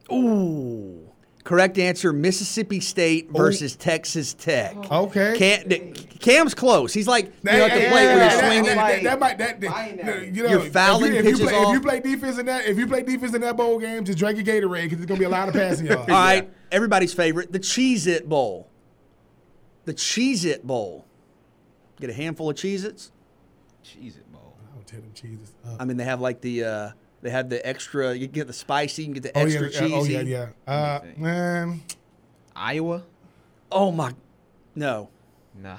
one. Ooh. Correct answer Mississippi State oh. versus Texas Tech. Okay. Cam, Cam's close. He's like, you know, at the Hey, plate hey, where hey, you're that- swinging. That, that, that might that, that you know You're fouling if you, if pitches you play, off. If you play defense in that, if you play defense in that bowl game, just drink your Gatorade because there's gonna be a lot of passing yards. All right, everybody's favorite, the Cheez It Bowl. The Cheez It Bowl. Get a handful of Cheez Its. Cheese it, bowl. I'll cheeses up. I mean, they have like the, uh, they have the extra, you can get the spicy, you can get the Oh extra yeah, cheesy. oh yeah, yeah. Uh, man, Iowa. Oh, my, no. Nah.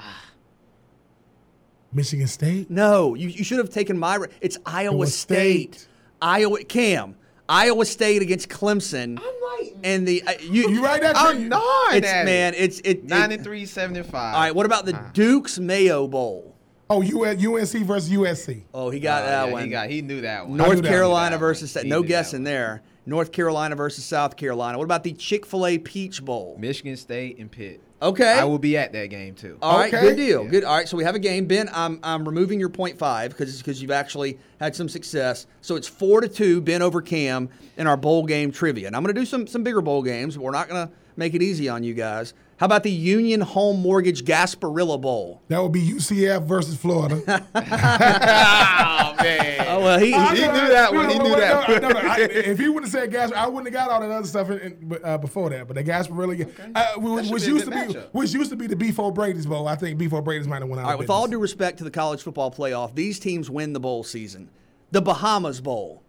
Michigan State. No, you, you should have taken my. It's Iowa Iowa State. State. Iowa Cam. Iowa State against Clemson. I'm right. And the uh, you You right there? I'm not. It's man. It's it. Nine it- and three, seven and five. All right. What about the Duke's Mayo Bowl? Oh, U- UNC versus USC. Oh, he got Uh, that yeah, one. He got. He knew that one. North Carolina one. versus He no knew that guessing there. North Carolina versus South Carolina. What about the Chick Fil A Peach Bowl? Michigan State and Pitt. Okay. I will be at that game too. All right, Okay. good deal. Yeah. Good. All right, so we have a game. Ben, I'm I'm removing your point five because because you've actually had some success. So it's four to two. Ben over Cam in our bowl game trivia. And I'm going to do some some bigger bowl games. But we're not going to make it easy on you guys. How about the Union Home Mortgage Gasparilla Bowl? That would be UCF versus Florida. oh man. Oh well, he, He he- knew that one. He knew that one. no, no, I, if he wouldn't have said Gasparilla, I wouldn't have got all that other stuff in, in, uh, before that. But the Gasparilla, uh, which, which used to be, matchup. which used to be the B4 Brady's Bowl. I think B4 Brady's might have won out. all right. of With all due respect to the college football playoff, these teams win the bowl season. The Bahamas Bowl.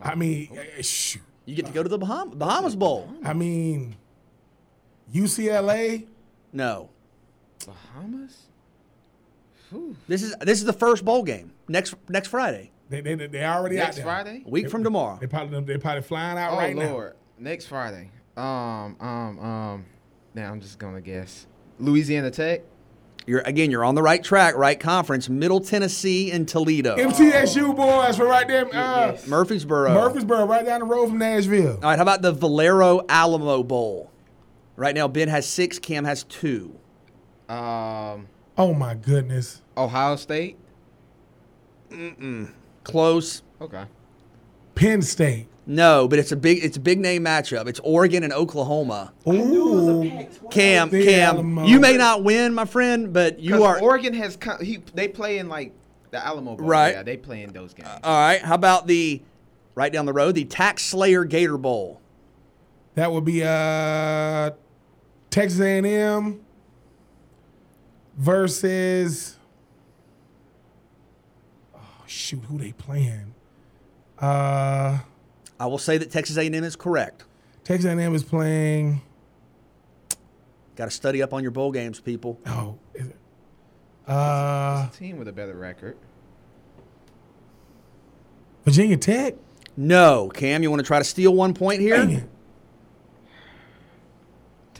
I mean, eh, shoot. You get to go to the Baham- Bahamas Bowl. I mean, UCLA. No, Bahamas. this is this is the first bowl game next next Friday, They they they already out Next there. Friday. a week from tomorrow. They probably they probably flying out Oh right Lord. Next Friday. Um. Um. Um. Now I'm just gonna guess. Louisiana Tech. You're again, you're on the right track, right conference. Middle Tennessee and Toledo, now. MTSU boys from right there, uh, Murfreesboro. Murfreesboro, right down the road from Nashville. All right, how about the Valero Alamo Bowl? Right now, Ben has six, Cam has two. Um. Oh my goodness. Ohio State. Mm-mm. Close. Okay. Penn State. No, but it's a big it's a big name matchup. It's Oregon and Oklahoma. Ooh. Cam, The Cam, Alamo. you may not win, my friend, but you are. Oregon has co- he they play in like the Alamo Bowl. Right. Yeah, they play in those games. All right, how about the right down the road, the TaxSlayer Gator Bowl? That would be uh, Texas A&M versus. Oh shoot, who they playing? Uh, I will say that Texas A&M is correct. Texas A&M is playing. Got to study up on your bowl games, people. Oh, is it? Uh, Team with a better record. Virginia Tech. No, Cam, you want to try to steal one point here?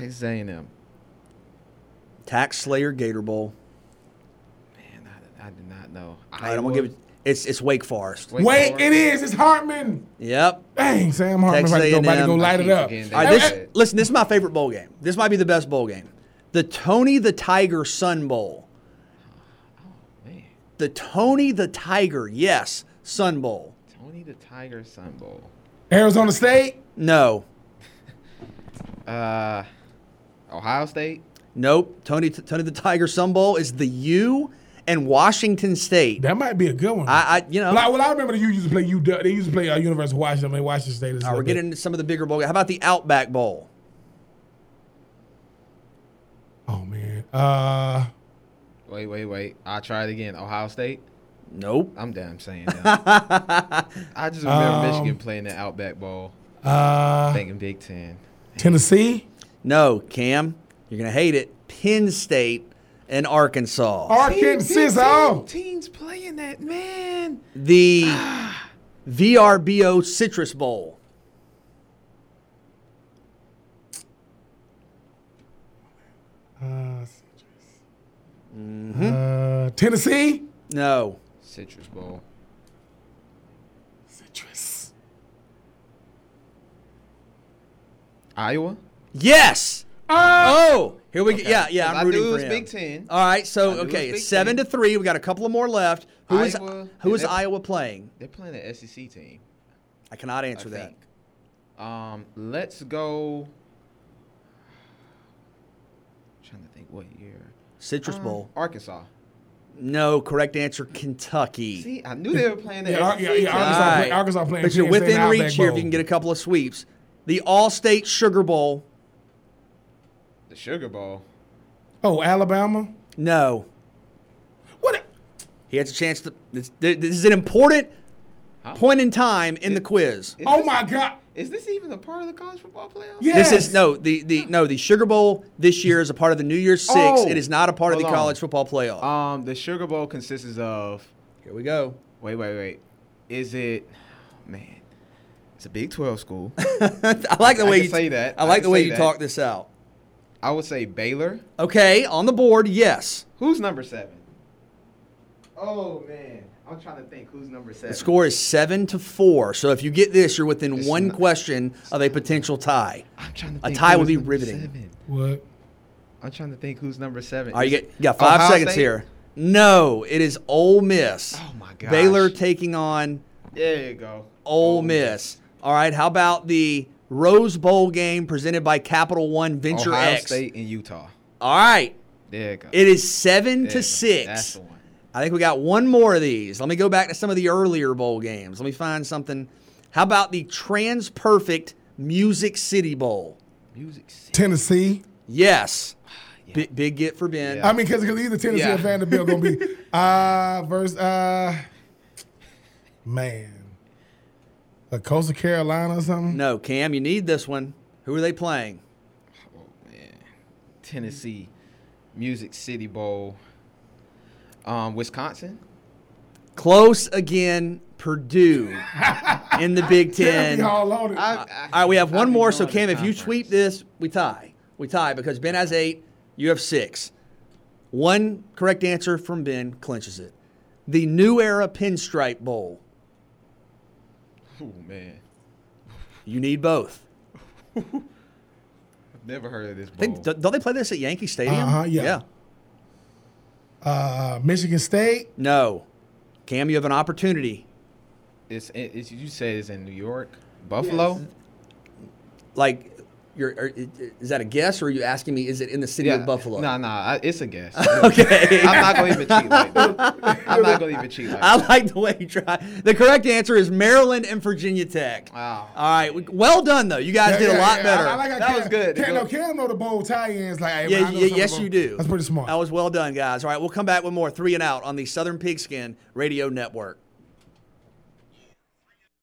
Dang it. Texas A&M. TaxSlayer Gator Bowl. Man, I, I did not know. All right, I'm gonna give it. It's it's Wake Forest. Wake Wait, Forest. it is. It's Hartman. Yep. Dang, Sam Hartman Texas about to go, about to go A&M. light it up. forgetting All that right, this, shit. listen, this is my favorite bowl game. This might be the best bowl game. The Tony the Tiger Sun Bowl. Oh, man, The Tony the Tiger, yes, Sun Bowl. Tony the Tiger Sun Bowl. Arizona State. No, Uh, Ohio State. nope. Tony Tony the Tiger Sun Bowl is the U and Washington State. That might be a good one. I, I you know. well, I, well, I remember the U used to play U. They used to play uh, University of Washington. I mean, Washington State is. All right, we're getting into some of the bigger bowl. How about the Outback Bowl? Oh man. Uh, Wait, wait, wait. I'll try it again. Ohio State. Nope. I'm damn saying that. I just remember Um, Michigan playing the Outback Bowl. uh, Thinking Big Ten. Tennessee. No, Cam, you're gonna hate it. Penn State and Arkansas. Arkansas. Teams playing that man. The VRBO Citrus Bowl. Uh, Mm-hmm. uh, Tennessee. No. Citrus Bowl. Citrus. Iowa. Yes. oh, here we go. Yeah, yeah. I I'm rooting knew it for was him. Big Ten. All right, so I it okay, Big it's seven Ten. to three. We got a couple of more left. Who is Iowa, who is Iowa playing? They're playing the SEC team. I cannot I answer that. think. Um, let's go. trying to think what year. Citrus Um, Bowl. Arkansas. No, correct answer. Kentucky. See, I knew they were playing the Yeah, SEC yeah, yeah. Arkansas All play- Arkansas playing But you're within reach Outback here if you can get a couple of sweeps. The Allstate Sugar Bowl. The Sugar Bowl. Oh, Alabama. No. What? He has a chance to. This, this is an important Huh? point in time in the quiz. Oh this- my God. Is this even a part of the college football playoffs? Yes. This is no the the no the Sugar Bowl this year is a part of the New Year's Six. Oh, it is not a part of the on. college football playoff. Um, the Sugar Bowl consists of. Here we go. Wait, wait, wait. Is it? Man, it's a Big Twelve school. I like the I way you say that. I I like can the way you that. talk this out. I would say Baylor. Okay, on the board, yes. Who's number seven? Oh man, I'm trying to think. Who's number seven? The score is seven to four. So if you get this, you're within It's one not- question of a potential tie. I'm trying to A think tie would be number riveting. seven. What? I'm trying to think who's number seven. All right, you, Is get, you got five Ohio seconds State? here. No, it is Ole Miss. Oh my God. Baylor taking on There you go. Ole Miss. All right, how about the Rose Bowl game presented by Capital One Venture Ohio X? State and Utah. All right, There you go. it is seven There to six. That's the one. I think we got one more of these. Let me go back to some of the earlier bowl games. Let me find something. How about the TransPerfect Music City Bowl? Music. City. Tennessee. Yes. Big, big get for Ben. Yeah. I mean, because either Tennessee Yeah. or Vanderbilt gonna be uh versus uh man, a Coastal Carolina or something. No, Cam, you need this one. Who are they playing? Oh man. Tennessee, Music City Bowl. Um, Wisconsin. Close again, Purdue in the Big Tennessee Ten. all on. I, I, All right, we have one more. So, Cam, if you conference. sweep this, we tie. We tie because Ben has eight, you have six. One correct answer from Ben clinches it. The New Era Pinstripe Bowl. Oh man, You need both. I've never heard of this I think, don't don't they play this at Yankee Stadium? Uh-huh, yeah. Uh, Michigan State. No. Cam, you have an opportunity. it's, it's you said it's in New York, Buffalo. Like, You're, are, is that a guess, or are you asking me? Is it in the city of Buffalo? No, no, it's a guess. Okay. I'm not gonna even cheat like that. I'm not gonna even cheat like I that. like the way you try. The correct answer is Maryland and Virginia Tech. Wow. All right. Well done, though. You guys Yeah, did a lot yeah. better. I, I like That Cam, was good. Cam, no, Good. Cam know the bold tie-ins. Like, hey, yeah, man, yeah, yes, you do. That's pretty smart. That was well done, guys. All right, we'll come back with more three and out on the Southern Pigskin Radio Network.